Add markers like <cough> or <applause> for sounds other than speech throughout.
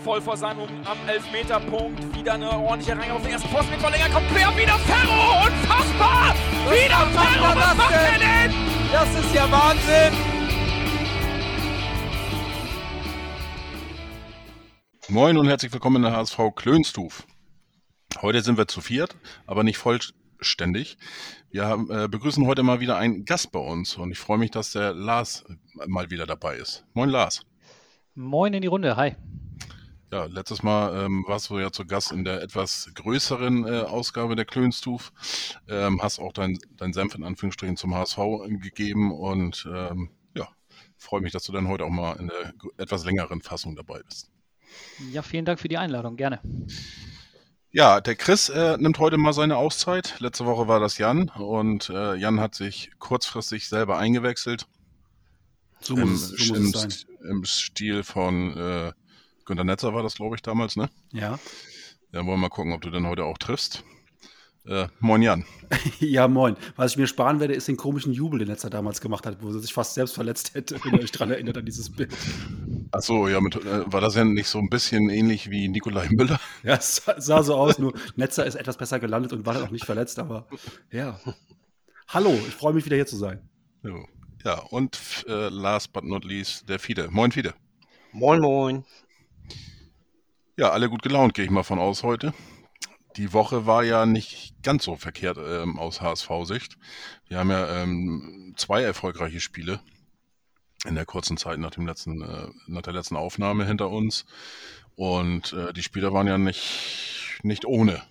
voll vor seinem am Elfmeterpunkt. Wieder eine ordentliche Reihe auf den ersten Posten mit Verlänger. Kommt quer, wieder Ferro! Unfassbar! Was wieder macht Ferro! das Was macht er denn? denn? Das ist ja Wahnsinn! Moin und herzlich willkommen in der HSV Klönstuf. Heute sind wir zu viert, aber nicht vollständig. Wir haben, äh, begrüßen heute mal wieder einen Gast bei uns und ich freue mich, dass der Lars mal wieder dabei ist. Moin Lars. Moin in die Runde, hi. Ja, letztes Mal ähm, warst du ja zu Gast in der etwas größeren äh, Ausgabe der Klönstuf. Ähm, hast auch dein, dein Senf in Anführungsstrichen zum HSV gegeben und ähm, ja, freue mich, dass du dann heute auch mal in der etwas längeren Fassung dabei bist. Ja, vielen Dank für die Einladung, gerne. Ja, der Chris äh, nimmt heute mal seine Auszeit. Letzte Woche war das Jan und äh, Jan hat sich kurzfristig selber eingewechselt. So Im, muss, es, so im, muss es sein. Im Stil von äh, Günter Netzer war das, glaube ich, damals, ne? Ja. Ja, wollen wir mal gucken, ob du dann heute auch triffst. Äh, moin Jan. <laughs> ja, moin. Was ich mir sparen werde, ist den komischen Jubel, den Netzer damals gemacht hat, wo er sich fast selbst verletzt hätte, wenn ihr euch dran erinnert an dieses Bild. Achso, ja, mit, äh, war das ja nicht so ein bisschen ähnlich wie Nikolai Müller? <laughs> Ja, es sah, sah so aus, nur Netzer ist etwas besser gelandet und war dann auch nicht verletzt, aber ja. Hallo, ich freue mich wieder hier zu sein. Ja, und äh, last but not least, der Fide. Moin Fide. Moin, moin. Ja, alle gut gelaunt, gehe ich mal von aus heute. Die Woche war ja nicht ganz so verkehrt ähm, aus HSV-Sicht. Wir haben ja ähm, zwei erfolgreiche Spiele in der kurzen Zeit nach, dem letzten, äh, nach der letzten Aufnahme hinter uns. Und äh, die Spieler waren ja nicht, nicht ohne.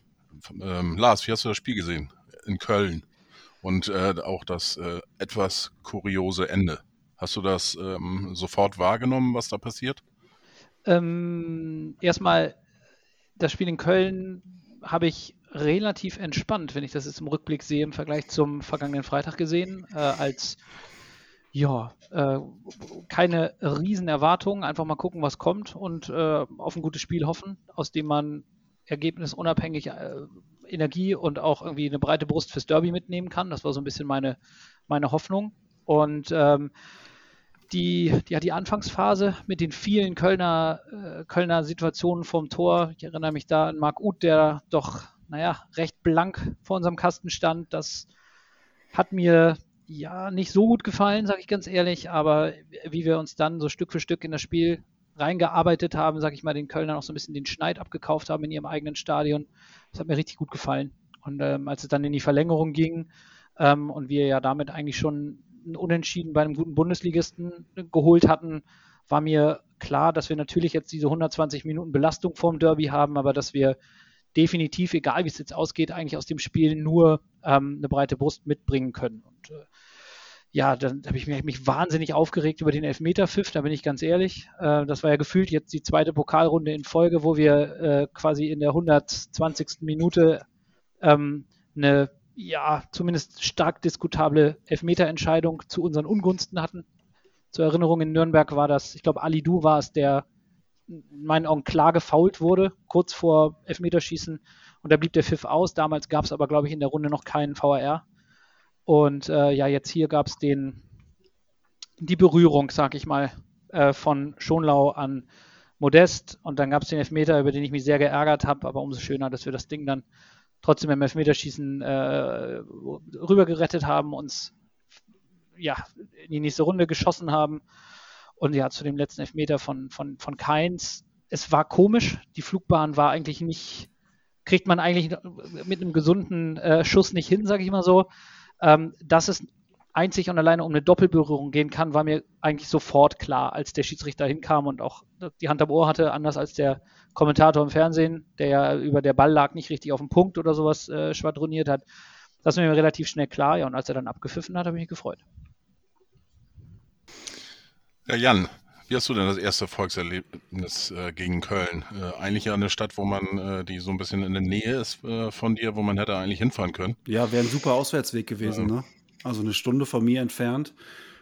Ähm, Lars, wie hast du das Spiel gesehen? In Köln. Und äh, auch das äh, etwas kuriose Ende. Hast du das ähm, sofort wahrgenommen, was da passiert? Ähm, erstmal, das Spiel in Köln habe ich relativ entspannt, wenn ich das jetzt im Rückblick sehe, im Vergleich zum vergangenen Freitag gesehen, äh, als ja, äh, keine riesen Erwartungen, einfach mal gucken, was kommt und äh, auf ein gutes Spiel hoffen, aus dem man ergebnisunabhängig äh, Energie und auch irgendwie eine breite Brust fürs Derby mitnehmen kann. Das war so ein bisschen meine, meine Hoffnung. Und ähm, die, die, die Anfangsphase mit den vielen Kölner, äh, Kölner Situationen vorm Tor. Ich erinnere mich da an Marc Uth, der doch, naja, recht blank vor unserem Kasten stand. Das hat mir ja nicht so gut gefallen, sage ich ganz ehrlich, aber wie wir uns dann so Stück für Stück in das Spiel reingearbeitet haben, sage ich mal, den Kölnern auch so ein bisschen den Schneid abgekauft haben in ihrem eigenen Stadion. Das hat mir richtig gut gefallen. Und ähm, als es dann in die Verlängerung ging ähm, und wir ja damit eigentlich schon ein Unentschieden bei einem guten Bundesligisten geholt hatten, war mir klar, dass wir natürlich jetzt diese 120 Minuten Belastung vorm Derby haben, aber dass wir definitiv, egal wie es jetzt ausgeht, eigentlich aus dem Spiel nur ähm, eine breite Brust mitbringen können. Und äh, ja, dann habe ich mich, mich, wahnsinnig aufgeregt über den Elfmeter-Pfiff, da bin ich ganz ehrlich. Äh, das war ja gefühlt jetzt die zweite Pokalrunde in Folge, wo wir äh, quasi in der 120. Minute ähm, eine ja, zumindest stark diskutable Elfmeterentscheidung zu unseren Ungunsten hatten. Zur Erinnerung, in Nürnberg war das, ich glaube, Ali Du war es, der in meinen Augen klar gefault wurde, kurz vor Elfmeterschießen. Und da blieb der Pfiff aus. Damals gab es aber, glaube ich, in der Runde noch keinen VAR. Und äh, ja, jetzt hier gab es den, die Berührung, sag ich mal, äh, von Schonlau an Modest. Und dann gab es den Elfmeter, über den ich mich sehr geärgert habe. Aber umso schöner, dass wir das Ding dann trotzdem im Elfmeterschießen äh, rübergerettet haben, uns ja, in die nächste Runde geschossen haben. Und ja, zu dem letzten Elfmeter von, von, von Keins. Es war komisch. Die Flugbahn war eigentlich nicht, kriegt man eigentlich mit einem gesunden äh, Schuss nicht hin, sage ich mal so. Ähm, dass es einzig und alleine um eine Doppelberührung gehen kann, war mir eigentlich sofort klar, als der Schiedsrichter hinkam und auch die Hand am Ohr hatte, anders als der Kommentator im Fernsehen, der ja über der Ball lag, nicht richtig auf den Punkt oder sowas äh, schwadroniert hat. Das war mir relativ schnell klar, ja, und als er dann abgepfiffen hat, habe ich mich gefreut. Ja, Jan, wie hast du denn das erste Volkserlebnis äh, gegen Köln? Äh, eigentlich ja eine Stadt, wo man, äh, die so ein bisschen in der Nähe ist äh, von dir, wo man hätte eigentlich hinfahren können. Ja, wäre ein super Auswärtsweg gewesen, ja. ne? Also eine Stunde von mir entfernt.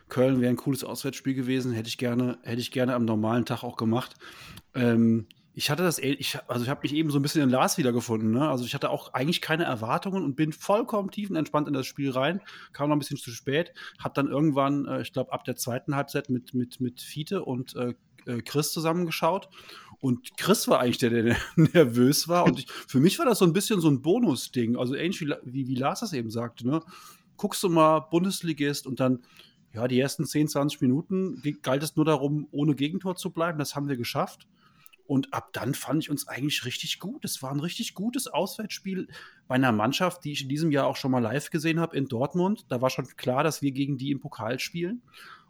Köln wäre ein cooles Auswärtsspiel gewesen, hätte ich gerne, hätte ich gerne am normalen Tag auch gemacht. Ähm, ich hatte das, ich, also ich habe mich eben so ein bisschen in Lars wiedergefunden. Ne? Also ich hatte auch eigentlich keine Erwartungen und bin vollkommen tiefenentspannt in das Spiel rein. Kam noch ein bisschen zu spät. Hab dann irgendwann, äh, ich glaube, ab der zweiten Halbzeit mit, mit, mit Fiete und äh, äh, Chris zusammengeschaut. Und Chris war eigentlich der, der <laughs> nervös war. Und ich, für mich war das so ein bisschen so ein Bonus-Ding. Also ähnlich wie, wie, wie Lars das eben sagte, ne? Guckst du mal Bundesligist und dann, ja, die ersten 10, 20 Minuten galt es nur darum, ohne Gegentor zu bleiben. Das haben wir geschafft. Und ab dann fand ich uns eigentlich richtig gut. Es war ein richtig gutes Auswärtsspiel bei einer Mannschaft, die ich in diesem Jahr auch schon mal live gesehen habe in Dortmund. Da war schon klar, dass wir gegen die im Pokal spielen.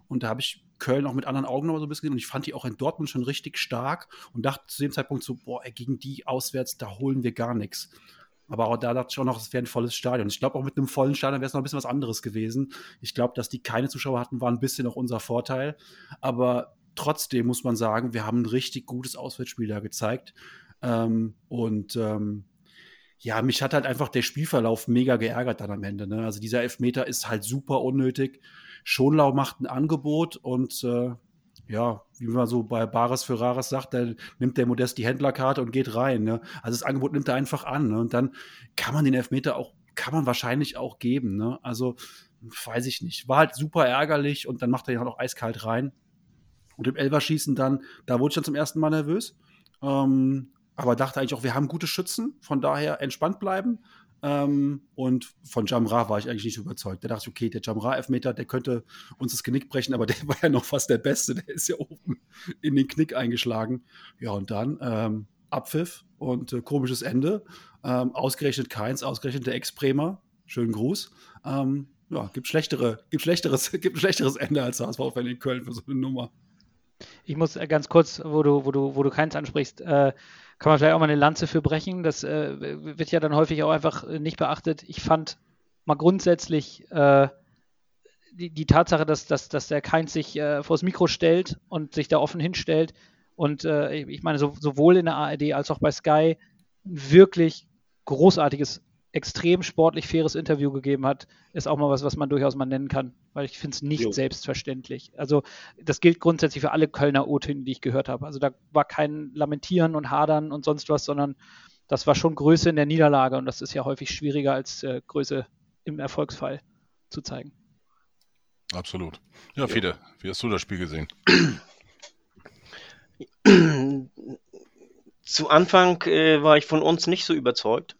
Und da habe ich Köln auch mit anderen Augen noch so ein bisschen gesehen. Und ich fand die auch in Dortmund schon richtig stark und dachte zu dem Zeitpunkt so, boah, gegen die auswärts, da holen wir gar nichts. Aber auch da dachte ich auch noch, es wäre ein volles Stadion. Ich glaube, auch mit einem vollen Stadion wäre es noch ein bisschen was anderes gewesen. Ich glaube, dass die keine Zuschauer hatten, war ein bisschen auch unser Vorteil. Aber trotzdem muss man sagen, wir haben ein richtig gutes Auswärtsspiel da gezeigt. Ähm, und ähm, ja, mich hat halt einfach der Spielverlauf mega geärgert dann am Ende. Ne? Also dieser Elfmeter ist halt super unnötig. Schonlau macht ein Angebot und äh, ja, wie man so bei Bares für Rares sagt, dann nimmt der Modest die Händlerkarte und geht rein. Ne? Also das Angebot nimmt er einfach an. Ne? Und dann kann man den Elfmeter auch, kann man wahrscheinlich auch geben. Ne? Also weiß ich nicht. War halt super ärgerlich und dann macht er ihn halt auch eiskalt rein. Und im Elberschießen dann, da wurde ich dann zum ersten Mal nervös. Ähm, aber dachte eigentlich auch, wir haben gute Schützen, von daher entspannt bleiben. Ähm, und von Jamra war ich eigentlich nicht überzeugt. Da dachte ich, okay, der Jamra-Elfmeter, der könnte uns das Genick brechen, aber <laughs> der war ja noch fast der Beste. Der ist ja oben in den Knick eingeschlagen. Ja, und dann ähm, Abpfiff und äh, komisches Ende. Ähm, ausgerechnet keins, ausgerechnet der Ex-Bremer. Schönen Gruß. Ähm, ja, gibt, schlechtere, gibt, schlechteres, <laughs> gibt ein schlechteres Ende als HSV-Fan in Köln für so eine Nummer. Ich muss äh, ganz kurz, wo du, wo du, wo du keins ansprichst, äh, kann man vielleicht auch mal eine Lanze für brechen. Das äh, wird ja dann häufig auch einfach äh, nicht beachtet. Ich fand mal grundsätzlich äh, die, die, Tatsache, dass, dass, dass der Keins sich äh, vors Mikro stellt und sich da offen hinstellt und äh, ich meine, so, sowohl in der ARD als auch bei Sky wirklich großartiges extrem sportlich faires Interview gegeben hat, ist auch mal was, was man durchaus mal nennen kann, weil ich finde es nicht jo. selbstverständlich. Also das gilt grundsätzlich für alle Kölner O-Töne, die ich gehört habe. Also da war kein Lamentieren und Hadern und sonst was, sondern das war schon Größe in der Niederlage und das ist ja häufig schwieriger als äh, Größe im Erfolgsfall zu zeigen. Absolut. Ja, Fede, wie hast du das Spiel gesehen? Zu Anfang äh, war ich von uns nicht so überzeugt.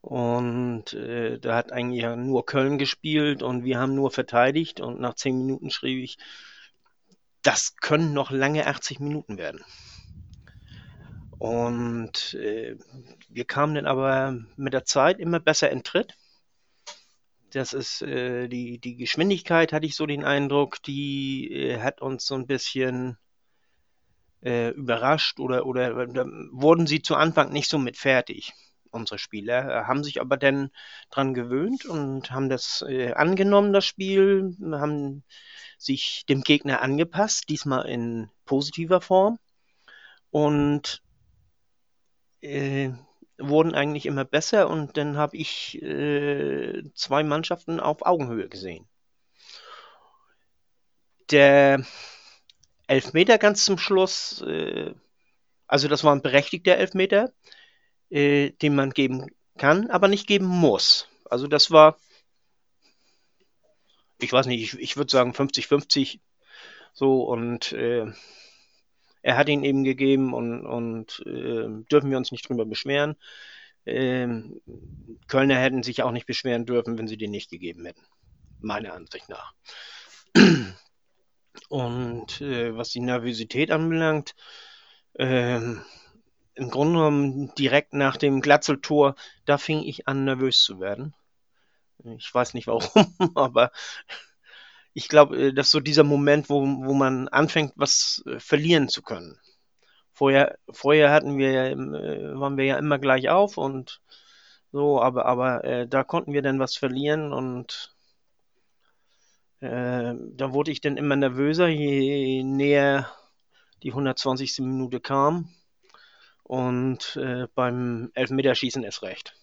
Und äh, da hat eigentlich nur Köln gespielt und wir haben nur verteidigt. Und nach zehn Minuten schrieb ich, das können noch lange 80 Minuten werden. Und äh, wir kamen dann aber mit der Zeit immer besser in Tritt. Das ist äh, die, die Geschwindigkeit, hatte ich so den Eindruck, die äh, hat uns so ein bisschen äh, überrascht oder, oder wurden sie zu Anfang nicht so mit fertig unsere Spieler, äh, haben sich aber dann dran gewöhnt und haben das äh, angenommen, das Spiel, haben sich dem Gegner angepasst, diesmal in positiver Form? Und äh, wurden eigentlich immer besser und dann habe ich äh, zwei Mannschaften auf Augenhöhe gesehen. Der Elfmeter ganz zum Schluss, äh, also das war ein berechtigter Elfmeter, äh, den man geben kann, aber nicht geben muss. Also das war, ich weiß nicht, ich, ich würde sagen 50-50 so und äh, er hat ihn eben gegeben und, und äh, dürfen wir uns nicht drüber beschweren. Ähm, Kölner hätten sich auch nicht beschweren dürfen, wenn sie den nicht gegeben hätten. Meiner Ansicht nach. Und äh, was die Nervosität anbelangt, ähm, im Grunde genommen direkt nach dem Glatzeltor, da fing ich an, nervös zu werden. Ich weiß nicht warum, <laughs> aber ich glaube, äh, das ist so dieser Moment, wo, wo man anfängt, was äh, verlieren zu können. Vorher, vorher hatten wir äh, waren wir ja immer gleich auf und so, aber, aber äh, da konnten wir dann was verlieren und äh, da wurde ich dann immer nervöser, je näher die 120. Minute kam. Und äh, beim Elfmeterschießen ist recht.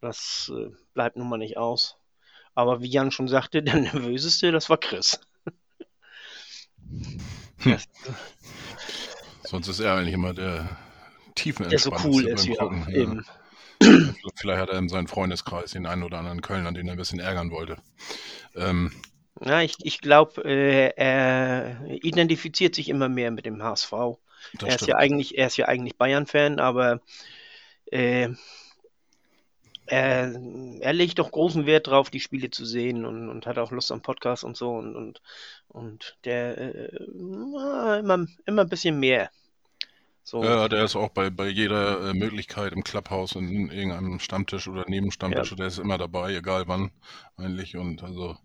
Das äh, bleibt nun mal nicht aus. Aber wie Jan schon sagte, <laughs> der nervöseste, das war Chris. <laughs> Hm. Sonst ist er eigentlich immer der tiefen Der so cool ist, ja, eben. Vielleicht hat er in seinem Freundeskreis den einen oder anderen Kölner, den er ein bisschen ärgern wollte. Ähm, Ja, ich, ich glaube, äh, er identifiziert sich immer mehr mit dem HSV. Das er ist stimmt. ja eigentlich, er ist ja eigentlich Bayern-Fan, aber äh, er, er legt doch großen Wert drauf, die Spiele zu sehen und, und hat auch Lust am Podcast und so und, und, und der äh, immer, immer ein bisschen mehr. So. Ja, der ist auch bei, bei jeder äh, Möglichkeit im Clubhouse in, in irgendeinem Stammtisch oder Nebenstammtisch, der ist immer dabei, egal wann eigentlich. Und also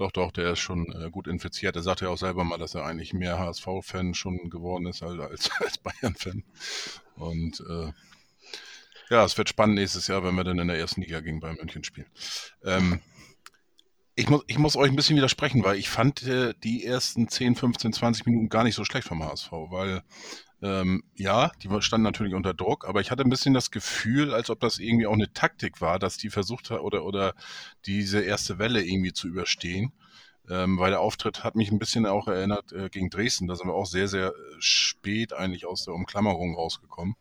doch, doch, der ist schon äh, gut infiziert. Er sagt ja auch selber mal, dass er eigentlich mehr HSV-Fan schon geworden ist als, als, <laughs> als Bayern-Fan. Und äh, ja, es wird spannend nächstes Jahr, wenn wir dann in der ersten Liga gegen Bayern München spielen. Ähm, ich muss, ich muss euch ein bisschen widersprechen, weil ich fand äh, die ersten 10, 15, 20 Minuten gar nicht so schlecht vom HSV, weil ähm, ja, die standen natürlich unter Druck, aber ich hatte ein bisschen das Gefühl, als ob das irgendwie auch eine Taktik war, dass die versucht hat oder, oder diese erste Welle irgendwie zu überstehen. Ähm, weil der Auftritt hat mich ein bisschen auch erinnert äh, gegen Dresden. Da sind wir auch sehr, sehr spät eigentlich aus der Umklammerung rausgekommen.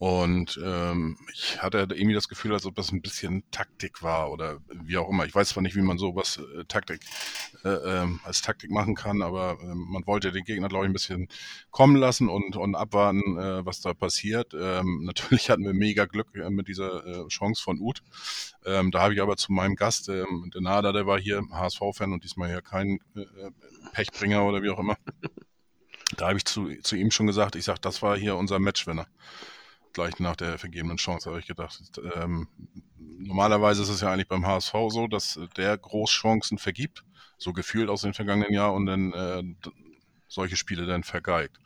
Und ähm, ich hatte irgendwie das Gefühl, als ob das ein bisschen Taktik war oder wie auch immer. Ich weiß zwar nicht, wie man sowas äh, Taktik äh, ähm, als Taktik machen kann, aber äh, man wollte den Gegner, glaube ich, ein bisschen kommen lassen und, und abwarten, äh, was da passiert. Ähm, <laughs> natürlich hatten wir mega Glück äh, mit dieser äh, Chance von Uth. Ähm, da habe ich aber zu meinem Gast, ähm, der Nada, der war hier HSV-Fan und diesmal ja kein äh, Pechbringer oder wie auch immer. <laughs> Da habe ich zu, zu ihm schon gesagt, ich sage, das war hier unser Matchwinner gleich nach der vergebenen Chance, habe ich gedacht. Ähm, normalerweise ist es ja eigentlich beim HSV so, dass der Großchancen vergibt, so gefühlt aus dem vergangenen Jahr und dann äh, solche Spiele dann vergeigt.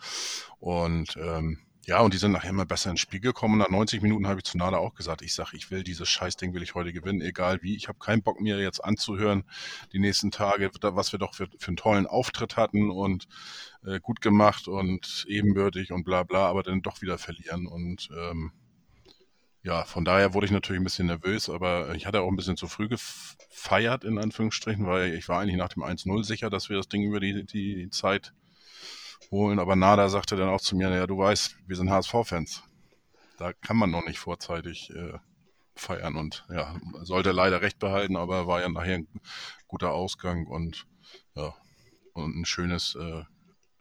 Und ähm, ja, und die sind nachher immer besser ins Spiel gekommen. Nach 90 Minuten habe ich zu Nada auch gesagt, ich sage, ich will dieses Scheißding, will ich heute gewinnen, egal wie. Ich habe keinen Bock mir jetzt anzuhören, die nächsten Tage, was wir doch für, für einen tollen Auftritt hatten und äh, gut gemacht und ebenbürtig und bla bla, aber dann doch wieder verlieren. Und ähm, ja, von daher wurde ich natürlich ein bisschen nervös, aber ich hatte auch ein bisschen zu früh gefeiert, in Anführungsstrichen, weil ich war eigentlich nach dem 1-0 sicher, dass wir das Ding über die, die Zeit holen. Aber Nada sagte dann auch zu mir, ja, du weißt, wir sind HSV-Fans. Da kann man noch nicht vorzeitig äh, feiern und ja, sollte leider recht behalten, aber war ja nachher ein guter Ausgang und ja, und ein schönes, äh,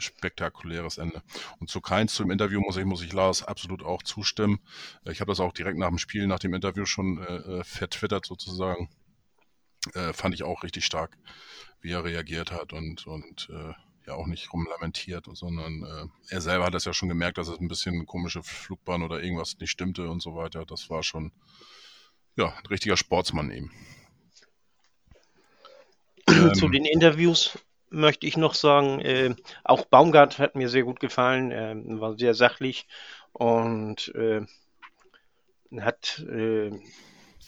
spektakuläres Ende. Und zu Keins zum Interview muss ich, muss ich Lars absolut auch zustimmen. Ich habe das auch direkt nach dem Spiel, nach dem Interview schon äh, vertwittert sozusagen. Äh, fand ich auch richtig stark, wie er reagiert hat und, und äh, ja auch nicht rumlamentiert, sondern äh, er selber hat das ja schon gemerkt, dass es ein bisschen eine komische Flugbahn oder irgendwas nicht stimmte und so weiter. Das war schon ja, ein richtiger Sportsmann eben. <clears throat> Zu den Interviews möchte ich noch sagen, äh, auch Baumgart hat mir sehr gut gefallen, äh, war sehr sachlich und äh, hat äh,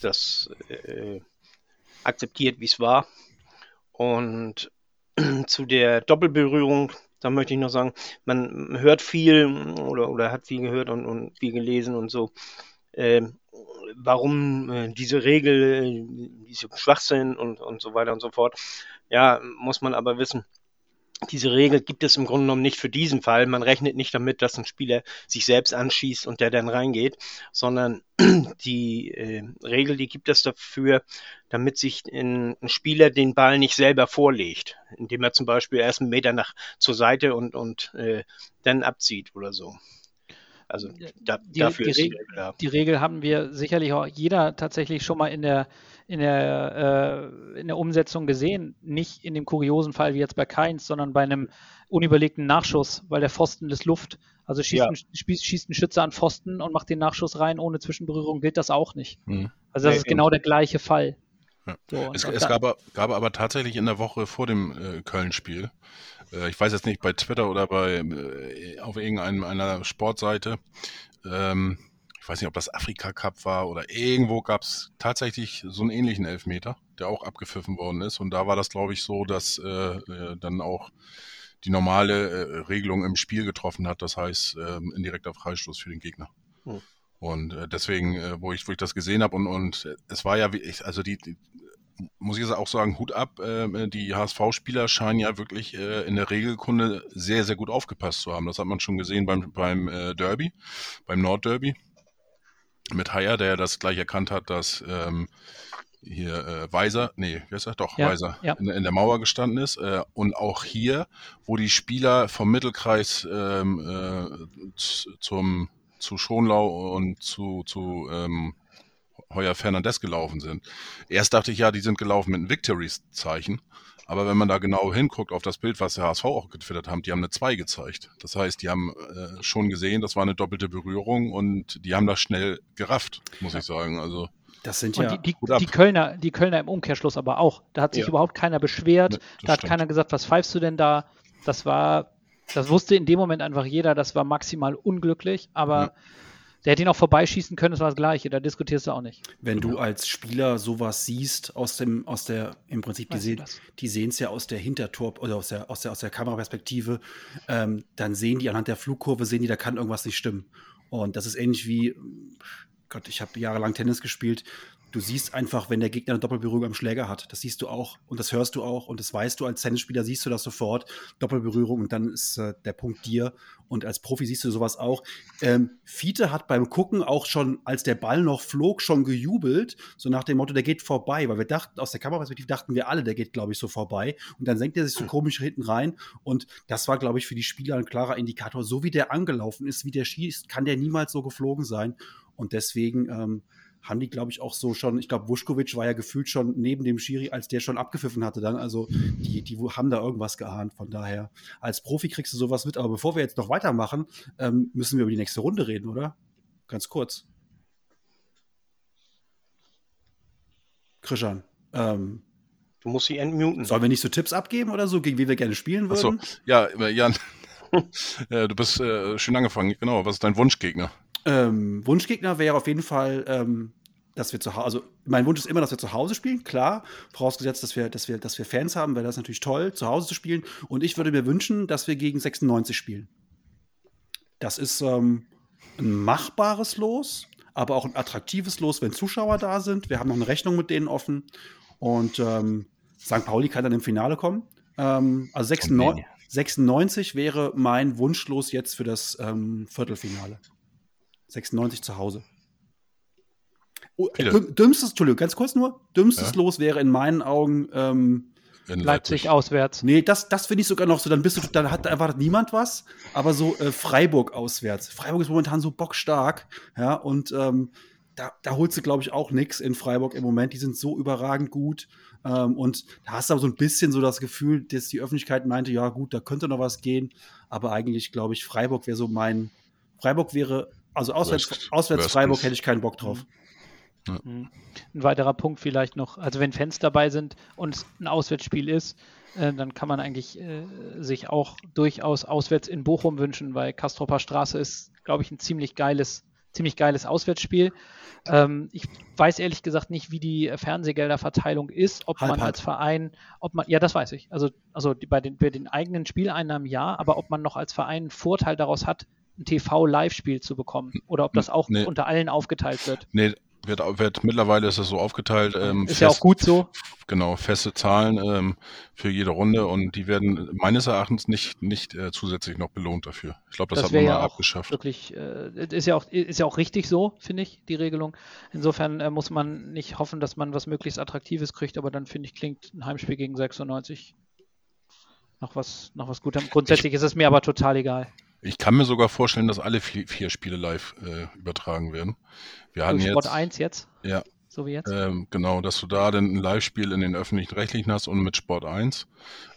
das äh, akzeptiert, wie es war. Und <clears throat> zu der Doppelberührung, da möchte ich noch sagen, man hört viel oder, oder hat viel gehört und, und viel gelesen und so. Äh, warum äh, diese Regel, diese Schwachsinn und, und so weiter und so fort. Ja, muss man aber wissen, diese Regel gibt es im Grunde genommen nicht für diesen Fall. Man rechnet nicht damit, dass ein Spieler sich selbst anschießt und der dann reingeht, sondern <clears throat> die äh, Regel, die gibt es dafür, damit sich ein, ein, Spieler den Ball nicht selber vorlegt, indem er zum Beispiel erst einen Meter nach zur Seite und, und äh, dann abzieht oder so. Also da, die, dafür die ist die Regel, da. die Regel haben wir sicherlich auch jeder tatsächlich schon mal in der, in der, äh, in der Umsetzung gesehen. Nicht in dem kuriosen Fall wie jetzt bei Keins, sondern bei einem unüberlegten Nachschuss, weil der Pfosten ist Luft. Also schießt, Ja. ein, schießt, ein Schütze an Pfosten und macht den Nachschuss rein ohne Zwischenberührung, gilt das auch nicht. Mhm. Also das Nee, ist genau der gleiche Fall. Ja. So, Es, es gab, gab aber tatsächlich in der Woche vor dem äh, Köln-Spiel, äh, ich weiß jetzt nicht bei Twitter oder bei äh, auf irgendeiner Sportseite, ähm, ich weiß nicht, ob das Afrika Cup war oder irgendwo gab es tatsächlich so einen ähnlichen Elfmeter, der auch abgepfiffen worden ist. Und da war das, glaube ich, so, dass äh, äh, dann auch die normale äh, Regelung im Spiel getroffen hat, das heißt ähm, indirekter Freistoß für den Gegner. Hm. Und äh, deswegen, äh, wo ich, wo ich das gesehen habe und, und es war ja, wie ich, also die, die muss ich jetzt auch sagen, Hut ab. Äh, die HSV-Spieler scheinen ja wirklich äh, in der Regelkunde sehr, sehr gut aufgepasst zu haben. Das hat man schon gesehen beim, beim äh, Derby, beim Nordderby mit Haier, der das gleich erkannt hat, dass ähm, hier äh, Weiser, nee, wie heißt er? Doch, Ja, Weiser, ja. in, in der Mauer gestanden ist. Äh, und auch hier, wo die Spieler vom Mittelkreis ähm, äh, zum, zu Schonlau und zu, zu ähm, Heuer Fernandes gelaufen sind. Erst dachte ich ja, die sind gelaufen mit einem Victories-Zeichen. Aber wenn man da genau hinguckt auf das Bild, was der HSV auch getwittert haben, die haben eine 2 gezeigt. Das heißt, die haben äh, schon gesehen, das war eine doppelte Berührung und die haben das schnell gerafft, muss ich sagen. Also Das sind ja. die, die, ab. die, Kölner, die Kölner im Umkehrschluss aber auch. Da hat sich Ja. überhaupt keiner beschwert. Ne, da hat stimmt. keiner gesagt, was pfeifst du denn da? Das war, das wusste in dem Moment einfach jeder, das war maximal unglücklich, aber Ja. Der hätte ihn auch vorbeischießen können, das war das Gleiche, da diskutierst du auch nicht. Wenn du als Spieler sowas siehst aus dem, aus der, im Prinzip, die Weißt die sehen es ja aus der Hintertor oder aus der, aus der, aus der Kameraperspektive, ähm, dann sehen die anhand der Flugkurve, sehen die, da kann irgendwas nicht stimmen. Und das ist ähnlich wie, Gott, ich habe jahrelang Tennis gespielt. Du siehst einfach, wenn der Gegner eine Doppelberührung am Schläger hat. Das siehst du auch und das hörst du auch und das weißt du als Tennisspieler, siehst du das sofort. Doppelberührung und dann ist äh, der Punkt dir. Und als Profi siehst du sowas auch. Ähm, Fiete hat beim Gucken auch schon, als der Ball noch flog, schon gejubelt, so nach dem Motto, der geht vorbei, weil wir dachten, aus der Kameraperspektive dachten wir alle, der geht, glaube ich, so vorbei. Und dann senkt er sich so komisch hinten rein. Und das war, glaube ich, für die Spieler ein klarer Indikator. So wie der angelaufen ist, wie der schießt, kann der niemals so geflogen sein. Und deswegen ähm, haben die, glaube ich, auch so schon, ich glaube, Vuskovic war ja gefühlt schon neben dem Schiri, als der schon abgepfiffen hatte dann. Also die, die haben da irgendwas geahnt. Von daher, als Profi kriegst du sowas mit. Aber bevor wir jetzt noch weitermachen, ähm, müssen wir über die nächste Runde reden, oder? Ganz kurz. Krishan, ähm, Du musst sie entmuten. sollen wir nicht so Tipps abgeben oder so, gegen wen wir gerne spielen Achso, würden? ja, äh, Jan, <laughs> äh, du bist äh, schön angefangen. Genau, was ist dein Wunschgegner? Ähm, Wunschgegner wäre auf jeden Fall, ähm, dass wir zu Hause, also mein Wunsch ist immer, dass wir zu Hause spielen, klar, vorausgesetzt, dass wir, dass wir, dass wir Fans haben, wäre das natürlich toll, zu Hause zu spielen. Und ich würde mir wünschen, dass wir gegen 96 spielen. Das ist ähm, ein machbares Los, aber auch ein attraktives Los, wenn Zuschauer da sind. Wir haben noch eine Rechnung mit denen offen. Und ähm, St. Pauli kann dann im Finale kommen. Ähm, also 96, 96 wäre mein Wunschlos jetzt für das ähm, Viertelfinale. 96 zu Hause. Oh, düm- dümmstes, Entschuldigung, ganz kurz nur. Dümmstes Ja. Los wäre in meinen Augen, ähm, In Leipzig auswärts. nee, das, das finde ich sogar noch so, dann bist du, dann hat erwartet niemand was, aber so äh, Freiburg auswärts. Freiburg ist momentan so bockstark, ja, und ähm, da, da holst du, glaube ich, auch nichts in Freiburg im Moment. Die sind so überragend gut. Ähm, und da hast du aber so ein bisschen so das Gefühl, dass die Öffentlichkeit meinte, ja, gut, da könnte noch was gehen. Aber eigentlich, glaube ich, Freiburg wäre so mein. Freiburg wäre, also auswärts, Worst- auswärts worst Freiburg hätte ich keinen Bock drauf. Mhm. Ein weiterer Punkt vielleicht noch, also wenn Fans dabei sind und es ein Auswärtsspiel ist, äh, dann kann man eigentlich äh, sich auch durchaus auswärts in Bochum wünschen, weil Kastropper Straße ist, glaube ich, ein ziemlich geiles, ziemlich geiles Auswärtsspiel. Ähm, ich weiß ehrlich gesagt nicht, wie die Fernsehgelderverteilung ist, ob Halb, man halb. als Verein, ob man, ja, das weiß ich. Also, also die, bei, den, bei den eigenen Spieleinnahmen ja, aber ob man noch als Verein einen Vorteil daraus hat, ein TV-Live-Spiel zu bekommen oder ob das auch Nee. unter allen aufgeteilt wird. Nee, wird, wird, mittlerweile ist es so aufgeteilt. Ähm, ist ja auch fest- gut so. Genau, feste Zahlen ähm, für jede Runde und die werden meines Erachtens nicht, nicht äh, zusätzlich noch belohnt dafür. Ich glaube, das, Das hat man mal ja auch abgeschafft. wirklich, äh, ist, ja auch, ist ja auch richtig so, finde ich, die Regelung. Insofern äh, muss man nicht hoffen, dass man was möglichst Attraktives kriegt, aber dann finde ich, klingt ein Heimspiel gegen 96 noch was, noch was Gutem. Grundsätzlich ist es mir aber total egal. Ich kann mir sogar vorstellen, dass alle vier, vier Spiele live äh, übertragen werden. Wir hatten Sport jetzt, 1 jetzt, ja, so wie jetzt. ähm, genau, dass du da dann ein Live-Spiel in den öffentlichen Rechtlichen hast und mit Sport 1.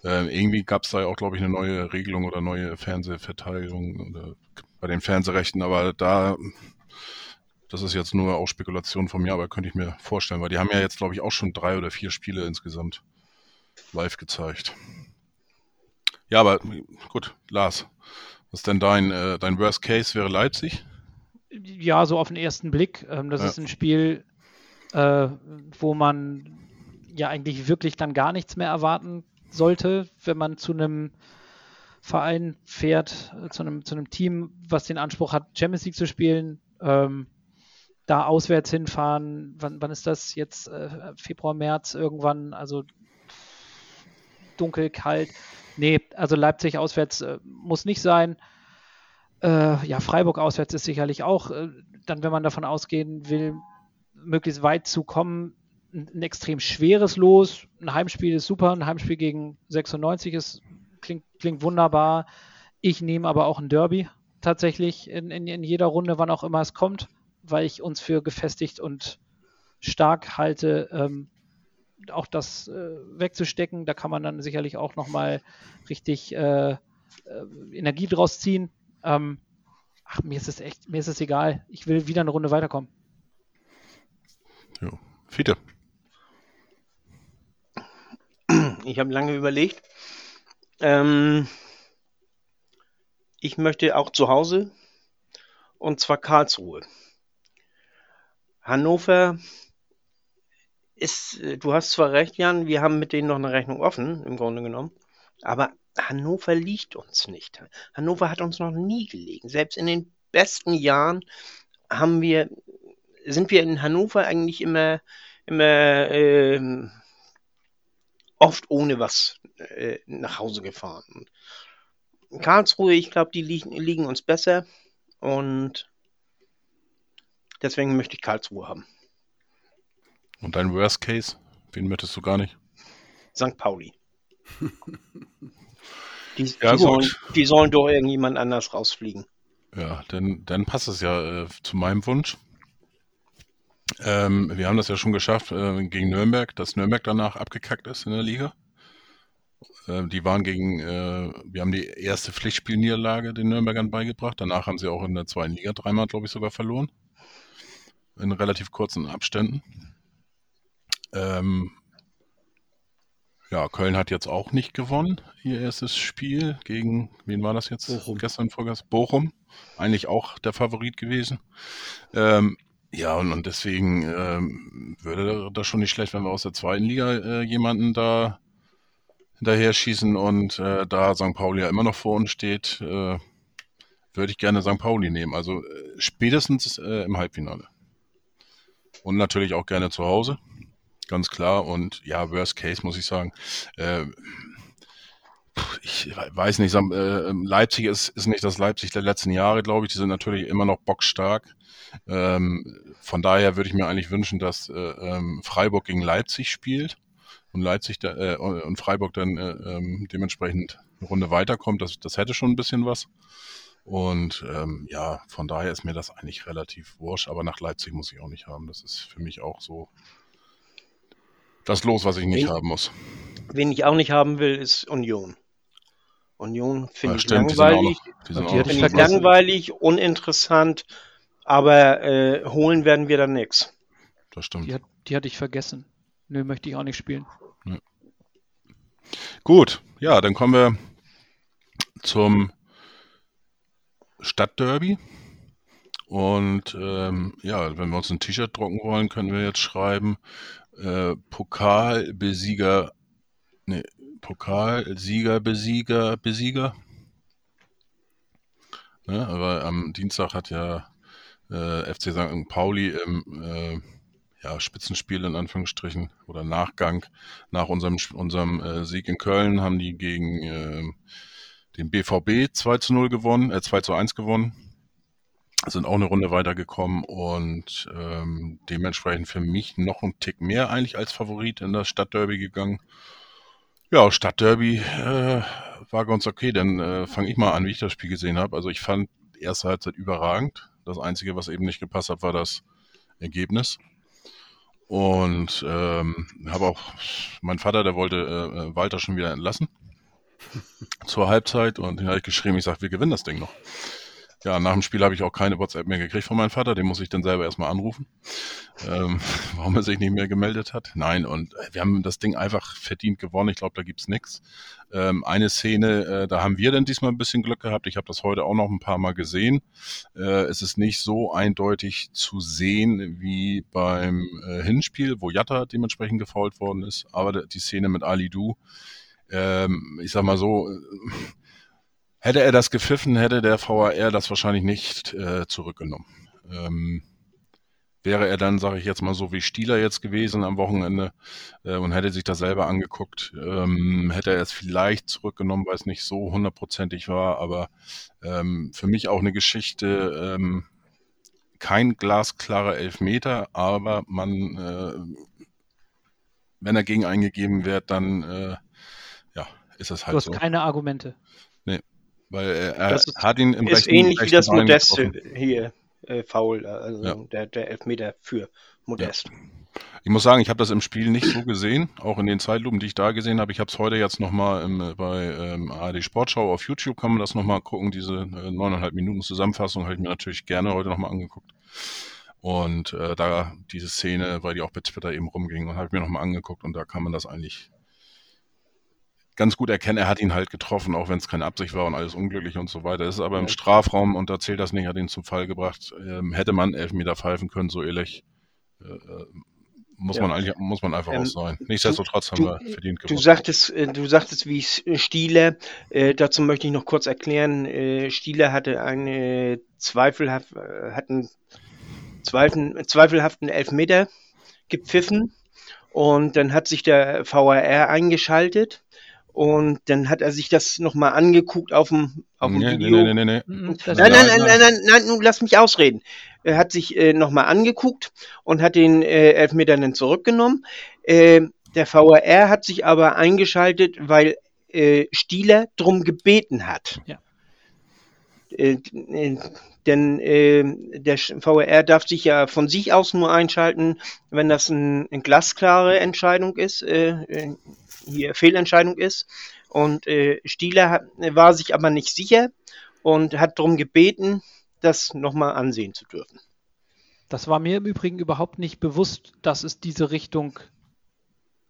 Ähm, irgendwie gab es da ja auch, glaube ich, eine neue Regelung oder neue Fernsehverteilung oder bei den Fernsehrechten, aber da, das ist jetzt nur auch Spekulation von mir, aber könnte ich mir vorstellen, weil die haben ja jetzt, glaube ich, auch schon drei oder vier Spiele insgesamt live gezeigt. Ja, aber gut, Lars, was ist denn dein, äh, dein Worst Case wäre Leipzig? Ja, so auf den ersten Blick. Ähm, das Ja. ist ein Spiel, äh, wo man ja eigentlich wirklich dann gar nichts mehr erwarten sollte, wenn man zu einem Verein fährt, äh, zu einem, zu einem Team, was den Anspruch hat, Champions League zu spielen. Ähm, da auswärts hinfahren, wann, wann ist das jetzt? Äh, Februar, März irgendwann, also dunkel, kalt. Nee, also Leipzig auswärts äh, muss nicht sein. Äh, ja, Freiburg auswärts ist sicherlich auch, äh, dann wenn man davon ausgehen will, möglichst weit zu kommen, ein, ein, extrem schweres Los. Ein Heimspiel ist super, ein Heimspiel gegen 96 ist, klingt, klingt wunderbar. Ich nehme aber auch ein Derby tatsächlich in, in, in jeder Runde, wann auch immer es kommt, weil ich uns für gefestigt und stark halte. Ähm, auch das äh, wegzustecken, da kann man dann sicherlich auch nochmal richtig äh, äh, Energie draus ziehen. Ähm, ach, mir ist es echt, mir ist es egal. Ich will wieder eine Runde weiterkommen. Ja. Fiete. Ich habe lange überlegt. Ähm, ich möchte auch zu Hause und zwar Karlsruhe. Hannover ist, äh, du hast zwar recht, Jan, wir haben mit denen noch eine Rechnung offen, im Grunde genommen, aber Hannover liegt uns nicht. Hannover hat uns noch nie gelegen. Selbst in den besten Jahren haben wir, sind wir in Hannover eigentlich immer, immer äh, oft ohne was äh, nach Hause gefahren. Karlsruhe, ich glaube, die liegen, liegen uns besser und deswegen möchte ich Karlsruhe haben. Und dein Worst Case? Wen möchtest du gar nicht? St. Pauli. <laughs> die, ja, die, sollen, die, sollen, doch irgendjemand anders rausfliegen. Ja, dann, dann passt es ja äh, zu meinem Wunsch. Ähm, wir haben das ja schon geschafft äh, gegen Nürnberg, dass Nürnberg danach abgekackt ist in der Liga. Äh, die waren gegen, äh, wir haben die erste Pflichtspielniederlage den Nürnbergern beigebracht. Danach haben sie auch in der zweiten Liga dreimal, glaube ich, sogar verloren. In relativ kurzen Abständen. Ähm, ja, Köln hat jetzt auch nicht gewonnen, ihr erstes Spiel gegen, wen war das jetzt? Bochum. Gestern, vorgestern? Bochum. Eigentlich auch der Favorit gewesen. Ähm, ja, und, und deswegen ähm, würde das schon nicht schlecht, wenn wir aus der zweiten Liga äh, jemanden da hinterher schießen und äh, da St. Pauli ja immer noch vor uns steht, äh, würde ich gerne St. Pauli nehmen. Also äh, spätestens äh, im Halbfinale. Und natürlich auch gerne zu Hause ganz klar. Und ja, Worst Case muss ich sagen. Äh, ich weiß nicht, äh, Leipzig ist, ist nicht das Leipzig der letzten Jahre, glaube ich. Die sind natürlich immer noch bockstark. Ähm, von daher würde ich mir eigentlich wünschen, dass äh, ähm, Freiburg gegen Leipzig spielt und Leipzig da, äh, und Freiburg dann äh, ähm, dementsprechend eine Runde weiterkommt. Das, das hätte schon ein bisschen was. Und ähm, ja, von daher ist mir das eigentlich relativ wurscht, aber nach Leipzig muss ich auch nicht haben. Das ist für mich auch so das Los, was ich nicht wen, haben muss. Wen ich auch nicht haben will, ist Union. Union finde ja, ich stimmt, langweilig. Die sind auch, die sind auch langweilig, uninteressant, aber äh, holen werden wir dann nichts. Das stimmt. Die, hat, die hatte ich vergessen. Nö, möchte ich auch nicht spielen. Ja. Gut, ja, dann kommen wir zum Stadtderby. Und ähm, ja, wenn wir uns ein T-Shirt drucken wollen, können wir jetzt schreiben äh, Pokalbesieger, nee, Pokalsieger, Besieger, Besieger. Ne, aber am Dienstag hat ja äh, FC St. Pauli im äh, ja, Spitzenspiel in Anführungsstrichen oder Nachgang nach unserem, unserem äh, Sieg in Köln haben die gegen äh, den BVB 2 zu 0 gewonnen, äh, 2 zu 1 gewonnen sind auch eine Runde weitergekommen und ähm, dementsprechend für mich noch ein Tick mehr eigentlich als Favorit in das Stadtderby gegangen. Ja, Stadtderby äh, war ganz okay, dann äh, fange ich mal an, wie ich das Spiel gesehen habe. Also ich fand die erste Halbzeit überragend. Das Einzige, was eben nicht gepasst hat, war das Ergebnis. Und ähm, habe auch, mein Vater, der wollte äh, äh Walter schon wieder entlassen <laughs> zur Halbzeit und den habe ich geschrieben, ich sage, wir gewinnen das Ding noch. Ja, nach dem Spiel habe ich auch keine WhatsApp mehr gekriegt von meinem Vater. Den muss ich dann selber erstmal anrufen, ähm, <laughs> warum er sich nicht mehr gemeldet hat. Nein, und wir haben das Ding einfach verdient gewonnen. Ich glaube, da gibt's nichts. Ähm, eine Szene, äh, da haben wir dann diesmal ein bisschen Glück gehabt. Ich habe das heute auch noch ein paar Mal gesehen. Äh, es ist nicht so eindeutig zu sehen wie beim äh, Hinspiel, wo Jatta dementsprechend gefault worden ist. Aber die Szene mit Ali Du, ähm, ich sag mal so, Hätte er das gepfiffen, hätte der VAR das wahrscheinlich nicht äh, zurückgenommen. Ähm, wäre er dann, sage ich jetzt mal so wie Stieler jetzt gewesen am Wochenende äh, und hätte sich das selber angeguckt, ähm, hätte er es vielleicht zurückgenommen, weil es nicht so hundertprozentig war. Aber ähm, für mich auch eine Geschichte, ähm, kein glasklarer Elfmeter, aber man äh, wenn er gegen eingegeben wird, dann äh, ja, ist das halt Du hast so. keine Argumente. Weil äh, er Das ist- hat ihn im Ist rechten, ähnlich wie das Bein Modest getroffen. hier, äh, Foul, also Ja. der, der Elfmeter für Modest. Ich muss sagen, ich habe das im Spiel nicht so gesehen, auch in den Zeitlupen, die ich da gesehen habe. Ich habe es heute jetzt nochmal im, bei ähm, ARD Sportschau auf YouTube, kann man das nochmal gucken, diese äh, neuneinhalb Minuten Zusammenfassung habe ich mir natürlich gerne heute nochmal angeguckt. Und äh, da diese Szene, weil die auch bei Twitter eben rumging, und habe ich mir nochmal angeguckt und da kann man das eigentlich ganz gut erkennen. Er hat ihn halt getroffen, auch wenn es keine Absicht war und alles unglücklich und so weiter. Es ist aber im. Strafraum und da zählt das nicht, hat ihn zum Fall gebracht. Ähm, hätte man Elfmeter pfeifen können, so ehrlich. Äh, äh, muss Ja. man eigentlich, muss man einfach Ähm, auch sein. Nichtsdestotrotz haben du- wir verdient Du gewonnen. sagtest, äh, du sagtest, wie S- Stieler, äh, dazu möchte ich noch kurz erklären, äh, Stieler hatte einen zweifelhaft, äh, hat einen zweifel, zweifelhaften Elfmeter gepfiffen und dann hat sich der VAR eingeschaltet und dann hat er sich das nochmal angeguckt auf dem, auf dem nee, Video. nee, nee, nee, nee. Mhm, Nein, nein, nein, nein, nein, nein, nun lass mich ausreden. Er hat sich äh, nochmal angeguckt und hat den äh, Elfmeter dann zurückgenommen. Äh, der VAR hat sich aber eingeschaltet, weil äh, Stieler drum gebeten hat. Ja. Äh, äh, denn äh, der VAR darf sich ja von sich aus nur einschalten, wenn das ein, eine glasklare Entscheidung ist, äh, äh, hier Fehlentscheidung ist. Und äh, Stieler hat, war sich aber nicht sicher und hat darum gebeten, das nochmal ansehen zu dürfen. Das war mir im Übrigen überhaupt nicht bewusst, dass es diese Richtung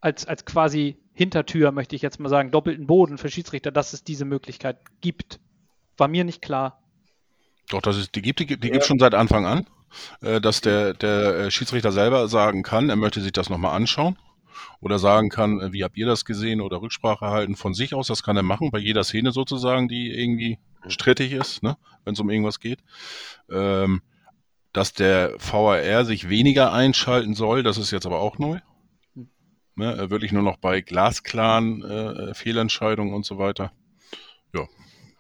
als, als quasi Hintertür, möchte ich jetzt mal sagen, doppelten Boden für Schiedsrichter, dass es diese Möglichkeit gibt. War mir nicht klar. Doch, das ist, die gibt die, gibt- die Ja. schon seit Anfang an, äh, dass der, der äh, Schiedsrichter selber sagen kann, er möchte sich das nochmal anschauen oder sagen kann, äh, wie habt ihr das gesehen oder Rücksprache halten von sich aus, das kann er machen, bei jeder Szene sozusagen, die irgendwie strittig ist, ne, wenn es um irgendwas geht. Ähm, dass der VAR sich weniger einschalten soll, das ist jetzt aber auch neu. Ne, wirklich nur noch bei glasklaren äh, Fehlentscheidungen und so weiter. Ja.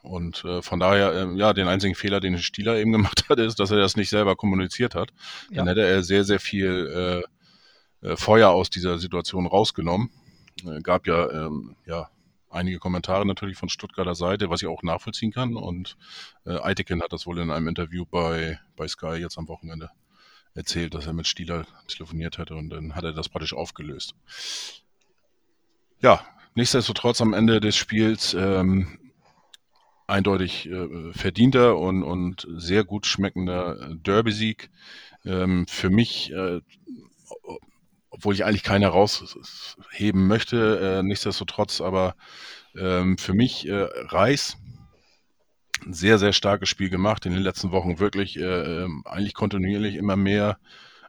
Und äh, von daher, ähm, ja, den einzigen Fehler, den Stieler eben gemacht hat, ist, dass er das nicht selber kommuniziert hat. Dann Ja. hätte er sehr, sehr viel äh, äh, Feuer aus dieser Situation rausgenommen. Äh, gab ja, ähm, ja einige Kommentare natürlich von Stuttgarter Seite, was ich auch nachvollziehen kann. Und äh, Eitekin hat das wohl in einem Interview bei, bei Sky jetzt am Wochenende erzählt, dass er mit Stieler telefoniert hätte und dann hat er das praktisch aufgelöst. Ja, nichtsdestotrotz am Ende des Spiels ähm, eindeutig äh, verdienter und, und sehr gut schmeckender Derby-Sieg. Ähm, für mich, äh, obwohl ich eigentlich keinen herausheben möchte, äh, nichtsdestotrotz, aber ähm, für mich äh, Reis ein sehr, sehr starkes Spiel gemacht. In den letzten Wochen wirklich äh, ähm, eigentlich kontinuierlich immer mehr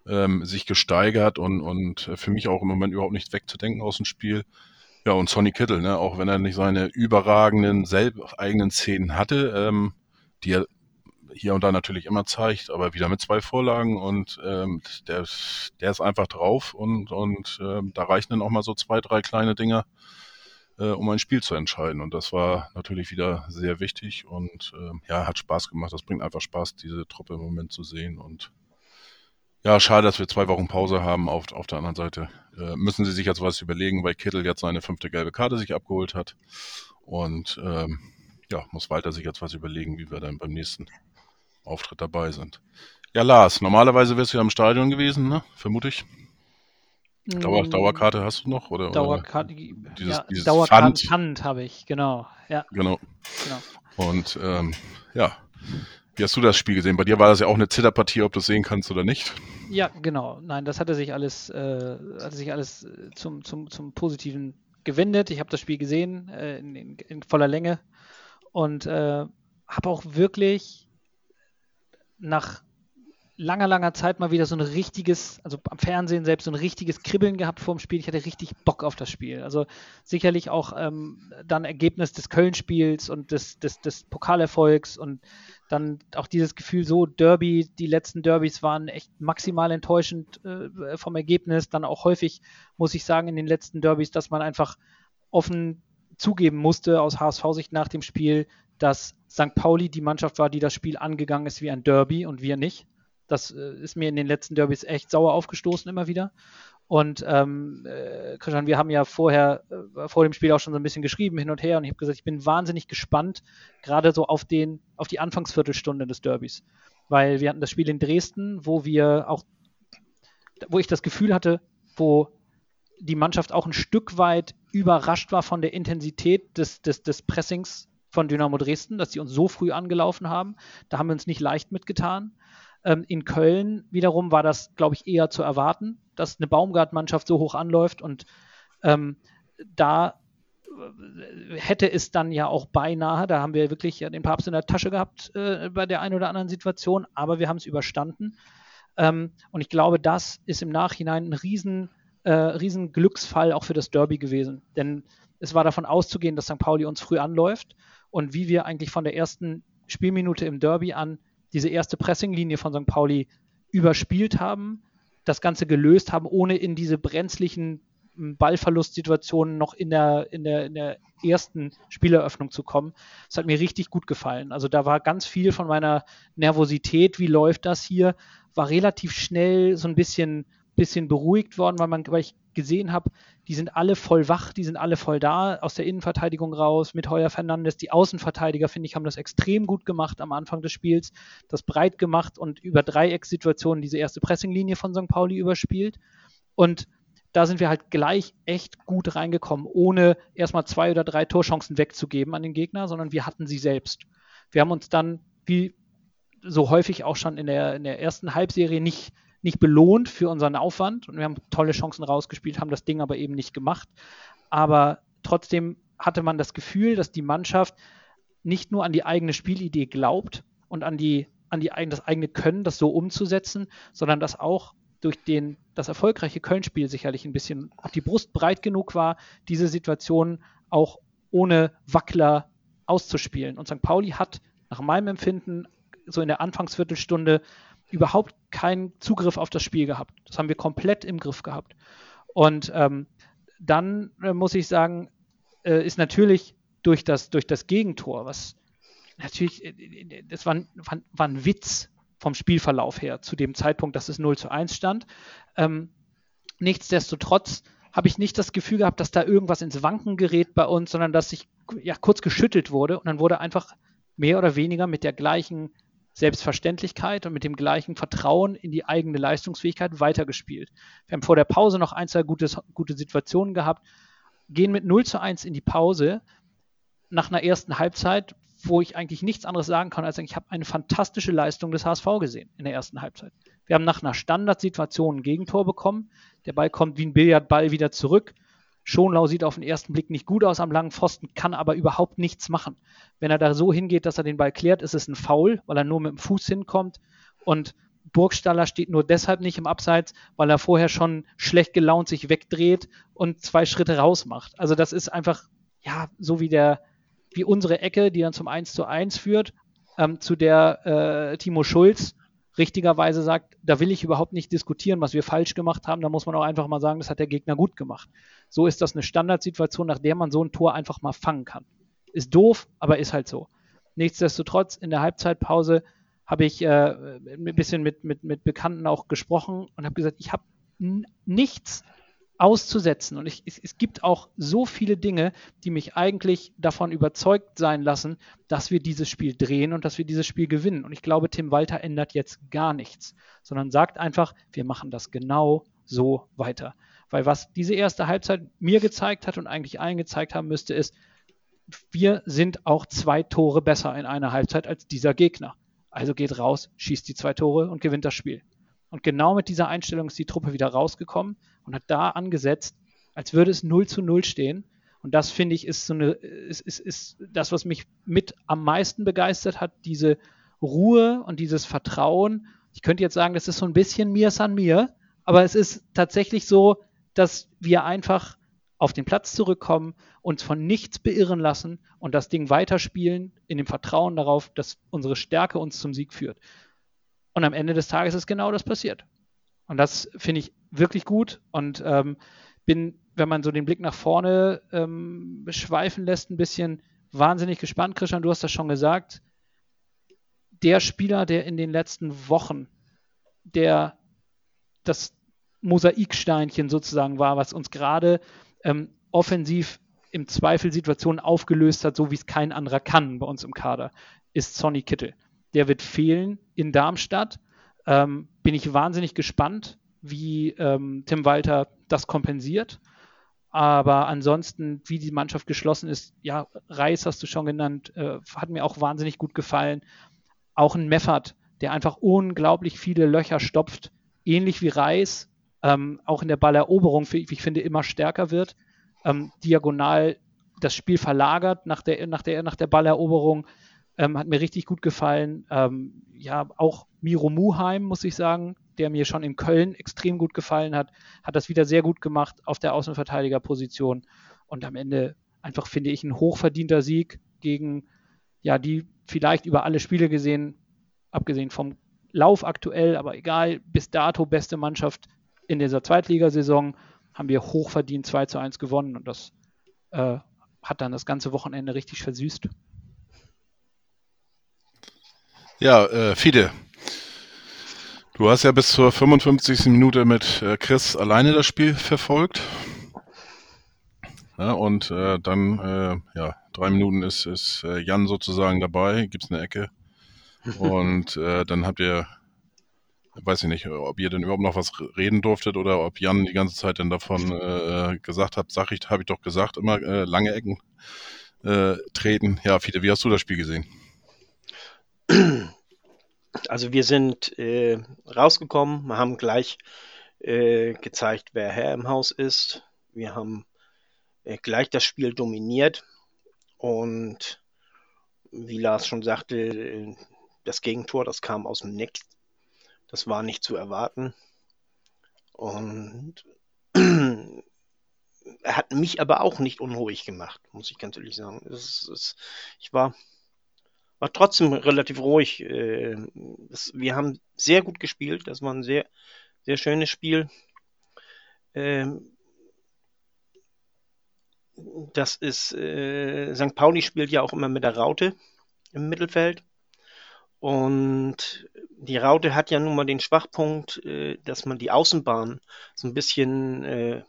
ähm, sich gesteigert und, und äh, für mich auch im Moment überhaupt nicht wegzudenken aus dem Spiel. Ja, und Sonny Kittel, ne, auch wenn er nicht seine überragenden, eigenen Szenen hatte, ähm, die er hier und da natürlich immer zeigt, aber wieder mit zwei Vorlagen und ähm, der, der ist einfach drauf und, und ähm, da reichen dann auch mal so zwei, drei kleine Dinger, äh, um ein Spiel zu entscheiden. Und das war natürlich wieder sehr wichtig und ähm, ja, hat Spaß gemacht. Das bringt einfach Spaß, diese Truppe im Moment zu sehen. Und ja, schade, dass wir zwei Wochen Pause haben. Auf, auf der anderen Seite äh, müssen sie sich jetzt was überlegen, weil Kittel jetzt seine fünfte gelbe Karte sich abgeholt hat. Und ähm, ja, muss Walter sich jetzt was überlegen, wie wir dann beim nächsten Auftritt dabei sind. Ja, Lars, normalerweise wärst du ja im Stadion gewesen, ne? Vermute ich. Dauer, Mm, Dauerkarte hast du noch? Oder, Dauerkarte, dieses- ja, dieses Dauerkarten Pfand. Pfand habe ich, genau. Ja, Oder? Genau. genau. Und ähm, ja, wie hast du das Spiel gesehen? Bei dir war das ja auch eine Zitterpartie, ob du es sehen kannst oder nicht. Ja, genau. Nein, das hatte sich alles, äh, hatte sich alles äh, zum, zum, zum Positiven gewendet. Ich habe das Spiel gesehen äh, in, in, in voller Länge und äh, habe auch wirklich nach langer, langer Zeit mal wieder so ein richtiges, also am Fernsehen selbst so ein richtiges Kribbeln gehabt vor dem Spiel. Ich hatte richtig Bock auf das Spiel. Also sicherlich auch ähm, dann Ergebnis des Köln-Spiels und des, des, des Pokalerfolgs und dann auch dieses Gefühl so, Derby, die letzten Derbys waren echt maximal enttäuschend äh, vom Ergebnis. Dann auch häufig, muss ich sagen, in den letzten Derbys, dass man einfach offen zugeben musste aus HSV-Sicht nach dem Spiel, dass St. Pauli die Mannschaft war, die das Spiel angegangen ist wie ein Derby und wir nicht. Das äh, ist mir in den letzten Derbys echt sauer aufgestoßen immer wieder. Und ähm, äh, Christian, wir haben ja vorher, äh, vor dem Spiel auch schon so ein bisschen geschrieben, hin und her, und ich habe gesagt, ich bin wahnsinnig gespannt, gerade so auf den, auf die Anfangsviertelstunde des Derbys. Weil wir hatten das Spiel in Dresden, wo wir auch, wo ich das Gefühl hatte, wo die Mannschaft auch ein Stück weit überrascht war von der Intensität des, des, des Pressings von Dynamo Dresden, dass sie uns so früh angelaufen haben. Da haben wir uns nicht leicht mitgetan. Ähm, in Köln wiederum war das, glaube ich, eher zu erwarten, dass eine Baumgart-Mannschaft so hoch anläuft und ähm, da äh, hätte es dann ja auch beinahe, da haben wir wirklich den Papst in der Tasche gehabt äh, bei der einen oder anderen Situation, aber wir haben es überstanden. Ähm, und ich glaube, das ist im Nachhinein ein riesen, äh, riesen Glücksfall auch für das Derby gewesen. Denn es war davon auszugehen, dass St. Pauli uns früh anläuft und wie wir eigentlich von der ersten Spielminute im Derby an diese erste Pressinglinie von St. Pauli überspielt haben, das Ganze gelöst haben, ohne in diese brenzlichen hm, Ballverlustsituationen noch in der, in, der, in der ersten Spieleröffnung zu kommen. Das hat mir richtig gut gefallen. Also da war ganz viel von meiner Nervosität, wie läuft das hier, war relativ schnell so ein bisschen, bisschen beruhigt worden, weil, man, weil ich gesehen habe, die sind alle voll wach, die sind alle voll da, aus der Innenverteidigung raus, mit Heuer Fernandes. Die Außenverteidiger, finde ich, haben das extrem gut gemacht am Anfang des Spiels, das breit gemacht und über Dreieckssituationen diese erste Pressinglinie von St. Pauli überspielt. Und da sind wir halt gleich echt gut reingekommen, ohne erstmal zwei oder drei Torchancen wegzugeben an den Gegner, sondern wir hatten sie selbst. Wir haben uns dann, wie so häufig auch schon in der, in der ersten Halbserie, nicht nicht belohnt für unseren Aufwand und wir haben tolle Chancen rausgespielt, haben das Ding aber eben nicht gemacht. Aber trotzdem hatte man das Gefühl, dass die Mannschaft nicht nur an die eigene Spielidee glaubt und an, die, an die, das eigene Können, das so umzusetzen, sondern dass auch durch den, das erfolgreiche Köln-Spiel sicherlich ein bisschen die Brust breit genug war, diese Situation auch ohne Wackler auszuspielen. Und St. Pauli hat nach meinem Empfinden so in der Anfangsviertelstunde überhaupt keinen Zugriff auf das Spiel gehabt. Das haben wir komplett im Griff gehabt. Und ähm, dann äh, muss ich sagen, äh, ist natürlich durch das, durch das Gegentor, was natürlich, äh, äh, das war, war, war, ein Witz vom Spielverlauf her zu dem Zeitpunkt, dass es 0 zu 1 stand. Ähm, nichtsdestotrotz habe ich nicht das Gefühl gehabt, dass da irgendwas ins Wanken gerät bei uns, sondern dass sich ja kurz geschüttelt wurde und dann wurde einfach mehr oder weniger mit der gleichen Selbstverständlichkeit und mit dem gleichen Vertrauen in die eigene Leistungsfähigkeit weitergespielt. Wir haben vor der Pause noch ein, zwei gutes, gute Situationen gehabt, gehen mit 0 zu 1 in die Pause nach einer ersten Halbzeit, wo ich eigentlich nichts anderes sagen kann, als ich habe eine fantastische Leistung des HSV gesehen in der ersten Halbzeit. Wir haben nach einer Standardsituation ein Gegentor bekommen. Der Ball kommt wie ein Billardball wieder zurück. Schonlau sieht auf den ersten Blick nicht gut aus am langen Pfosten, kann aber überhaupt nichts machen. Wenn er da so hingeht, dass er den Ball klärt, ist es ein Foul, weil er nur mit dem Fuß hinkommt. Und Burgstaller steht nur deshalb nicht im Abseits, weil er vorher schon schlecht gelaunt sich wegdreht und zwei Schritte raus macht. Also das ist einfach, ja, so wie der, wie unsere Ecke, die dann zum 1 zu 1 führt, ähm, zu der äh, Timo Schulz richtigerweise sagt, da will ich überhaupt nicht diskutieren, was wir falsch gemacht haben. Da muss man auch einfach mal sagen, das hat der Gegner gut gemacht. So ist das eine Standardsituation, nach der man so ein Tor einfach mal fangen kann. Ist doof, aber ist halt so. Nichtsdestotrotz, in der Halbzeitpause habe ich äh, ein bisschen mit, mit, mit Bekannten auch gesprochen und habe gesagt, ich habe nichts auszusetzen. Und ich, es, es, gibt auch so viele Dinge, die mich eigentlich davon überzeugt sein lassen, dass wir dieses Spiel drehen und dass wir dieses Spiel gewinnen. Und ich glaube, Tim Walter ändert jetzt gar nichts, sondern sagt einfach, wir machen das genau so weiter. Weil was diese erste Halbzeit mir gezeigt hat und eigentlich allen gezeigt haben müsste, ist, wir sind auch zwei Tore besser in einer Halbzeit als dieser Gegner. Also geht raus, schießt die zwei Tore und gewinnt das Spiel. Und genau mit dieser Einstellung ist die Truppe wieder rausgekommen und hat da angesetzt, als würde es 0 zu 0 stehen. Und das finde ich ist so eine, ist, ist, ist das, was mich mit am meisten begeistert hat, diese Ruhe und dieses Vertrauen. Ich könnte jetzt sagen, das ist so ein bisschen mir san mir, aber es ist tatsächlich so, dass wir einfach auf den Platz zurückkommen, uns von nichts beirren lassen und das Ding weiterspielen in dem Vertrauen darauf, dass unsere Stärke uns zum Sieg führt. Und am Ende des Tages ist genau das passiert. Und das finde ich wirklich gut und ähm, bin, wenn man so den Blick nach vorne ähm, schweifen lässt, ein bisschen wahnsinnig gespannt. Christian, du hast das schon gesagt. Der Spieler, der in den letzten Wochen, der das Mosaiksteinchen sozusagen war, was uns gerade ähm, offensiv im Zweifel Situationen aufgelöst hat, so wie es kein anderer kann bei uns im Kader, ist Sonny Kittel. Der wird fehlen in Darmstadt. Ähm, bin ich wahnsinnig gespannt, wie ähm, Tim Walter das kompensiert. Aber ansonsten, wie die Mannschaft geschlossen ist, ja, Reis hast du schon genannt, äh, hat mir auch wahnsinnig gut gefallen. Auch ein Meffert, der einfach unglaublich viele Löcher stopft, ähnlich wie Reis, ähm, auch in der Balleroberung, wie ich finde, immer stärker wird. Ähm, diagonal das Spiel verlagert nach der, nach der, nach der Balleroberung. Ähm, hat mir richtig gut gefallen. Ähm, ja, auch Miro Muheim, muss ich sagen, der mir schon in Köln extrem gut gefallen hat, hat das wieder sehr gut gemacht auf der Außenverteidigerposition. Und am Ende einfach, finde ich, ein hochverdienter Sieg gegen, ja, die vielleicht über alle Spiele gesehen, abgesehen vom Lauf aktuell, aber egal, bis dato beste Mannschaft in dieser Zweitligasaison, haben wir hochverdient 2 zu 1 gewonnen und das äh, hat dann das ganze Wochenende richtig versüßt. Ja, äh, Fide, du hast ja bis zur 55. Minute mit äh, Chris alleine das Spiel verfolgt. Ja, und äh, dann, äh, ja, drei Minuten ist, ist äh, Jan sozusagen dabei, gibt es eine Ecke. Und <laughs> äh, dann habt ihr, weiß ich nicht, ob ihr denn überhaupt noch was reden durftet oder ob Jan die ganze Zeit dann davon gesagt hat, sag ich, habe ich doch gesagt, immer lange Ecken treten. Ja, Fiete, wie hast du das Spiel gesehen? Also wir sind äh, rausgekommen, wir haben gleich äh, gezeigt, wer Herr im Haus ist. Wir haben äh, gleich das Spiel dominiert und wie Lars schon sagte, äh, das Gegentor, das kam aus dem Nichts. Das war nicht zu erwarten. Und <clears throat> er hat mich aber auch nicht unruhig gemacht, muss ich ganz ehrlich sagen. Es, es, ich war, war trotzdem relativ ruhig. Äh, es, wir haben sehr gut gespielt. Das war ein sehr, sehr schönes Spiel. Ähm, das ist, äh, St. Pauli spielt ja auch immer mit der Raute im Mittelfeld. Und die Raute hat ja nun mal den Schwachpunkt, äh, dass man die Außenbahn so ein bisschen äh,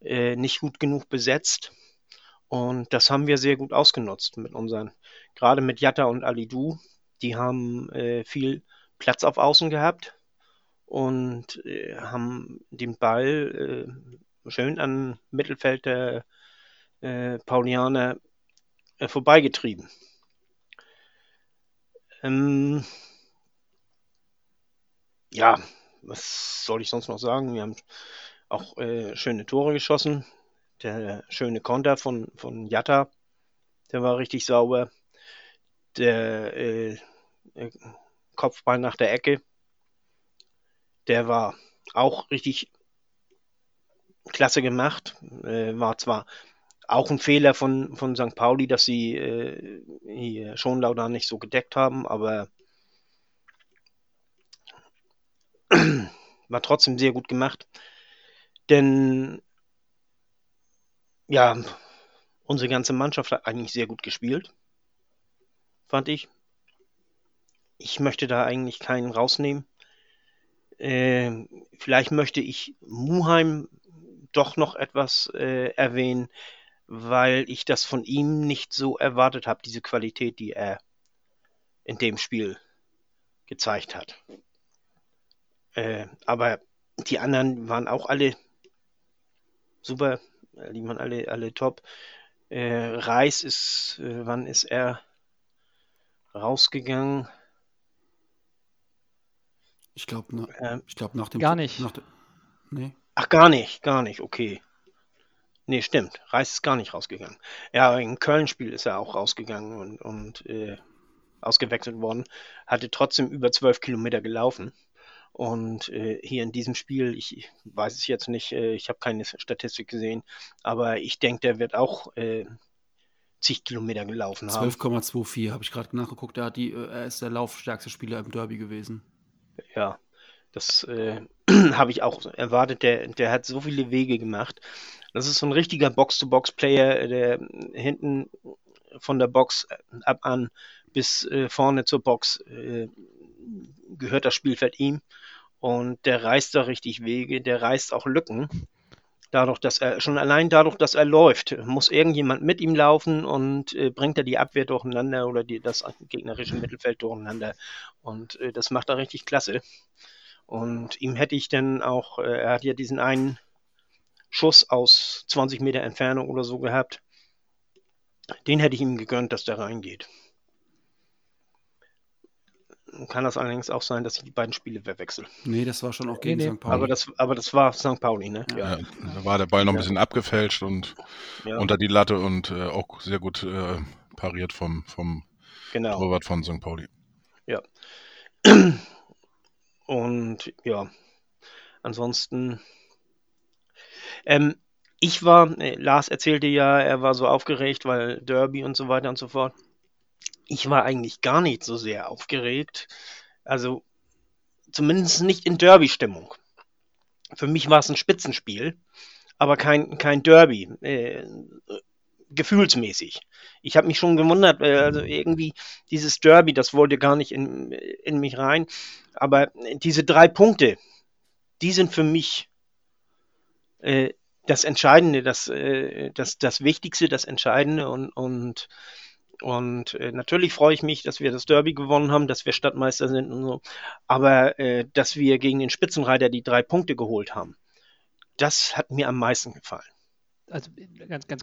äh, nicht gut genug besetzt. Und das haben wir sehr gut ausgenutzt mit unseren, gerade mit Jatta und Alidu. Die haben äh, viel Platz auf Außen gehabt und äh, haben den Ball äh, schön an Mittelfeld der Paulianer vorbeigetrieben. Ähm, ja, was soll ich sonst noch sagen? Wir haben auch äh, schöne Tore geschossen. Der schöne Konter von, von Jatta, der war richtig sauber. Der äh, äh Kopfball nach der Ecke, der war auch richtig klasse gemacht. Äh, war zwar auch ein Fehler von, von St. Pauli, dass sie äh, hier Schonlauder nicht so gedeckt haben, aber <clears throat> war trotzdem sehr gut gemacht. Denn ja, unsere ganze Mannschaft hat eigentlich sehr gut gespielt, fand ich. Ich möchte da eigentlich keinen rausnehmen. Äh, vielleicht möchte ich Muheim doch noch etwas äh, erwähnen weil ich das von ihm nicht so erwartet habe, diese Qualität, die er in dem Spiel gezeigt hat. Äh, aber die anderen waren auch alle super, äh, die waren alle, alle top. Äh, Reis ist, äh, wann ist er rausgegangen? Ich glaube, na, ähm, ich nach dem. Gar nicht. Nach de, nee. Ach, gar nicht, gar nicht, okay. Nee, stimmt. Reis ist gar nicht rausgegangen. Ja, im Köln-Spiel ist er auch rausgegangen und, und äh, ausgewechselt worden. Hatte trotzdem über zwölf Kilometer gelaufen. Und äh, hier in diesem Spiel, ich weiß es jetzt nicht, äh, ich habe keine Statistik gesehen, aber ich denke, der wird auch äh, zig Kilometer gelaufen haben. 12,24 habe ich gerade nachgeguckt. Er, die, äh, er ist der laufstärkste Spieler im Derby gewesen. Ja, das äh, <clears throat> habe ich auch erwartet. Der, der hat so viele Wege gemacht. Das ist so ein richtiger Box-to-Box-Player, der hinten von der Box ab an bis äh, vorne zur Box äh, gehört das Spielfeld ihm. Und der reißt da richtig Wege, der reißt auch Lücken. Dadurch, dass er, schon allein dadurch, dass er läuft, muss irgendjemand mit ihm laufen und äh, bringt er die Abwehr durcheinander oder die, das gegnerische Mittelfeld durcheinander. Und äh, das macht er richtig klasse. Und ihm hätte ich dann auch, äh, er hat ja diesen einen Schuss aus 20 Meter Entfernung oder so gehabt. Den hätte ich ihm gegönnt, dass der reingeht. Kann das allerdings auch sein, dass ich die beiden Spiele verwechsel. Nee, das war schon auch gegen Nee, nee. St. Pauli. Aber das, aber das war St. Pauli, ne? Ja, da war der Ball noch ein bisschen abgefälscht und Ja, unter die Latte und äh, auch sehr gut äh, pariert vom, vom genau. Torwart von St. Pauli. <clears throat> Und ja, ansonsten. Ähm, ich war, äh, Lars erzählte ja, er war so aufgeregt, weil Derby und so weiter und so fort. Ich war eigentlich gar nicht so sehr aufgeregt. Also zumindest nicht in Derby-Stimmung. Für mich war es ein Spitzenspiel, aber kein, kein Derby. Äh, gefühlsmäßig. Ich habe mich schon gewundert, äh, also irgendwie dieses Derby, das wollte gar nicht in, in mich rein. Aber diese drei Punkte, die sind für mich äh, das Entscheidende, das, äh, das, das Wichtigste, das Entscheidende und, und, und äh, natürlich freue ich mich, dass wir das Derby gewonnen haben, dass wir Stadtmeister sind und so, aber äh, dass wir gegen den Spitzenreiter die drei Punkte geholt haben, das hat mir am meisten gefallen. also ganz, ganz,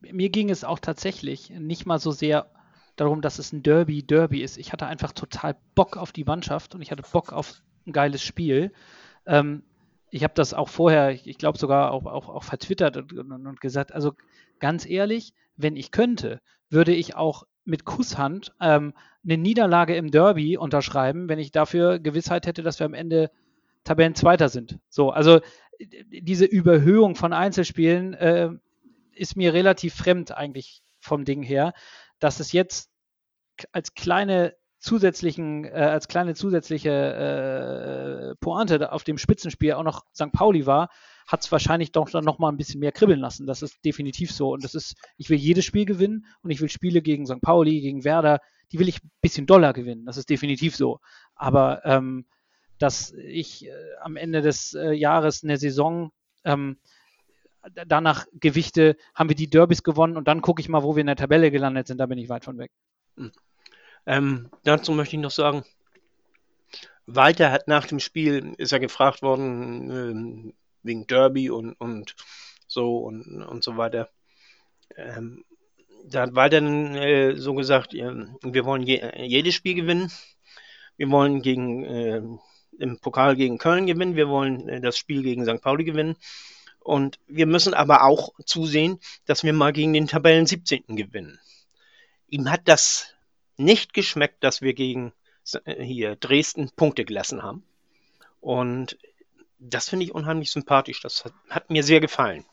mir ging es auch tatsächlich nicht mal so sehr darum, dass es ein Derby, Derby ist. Ich hatte einfach total Bock auf die Mannschaft und ich hatte Bock auf ein geiles Spiel. Ähm, ich habe das auch vorher, ich, glaube sogar auch, auch, auch vertwittert und, und, und gesagt, also ganz ehrlich, wenn ich könnte, würde ich auch mit Kusshand ähm, eine Niederlage im Derby unterschreiben, wenn ich dafür Gewissheit hätte, dass wir am Ende Tabellenzweiter sind. So, also diese Überhöhung von Einzelspielen äh, ist mir relativ fremd eigentlich vom Ding her, dass es jetzt als kleine zusätzlichen, äh, als kleine zusätzliche äh, Pointe auf dem Spitzenspiel auch noch St. Pauli war, hat es wahrscheinlich doch dann noch mal ein bisschen mehr kribbeln lassen. Das ist definitiv so. Und das ist, ich will jedes Spiel gewinnen und ich will Spiele gegen St. Pauli, gegen Werder, die will ich ein bisschen doller gewinnen. Das ist definitiv so. Aber ähm, dass ich äh, am Ende des äh, Jahres eine Saison ähm, danach gewichte, haben wir die Derbys gewonnen und dann gucke ich mal, wo wir in der Tabelle gelandet sind, da bin ich weit von weg. Ähm, dazu möchte ich noch sagen, Walter hat nach dem Spiel, ist er gefragt worden, ähm, wegen Derby und, und so und, und so weiter. Ähm, da hat Walter äh, so gesagt, äh, wir wollen je, jedes Spiel gewinnen. Wir wollen gegen, äh, im Pokal gegen Köln gewinnen. Wir wollen äh, das Spiel gegen St. Pauli gewinnen. Und wir müssen aber auch zusehen, dass wir mal gegen den Tabellen 17. gewinnen. Ihm hat das nicht geschmeckt, dass wir gegen äh, hier Dresden Punkte gelassen haben. Und das finde ich unheimlich sympathisch. Das hat, hat mir sehr gefallen.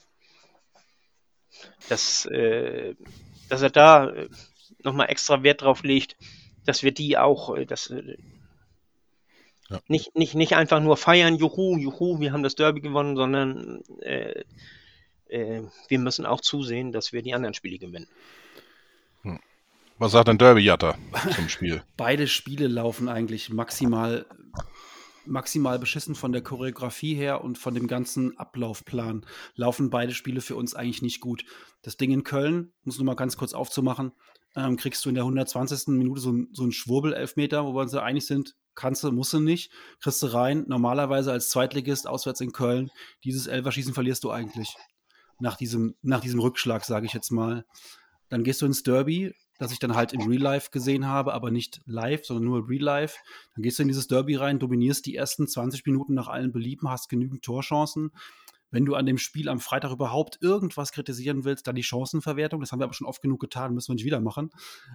Dass, äh, dass er da äh, nochmal extra Wert drauf legt, dass wir die auch, äh, dass, äh, Ja. nicht, nicht, nicht einfach nur feiern, juhu, juhu, wir haben das Derby gewonnen, sondern äh, äh, wir müssen auch zusehen, dass wir die anderen Spiele gewinnen. Was sagt denn Derby Jatta zum <laughs> Spiel? Beide Spiele laufen eigentlich maximal, maximal beschissen von der Choreografie her und von dem ganzen Ablaufplan. Laufen beide Spiele für uns eigentlich nicht gut. Das Ding in Köln, muss nur mal ganz kurz aufzumachen, ähm, kriegst du in der 120. Minute so, so einen Schwurbel-Elfmeter, wo wir uns ja einig sind, kannst du, musst du nicht, kriegst du rein. Normalerweise als Zweitligist auswärts in Köln, dieses Elferschießen verlierst du eigentlich. Nach diesem, nach diesem Rückschlag, sage ich jetzt mal. Dann gehst du ins Derby, das ich dann halt im Real Life gesehen habe, aber nicht live, sondern nur Real Life. Dann gehst du in dieses Derby rein, dominierst die ersten 20 Minuten nach allen Belieben, hast genügend Torchancen. Wenn du an dem Spiel am Freitag überhaupt irgendwas kritisieren willst, dann die Chancenverwertung. Das haben wir aber schon oft genug getan, müssen wir nicht wieder machen.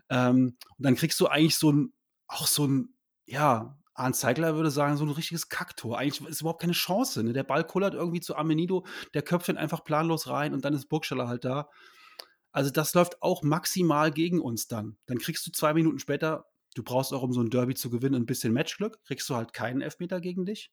Ähm, und dann kriegst du eigentlich so ein, auch so ein, ja, Arndt Zeigler würde sagen, so ein richtiges Kacktor. Eigentlich ist überhaupt keine Chance. Ne? Der Ball kullert irgendwie zu Amenido, der köpft ihn einfach planlos rein und dann ist Burgstaller halt da. Also das läuft auch maximal gegen uns dann. Dann kriegst du zwei Minuten später, du brauchst auch, um so ein Derby zu gewinnen, ein bisschen Matchglück, kriegst du halt keinen Elfmeter gegen dich.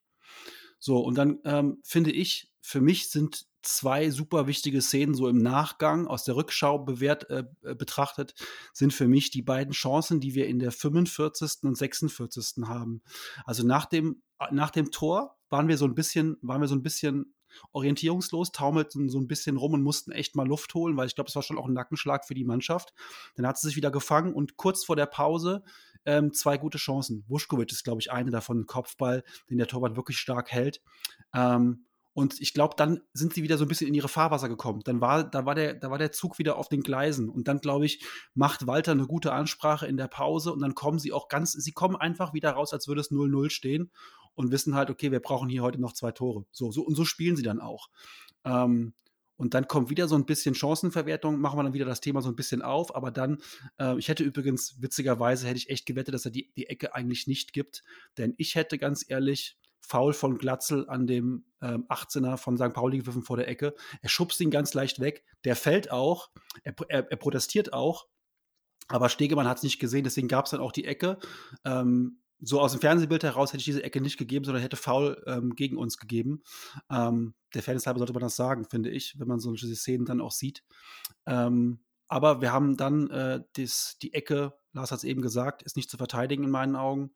So, und dann ähm, finde ich, für mich sind zwei super wichtige Szenen so im Nachgang aus der Rückschau bewährt, äh, äh, betrachtet, sind für mich die beiden Chancen, die wir in der 45. und 46. haben. Also nach dem nach dem Tor waren wir so ein bisschen, waren wir so ein bisschen orientierungslos, taumelten so ein bisschen rum und mussten echt mal Luft holen, weil ich glaube, es war schon auch ein Nackenschlag für die Mannschaft. Dann hat sie sich wieder gefangen und kurz vor der Pause ähm, zwei gute Chancen. Wuschkowitsch ist, glaube ich, eine davon, ein Kopfball, den der Torwart wirklich stark hält. Ähm, und ich glaube, dann sind sie wieder so ein bisschen in ihre Fahrwasser gekommen. Dann war, da war der, da war der Zug wieder auf den Gleisen. Und dann, glaube ich, macht Walter eine gute Ansprache in der Pause und dann kommen sie auch ganz, sie kommen einfach wieder raus, als würde es 0-0 stehen und wissen halt, okay, wir brauchen hier heute noch zwei Tore. So, so und so spielen sie dann auch. Ähm, und dann kommt wieder so ein bisschen Chancenverwertung, machen wir dann wieder das Thema so ein bisschen auf. Aber dann, äh, ich hätte übrigens, witzigerweise, hätte ich echt gewettet, dass er die, die Ecke eigentlich nicht gibt. Denn ich hätte ganz ehrlich Foul von Glatzel an dem ähm, 18er von St. Pauli gewiffen vor der Ecke. Er schubst ihn ganz leicht weg. Der fällt auch. Er, er, er protestiert auch. Aber Stegemann hat es nicht gesehen, deswegen gab es dann auch die Ecke. Ähm, so aus dem Fernsehbild heraus hätte ich diese Ecke nicht gegeben, sondern hätte Foul ähm, gegen uns gegeben. Ähm, der Fairness halber sollte man das sagen, finde ich, wenn man solche Szenen dann auch sieht. Ähm, aber wir haben dann äh, das, die Ecke, Lars hat es eben gesagt, ist nicht zu verteidigen in meinen Augen.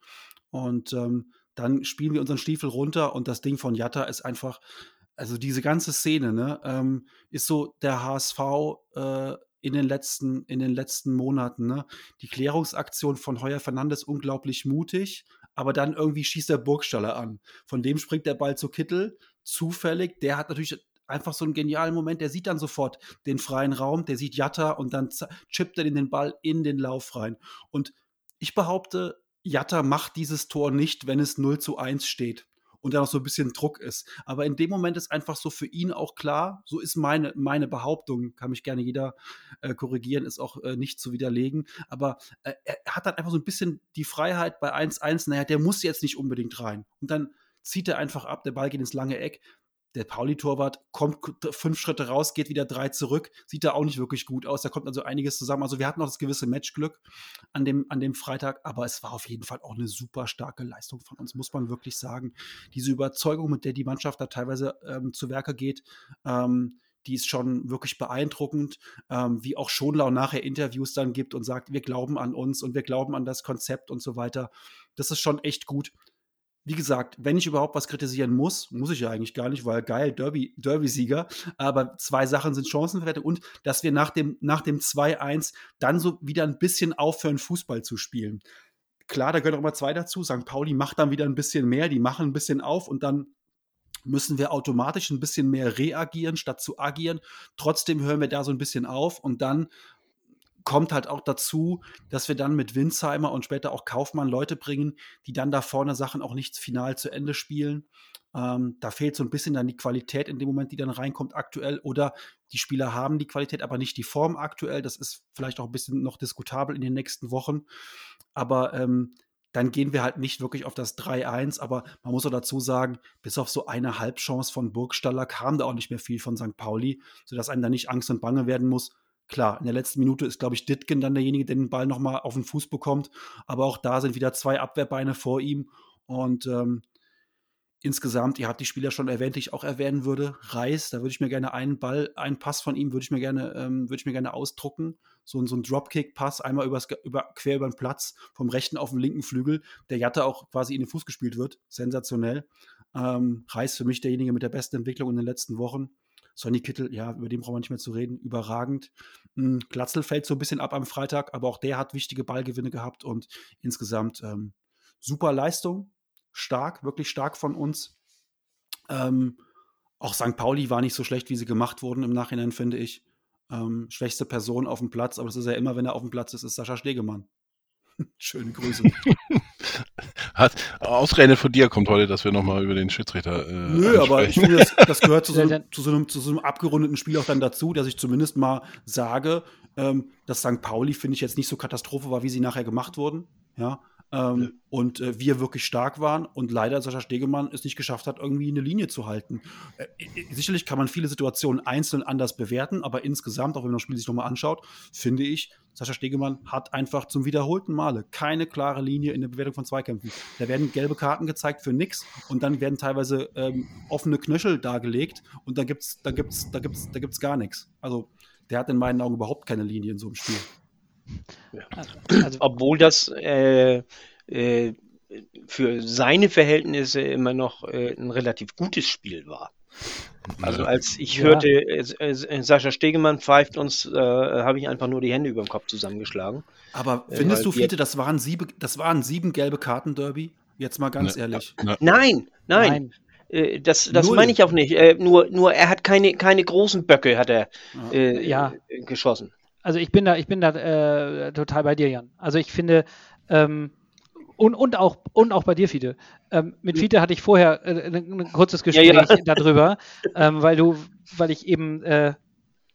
Und ähm, dann spielen wir unseren Stiefel runter und das Ding von Jatta ist einfach, also diese ganze Szene, ne, ähm, ist so der HSV äh, in den letzten, in den letzten Monaten, ne? Die Klärungsaktion von Heuer Fernandes unglaublich mutig, aber dann irgendwie schießt der Burgstaller an. Von dem springt der Ball zu Kittel, zufällig. Der hat natürlich einfach so einen genialen Moment. Der sieht dann sofort den freien Raum, der sieht Jatta und dann chippt er den Ball in den Lauf rein. Und ich behaupte, Jatta macht dieses Tor nicht, wenn es 0 zu 1 steht und da noch so ein bisschen Druck ist. Aber in dem Moment ist einfach so für ihn auch klar, so ist meine, meine Behauptung, kann mich gerne jeder äh, korrigieren, ist auch äh, nicht zu widerlegen. Aber äh, er hat dann einfach so ein bisschen die Freiheit bei 1-1, naja, der muss jetzt nicht unbedingt rein. Und dann zieht er einfach ab, der Ball geht ins lange Eck der Pauli-Torwart kommt fünf Schritte raus, geht wieder drei zurück, sieht da auch nicht wirklich gut aus. Da kommt also einiges zusammen. Also wir hatten noch das gewisse Matchglück an dem, an dem Freitag, aber es war auf jeden Fall auch eine super starke Leistung von uns, muss man wirklich sagen. Diese Überzeugung, mit der die Mannschaft da teilweise ähm, zu Werke geht, ähm, die ist schon wirklich beeindruckend, ähm, wie auch Schonlau nachher Interviews dann gibt und sagt, wir glauben an uns und wir glauben an das Konzept und so weiter. Das ist schon echt gut wie gesagt, wenn ich überhaupt was kritisieren muss, muss ich ja eigentlich gar nicht, weil geil, Derby, Derby-Sieger. Aber zwei Sachen sind Chancenwerte und dass wir nach dem, nach dem 2-1 dann so wieder ein bisschen aufhören, Fußball zu spielen. Klar, da gehören auch mal zwei dazu. St. Pauli macht dann wieder ein bisschen mehr, die machen ein bisschen auf und dann müssen wir automatisch ein bisschen mehr reagieren, statt zu agieren. Trotzdem hören wir da so ein bisschen auf und dann kommt halt auch dazu, dass wir dann mit Winsheimer und später auch Kaufmann Leute bringen, die dann da vorne Sachen auch nicht final zu Ende spielen. Ähm, da fehlt so ein bisschen dann die Qualität in dem Moment, die dann reinkommt aktuell. Oder die Spieler haben die Qualität, aber nicht die Form aktuell. Das ist vielleicht auch ein bisschen noch diskutabel in den nächsten Wochen. Aber ähm, dann gehen wir halt nicht wirklich auf das 3-1. Aber man muss auch dazu sagen, bis auf so eine Halbchance von Burgstaller kam da auch nicht mehr viel von St. Pauli, sodass einem da nicht Angst und Bange werden muss. Klar, in der letzten Minute ist, glaube ich, Ditgen dann derjenige, der den Ball nochmal auf den Fuß bekommt. Aber auch da sind wieder zwei Abwehrbeine vor ihm. Und ähm, insgesamt, ihr habt die Spieler schon erwähnt, die ich auch erwähnen würde. Reis, da würde ich mir gerne einen Ball, einen Pass von ihm würde ich mir gerne, ähm, würde ich mir gerne ausdrucken. So, so ein Dropkick-Pass, einmal übers, über, quer über den Platz, vom rechten auf den linken Flügel, der Jatte auch quasi in den Fuß gespielt wird. Sensationell. Ähm, Reis für mich derjenige mit der besten Entwicklung in den letzten Wochen. Sonny Kittel, ja, über den brauchen wir nicht mehr zu reden, überragend. Hm, Glatzel fällt so ein bisschen ab am Freitag, aber auch der hat wichtige Ballgewinne gehabt und insgesamt ähm, super Leistung, stark, wirklich stark von uns. Ähm, auch St. Pauli war nicht so schlecht, wie sie gemacht wurden im Nachhinein, finde ich. Ähm, schwächste Person auf dem Platz, aber das ist ja immer, wenn er auf dem Platz ist, ist Sascha Stegemann. <laughs> Schöne Grüße. <laughs> Hat, ausgerechnet von dir kommt heute, dass wir nochmal über den Schiedsrichter. Äh, Nö, ansprechen. aber ich finde, das, das gehört zu <laughs> so, einem, zu, so einem, zu so einem abgerundeten Spiel auch dann dazu, dass ich zumindest mal sage, ähm, dass St. Pauli, finde ich, jetzt nicht so Katastrophe war, wie sie nachher gemacht wurden. Ja, ähm, ja. Und äh, wir wirklich stark waren und leider Sascha Stegemann es nicht geschafft hat, irgendwie eine Linie zu halten. Äh, sicherlich kann man viele Situationen einzeln anders bewerten, aber insgesamt, auch wenn man das Spiel sich nochmal anschaut, finde ich, Sascha Stegemann hat einfach zum wiederholten Male keine klare Linie in der Bewertung von Zweikämpfen. Da werden gelbe Karten gezeigt für nix und dann werden teilweise ähm, offene Knöchel dargelegt und da gibt's, da gibt's, da gibt's, da gibt's gar nichts. Also der hat in meinen Augen überhaupt keine Linie in so einem Spiel. Ja. Also, <clears throat> Obwohl das äh, äh, für seine Verhältnisse immer noch äh, ein relativ gutes Spiel war. Also als ich ja. hörte, äh, äh, Sascha Stegemann pfeift uns, äh, habe ich einfach nur die Hände über dem Kopf zusammengeschlagen. Aber äh, findest du, Fiete, das waren sieben, das waren sieben gelbe Karten Derby? Jetzt mal ganz ne, ehrlich. Ne. Nein, nein. nein. Äh, das das meine ich auch nicht. Äh, nur, nur er hat keine, keine großen Böcke hat er ja. geschossen. Also ich bin da, ich bin da total bei dir, Jan. Also ich finde, ähm, und, und, auch, und auch bei dir, Fiete. Ähm, mit Fiete hatte ich vorher äh, ein, ein, kurzes Gespräch ja, ja. darüber, ähm, weil du, weil ich eben äh,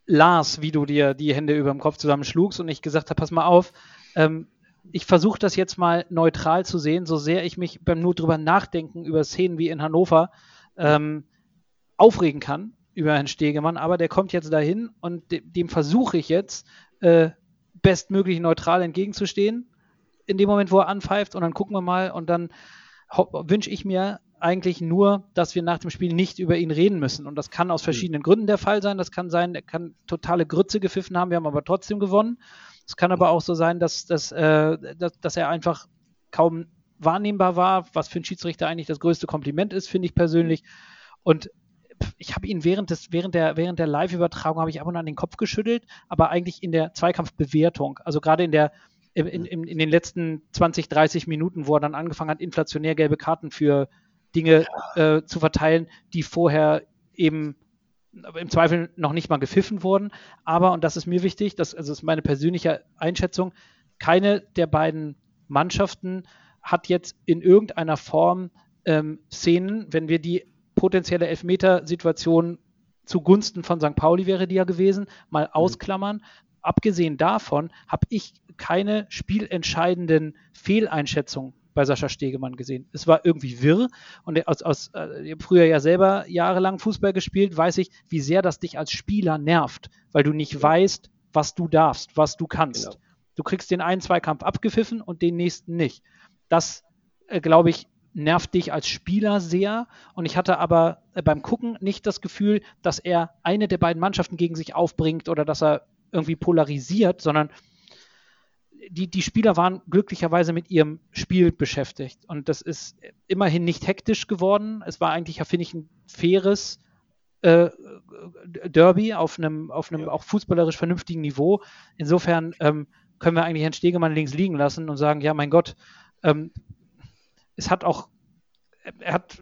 las, wie du dir die Hände über dem Kopf zusammenschlugst und ich gesagt habe, pass mal auf, ähm, ich versuche das jetzt mal neutral zu sehen, so sehr ich mich beim nur drüber nachdenken über Szenen wie in Hannover ähm, aufregen kann über Herrn Stegemann, aber der kommt jetzt dahin und de dem versuche ich jetzt äh, bestmöglich neutral entgegenzustehen in dem Moment, wo er anpfeift und dann gucken wir mal und dann wünsche ich mir eigentlich nur, dass wir nach dem Spiel nicht über ihn reden müssen. Und das kann aus hm. verschiedenen mhm. Gründen der Fall sein. Das kann sein, er kann totale Grütze gepfiffen haben, wir haben aber trotzdem gewonnen. Es kann aber auch so sein, dass, dass, äh, dass, dass er einfach kaum wahrnehmbar war, was für einen Schiedsrichter eigentlich das größte Kompliment ist, finde ich persönlich. Und ich habe ihn während des, während der, während der Live-Übertragung habe ich ab und an den Kopf geschüttelt, aber eigentlich in der Zweikampfbewertung, also gerade in der, in, in, in, den letzten 20, 30 Minuten, wo er dann angefangen hat, inflationär gelbe Karten für Dinge äh, zu verteilen, die vorher eben im Zweifel noch nicht mal gepfiffen wurden. Aber, und das ist mir wichtig, das, also ist meine persönliche Einschätzung, keine der beiden Mannschaften hat jetzt in irgendeiner Form ähm, Szenen, wenn wir die potenzielle Elfmetersituation zugunsten von St. Pauli wäre die ja gewesen, mal mhm. ausklammern, abgesehen davon habe ich keine spielentscheidenden Fehleinschätzungen bei Sascha Stegemann gesehen. Es war irgendwie wirr und aus, aus äh, früher ja selber jahrelang Fußball gespielt, weiß ich, wie sehr das dich als Spieler nervt, weil du nicht weißt, was du darfst, was du kannst. Genau. Du kriegst den einen Zweikampf abgepfiffen und den nächsten nicht. Das, äh, glaube ich, nervt dich als Spieler sehr. Und ich hatte aber äh, beim Gucken nicht das Gefühl, dass er eine der beiden Mannschaften gegen sich aufbringt oder dass er irgendwie polarisiert, sondern die, die Spieler waren glücklicherweise mit ihrem Spiel beschäftigt. Und das ist immerhin nicht hektisch geworden. Es war eigentlich, finde ich, ein faires äh, Derby auf einem, auf einem auch fußballerisch vernünftigen Niveau. Insofern ähm, können wir eigentlich Herrn Stegemann links liegen lassen und sagen, ja, mein Gott, ähm, es hat auch, er hat,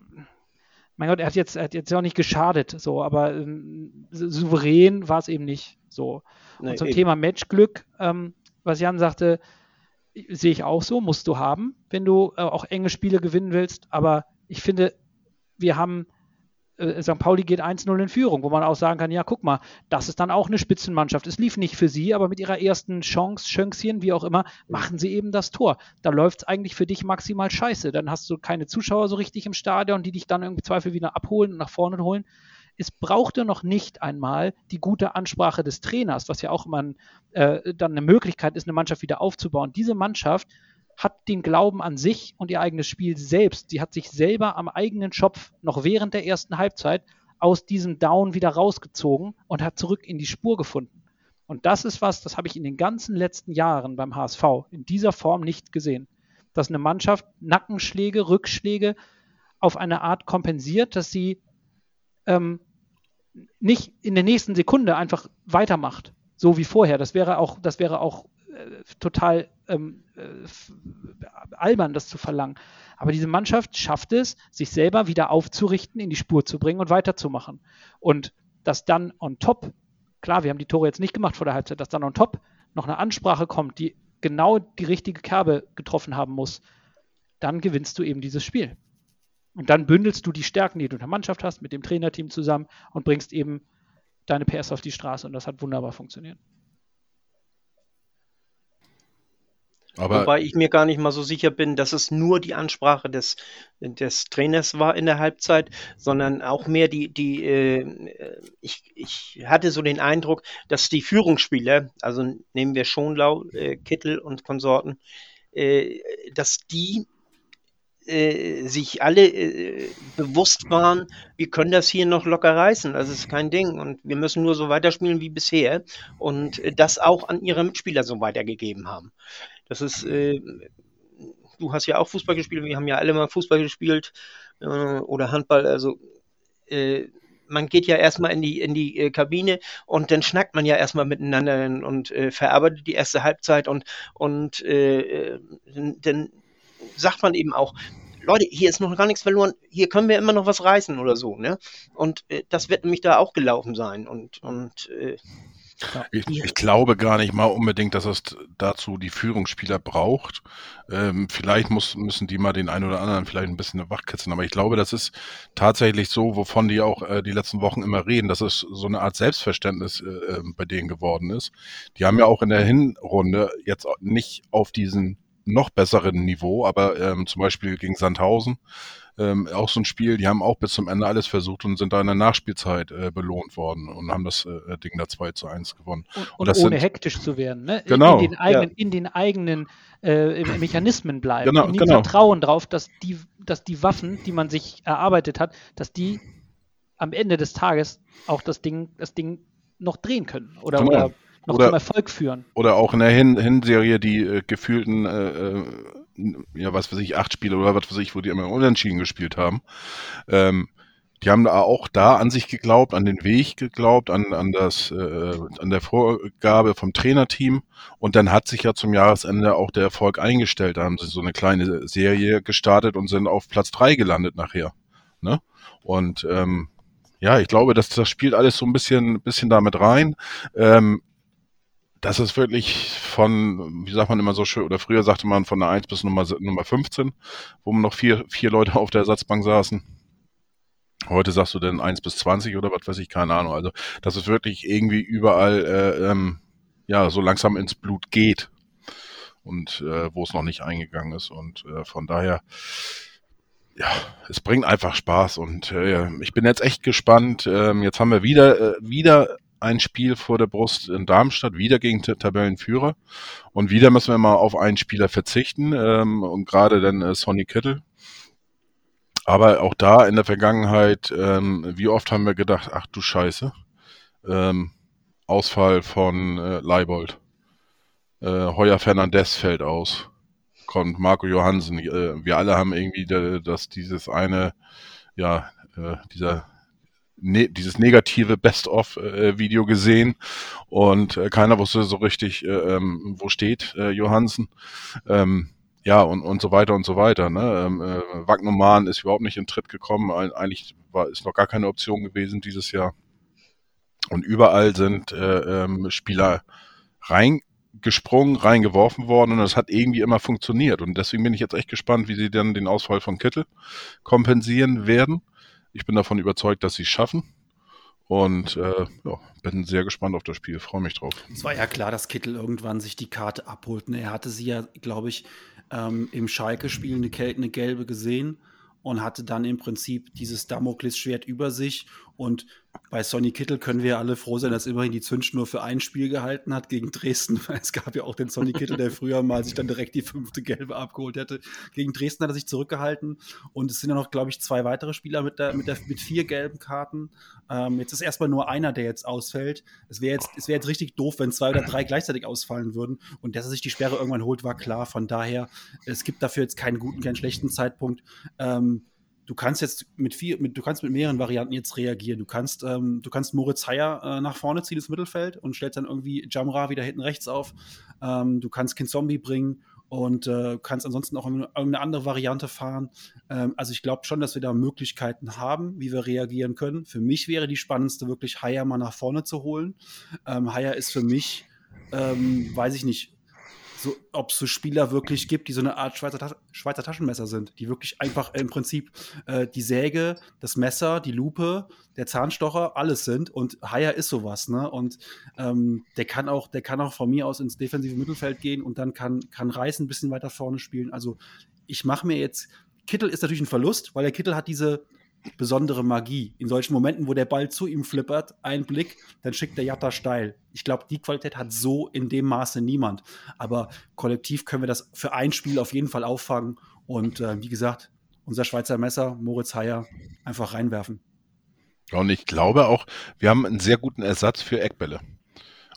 mein Gott, er hat jetzt, er hat jetzt auch nicht geschadet, so, aber ähm, souverän war es eben nicht so. Und zum eben. Thema Matchglück, ähm, was Jan sagte, sehe ich auch so, musst du haben, wenn du äh, auch enge Spiele gewinnen willst. Aber ich finde, wir haben, St. Pauli geht 1-0 in Führung, wo man auch sagen kann, ja, guck mal, das ist dann auch eine Spitzenmannschaft. Es lief nicht für sie, aber mit ihrer ersten Chance, Schönkschen, wie auch immer, machen sie eben das Tor. Da läuft es eigentlich für dich maximal scheiße. Dann hast du keine Zuschauer so richtig im Stadion, die dich dann im Zweifel wieder abholen und nach vorne holen es brauchte noch nicht einmal die gute Ansprache des Trainers, was ja auch immer äh, dann eine Möglichkeit ist, eine Mannschaft wieder aufzubauen. Diese Mannschaft hat den Glauben an sich und ihr eigenes Spiel selbst. Sie hat sich selber am eigenen Schopf noch während der ersten Halbzeit aus diesem Down wieder rausgezogen und hat zurück in die Spur gefunden. Und das ist was, das habe ich in den ganzen letzten Jahren beim HSV in dieser Form nicht gesehen. Dass eine Mannschaft Nackenschläge, Rückschläge auf eine Art kompensiert, dass sie ähm, nicht in der nächsten Sekunde einfach weitermacht, so wie vorher. Das wäre auch, das wäre auch äh, total ähm, äh, albern, das zu verlangen. Aber diese Mannschaft schafft es, sich selber wieder aufzurichten, in die Spur zu bringen und weiterzumachen. Und dass dann on top, klar, wir haben die Tore jetzt nicht gemacht vor der Halbzeit, dass dann on top noch eine Ansprache kommt, die genau die richtige Kerbe getroffen haben muss, dann gewinnst du eben dieses Spiel. Und dann bündelst du die Stärken, die du in der Mannschaft hast, mit dem Trainerteam zusammen und bringst eben deine PS auf die Straße. Und das hat wunderbar funktioniert. Aber Wobei ich mir gar nicht mal so sicher bin, dass es nur die Ansprache des, des Trainers war in der Halbzeit, sondern auch mehr die, die äh, ich, ich hatte so den Eindruck, dass die Führungsspieler, also nehmen wir Schonlau, äh, Kittel und Konsorten, äh, dass die äh, sich alle äh, bewusst waren, wir können das hier noch locker reißen, das ist kein Ding und wir müssen nur so weiterspielen wie bisher und das auch an ihre Mitspieler so weitergegeben haben. Das ist, äh, du hast ja auch Fußball gespielt, wir haben ja alle mal Fußball gespielt äh, oder Handball, also äh, man geht ja erstmal in die, in die äh, Kabine und dann schnackt man ja erstmal miteinander und äh, verarbeitet die erste Halbzeit und, und äh, dann sagt man eben auch, Leute, hier ist noch gar nichts verloren, hier können wir immer noch was reißen oder so, ne? Und äh, das wird nämlich da auch gelaufen sein. Und, und äh, ich, ich, glaube gar nicht mal unbedingt, dass es dazu die Führungsspieler braucht. Ähm, vielleicht muss, müssen die mal den einen oder anderen vielleicht ein bisschen wachkitzeln. Aber ich glaube, das ist tatsächlich so, wovon die auch äh, die letzten Wochen immer reden, dass es so eine Art Selbstverständnis äh, ähm, bei denen geworden ist. Die haben ja auch in der Hinrunde jetzt nicht auf diesen noch besseren Niveau, aber ähm, zum Beispiel gegen Sandhausen ähm, auch so ein Spiel, die haben auch bis zum Ende alles versucht und sind da in der Nachspielzeit äh, belohnt worden und haben das äh, Ding da 2 zu 1 gewonnen. Und, und, und ohne sind, hektisch zu werden, ne? Genau. In den eigenen, ja. in den eigenen äh, Mechanismen bleiben. Genau, und genau. Vertrauen darauf, dass die, dass die Waffen, die man sich erarbeitet hat, dass die am Ende des Tages auch das Ding, das Ding noch drehen können. Oder, genau. oder noch oder, zum Erfolg führen. Oder auch in der Hin Hinserie die äh, gefühlten, äh, äh, ja, was weiß ich, acht Spiele oder was weiß ich, wo die immer unentschieden gespielt haben. Ähm, die haben da auch da an sich geglaubt, an den Weg geglaubt, an, an das, äh, an der Vorgabe vom Trainerteam. Und dann hat sich ja zum Jahresende auch der Erfolg eingestellt. Da haben sie so eine kleine Serie gestartet und sind auf Platz drei gelandet nachher. Ne? Und ähm, ja, ich glaube, dass das spielt alles so ein bisschen, bisschen damit rein. Ähm, das ist wirklich von, wie sagt man immer so schön, oder früher sagte man von der 1 bis Nummer, Nummer 15, wo noch vier, vier Leute auf der Ersatzbank saßen. Heute sagst du denn 1 bis 20 oder was weiß ich, keine Ahnung. Also, dass es wirklich irgendwie überall, äh, ähm, ja, so langsam ins Blut geht. Und äh, wo es noch nicht eingegangen ist. Und äh, von daher, ja, es bringt einfach Spaß. Und äh, ich bin jetzt echt gespannt. Ähm, jetzt haben wir wieder, äh, wieder ein Spiel vor der Brust in Darmstadt, wieder gegen Tabellenführer. Und wieder müssen wir mal auf einen Spieler verzichten ähm, und gerade dann äh, Sonny Kittel. Aber auch da in der Vergangenheit, ähm, wie oft haben wir gedacht, ach du Scheiße, ähm, Ausfall von äh, Leibold. Äh, Heuer Fernandez fällt aus. Kommt Marco Johansen. Äh, wir alle haben irgendwie das, dieses eine, ja, äh, dieser ne, dieses negative Best-of-Video gesehen und äh, keiner wusste so richtig, äh, ähm, wo steht äh, Johansen. Ähm, ja, und, und so weiter und so weiter. Ne? Ähm, äh, Wagnoman ist überhaupt nicht in Tritt gekommen. Eigentlich war, ist noch gar keine Option gewesen dieses Jahr. Und überall sind äh, ähm, Spieler reingesprungen, reingeworfen worden und das hat irgendwie immer funktioniert. Und deswegen bin ich jetzt echt gespannt, wie sie dann den Ausfall von Kittel kompensieren werden. Ich bin davon überzeugt, dass sie es schaffen. Und äh, ja, bin sehr gespannt auf das Spiel, freue mich drauf. Es war ja klar, dass Kittel irgendwann sich die Karte abholt. Ne? Er hatte sie ja, glaube ich, ähm, im Schalke-Spiel eine, eine, gelbe gesehen und hatte dann im Prinzip dieses Damoklesschwert über sich und bei Sonny Kittel können wir alle froh sein, dass immerhin die Zündschnur für ein Spiel gehalten hat gegen Dresden. <laughs> Es gab ja auch den Sonny Kittel, der früher mal sich dann direkt die fünfte Gelbe abgeholt hätte. Gegen Dresden hat er sich zurückgehalten und es sind ja noch, glaube ich, zwei weitere Spieler mit, der, mit, der, mit vier gelben Karten. Ähm, jetzt ist erstmal nur einer, der jetzt ausfällt. Es wäre jetzt, wär jetzt richtig doof, wenn zwei oder drei gleichzeitig ausfallen würden. Und dass er sich die Sperre irgendwann holt, war klar. Von daher, es gibt dafür jetzt keinen guten, keinen schlechten Zeitpunkt. Ähm, du kannst jetzt mit vier, mit, du kannst mit mehreren Varianten jetzt reagieren. Du kannst, ähm, du kannst Moritz Heyer äh, nach vorne ziehen ins Mittelfeld und stellst dann irgendwie Jamra wieder hinten rechts auf. Ähm, du kannst Kinzombie bringen und äh, kannst ansonsten auch irgendeine andere Variante fahren. Ähm, also ich glaube schon, dass wir da Möglichkeiten haben, wie wir reagieren können. Für mich wäre die spannendste wirklich Heyer mal nach vorne zu holen. Ähm, Heyer ist für mich, ähm, weiß ich nicht, so, ob es so Spieler wirklich gibt, die so eine Art Schweizer, Tas Schweizer Taschenmesser sind, die wirklich einfach im Prinzip äh, die Säge, das Messer, die Lupe, der Zahnstocher, alles sind. Und Haier ist sowas, ne? Und ähm, der kann auch, der kann auch von mir aus ins defensive Mittelfeld gehen und dann kann, kann Reis ein bisschen weiter vorne spielen. Also ich mache mir jetzt, Kittel ist natürlich ein Verlust, weil der Kittel hat diese, besondere Magie. In solchen Momenten, wo der Ball zu ihm flippert, ein Blick, dann schickt der Jatta steil. Ich glaube, die Qualität hat so in dem Maße niemand. Aber kollektiv können wir das für ein Spiel auf jeden Fall auffangen. Und äh, wie gesagt, unser Schweizer Messer, Moritz Heyer, einfach reinwerfen. Und ich glaube auch, wir haben einen sehr guten Ersatz für Eckbälle.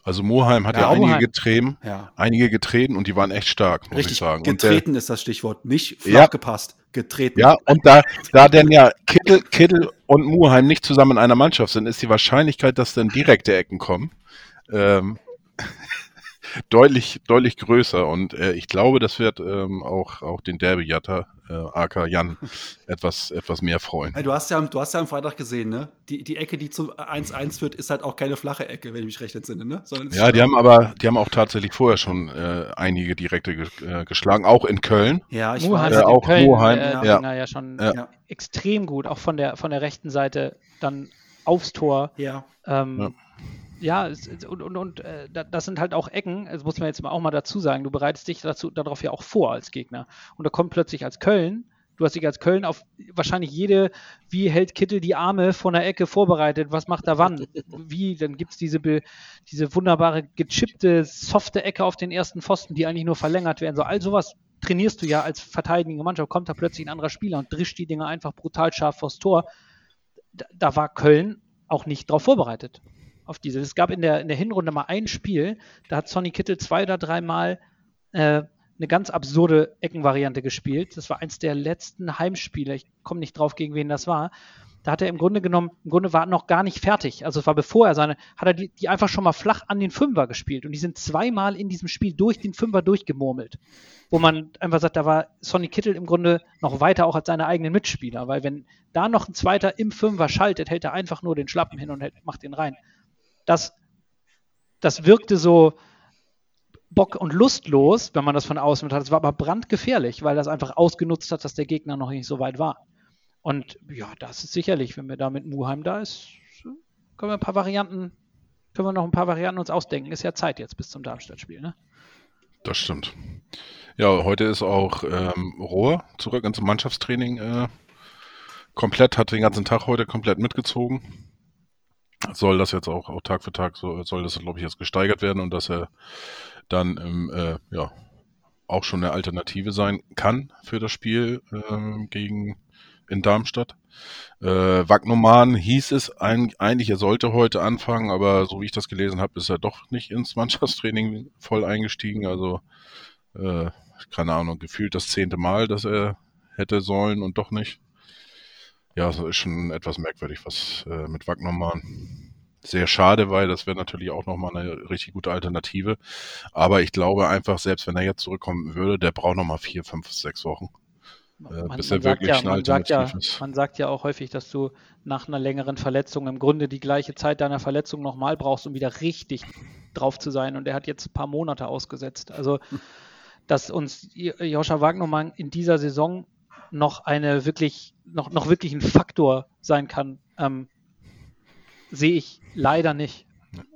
Also Moheim hat ja, Ja, einige Moheim. getreten, Ja. einige getreten und die waren echt stark, muss ich Richtig, sagen. Und der, getreten ist das Stichwort. Nicht flach Ja. gepasst, getreten. ja, und da, da denn ja Kittel, Kittel und Muheim nicht zusammen in einer Mannschaft sind, ist die Wahrscheinlichkeit, dass dann direkte Ecken kommen, ähm, deutlich, deutlich größer. Und äh, ich glaube, das wird ähm, auch, auch den Derby-Jatter, äh, AK Jan, <laughs> etwas, etwas mehr freuen. Hey, du, hast ja, am- du hast ja am Freitag gesehen, ne? Die, die Ecke, die zum 1-1 führt, ist halt auch keine flache Ecke, wenn ich mich recht entsinne, ne? Sondern Ja, die haben aber, die haben auch tatsächlich vorher schon äh, einige direkte ge äh, geschlagen, auch in Köln. Ja, ich Muheim weiß. Äh, auch Köln, Muheim, äh, ja. Ja schon. Ja. extrem gut, auch von der, von der rechten Seite dann aufs Tor. Ja. Ähm, ja, es- und, und, und äh, da- das sind halt auch Ecken, das muss man jetzt auch mal dazu sagen, du bereitest dich dazu, darauf ja auch vor als Gegner. Und da kommt plötzlich als Köln, du hast dich als Köln auf wahrscheinlich jede, wie hält Kittel die Arme von der Ecke vorbereitet, was macht er wann, wie, dann gibt es diese, diese wunderbare gechippte, softe Ecke auf den ersten Pfosten, die eigentlich nur verlängert werden. So, all sowas trainierst du ja als verteidigende Mannschaft, kommt da plötzlich ein anderer Spieler und drischt die Dinger einfach brutal scharf vors Tor. Da, da war Köln auch nicht drauf vorbereitet auf diese. Es gab in der, in der Hinrunde mal ein Spiel, da hat Sonny Kittel zwei oder dreimal äh, eine ganz absurde Eckenvariante gespielt. Das war eins der letzten Heimspiele. Ich komme nicht drauf, gegen wen das war. Da hat er im Grunde genommen, im Grunde war er noch gar nicht fertig. Also es war bevor er seine, hat er die, die einfach schon mal flach an den Fünfer gespielt. Und die sind zweimal in diesem Spiel durch den Fünfer durchgemurmelt. Wo man einfach sagt, da war Sonny Kittel im Grunde noch weiter auch als seine eigenen Mitspieler. Weil wenn da noch ein Zweiter im Fünfer schaltet, hält er einfach nur den Schlappen hin und hält, macht den rein das, das wirkte so bock- und lustlos, wenn man das von außen hat. Es war aber brandgefährlich, weil das einfach ausgenutzt hat, dass der Gegner noch nicht so weit war. Und ja, das ist sicherlich, wenn wir da mit Muheim da ist, können wir ein paar Varianten, können wir noch ein paar Varianten uns ausdenken. Ist ja Zeit jetzt bis zum Darmstadt-Spiel, ne? Das stimmt. Ja, heute ist auch ähm, Rohr zurück ins Mannschaftstraining äh, komplett, hat den ganzen Tag heute komplett mitgezogen. Soll das jetzt auch, auch Tag für Tag, so, soll das, glaube ich, jetzt gesteigert werden und dass er dann ähm, äh, ja, auch schon eine Alternative sein kann für das Spiel ähm, gegen in Darmstadt. Äh, Wagnoman hieß es ein, eigentlich, er sollte heute anfangen, aber so wie ich das gelesen habe, ist er doch nicht ins Mannschaftstraining voll eingestiegen. Also äh, keine Ahnung, gefühlt das zehnte Mal, dass er hätte sollen und doch nicht. Ja, das ist schon etwas merkwürdig, was äh, mit Wagnermann. Sehr schade, weil das wäre natürlich auch nochmal eine richtig gute Alternative. Aber ich glaube einfach, selbst wenn er jetzt zurückkommen würde, der braucht nochmal vier, fünf, sechs Wochen. Äh, bis er wirklich ja, man, sagt ja, ist. man sagt ja auch häufig, dass du nach einer längeren Verletzung im Grunde die gleiche Zeit deiner Verletzung nochmal brauchst, um wieder richtig drauf zu sein. Und er hat jetzt ein paar Monate ausgesetzt. Also, dass uns Joscha Wagnermann in dieser Saison noch eine wirklich, noch, noch wirklich ein Faktor sein kann, ähm, sehe ich leider nicht.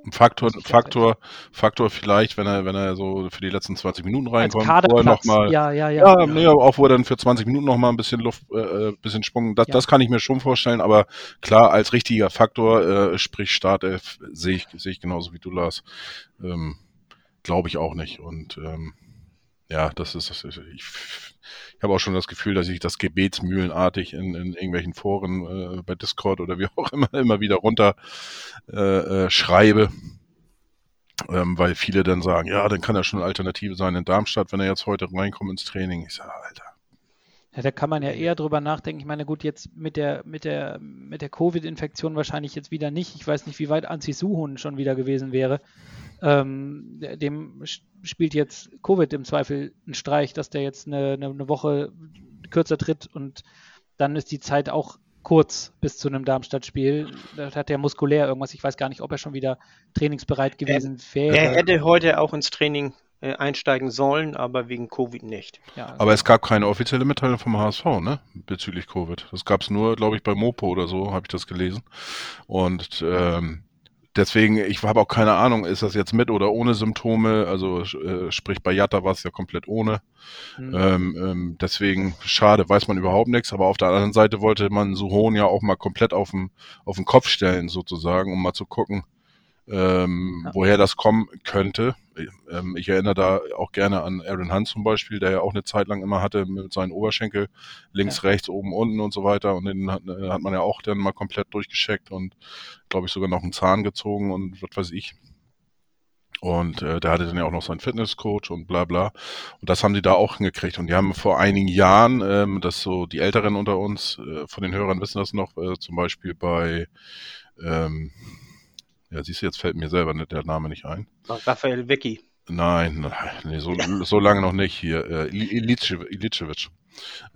Ein Faktor, Faktor, Faktor vielleicht, wenn er, wenn er so für die letzten 20 Minuten reinkommt, wo er Kaderplatz. noch mal, ja, ja, ja. Ja, nee, auch wo er dann für 20 Minuten noch mal ein bisschen Luft, äh, äh, bisschen Sprung, das, Ja. das kann ich mir schon vorstellen, aber klar, als richtiger Faktor, äh, sprich Startelf, sehe ich, sehe ich genauso wie du, Lars, ähm, glaube ich auch nicht und ähm, ja, das ist, das ist ich, ich habe auch schon das Gefühl, dass ich das gebetsmühlenartig in, in irgendwelchen Foren äh, bei Discord oder wie <laughs> auch immer immer wieder runter äh, äh, schreibe, ähm, weil viele dann sagen, ja, dann kann er schon eine Alternative sein in Darmstadt, wenn er jetzt heute reinkommt ins Training. Ich sage, Alter, Ja, da kann man ja eher drüber nachdenken. Ich meine, gut, jetzt mit der, mit der, mit der Covid-Infektion wahrscheinlich jetzt wieder nicht. Ich weiß nicht, wie weit Anzi Suhun schon wieder gewesen wäre. Ähm, dem spielt jetzt Covid im Zweifel einen Streich, dass der jetzt eine, eine, Woche kürzer tritt und dann ist die Zeit auch kurz bis zu einem Darmstadt-Spiel. Da hat er muskulär irgendwas. Ich weiß gar nicht, ob er schon wieder trainingsbereit gewesen wäre. Er hätte heute auch ins Training einsteigen sollen, aber wegen Covid nicht. ja, Aber es gab keine offizielle Mitteilung vom HSV, ne? Bezüglich Covid. Das gab es nur, glaube ich, bei Mopo oder so, habe ich das gelesen. Und ähm, deswegen, ich habe auch keine Ahnung, ist das jetzt mit oder ohne Symptome? Also äh, sprich, bei Jatta war es ja komplett ohne. hm. Ähm, ähm, deswegen, schade, weiß man überhaupt nichts. Aber auf der anderen Seite wollte man Suhon ja auch mal komplett auf den, auf den Kopf stellen, sozusagen, um mal zu gucken, ähm, Ja. woher das kommen könnte. Ähm, ich erinnere da auch gerne an Aaron Hunt zum Beispiel, der ja auch eine Zeit lang immer hatte mit seinen Oberschenkel links, rechts, oben, unten und so weiter. Und den hat, äh, hat man ja auch dann mal komplett durchgescheckt und glaube ich sogar noch einen Zahn gezogen und was weiß ich. Und äh, der hatte dann ja auch noch seinen Fitnesscoach und bla bla. Und das haben die da auch hingekriegt. Und die haben vor einigen Jahren, ähm, das so die Älteren unter uns, äh, von den Hörern wissen das noch, äh, zum Beispiel bei, ähm, ja, siehst du, jetzt fällt mir selber nicht der Name nicht ein. Raphael Vicky. Nein, nein nee, so, so lange noch nicht hier. Äh, Ilicevic.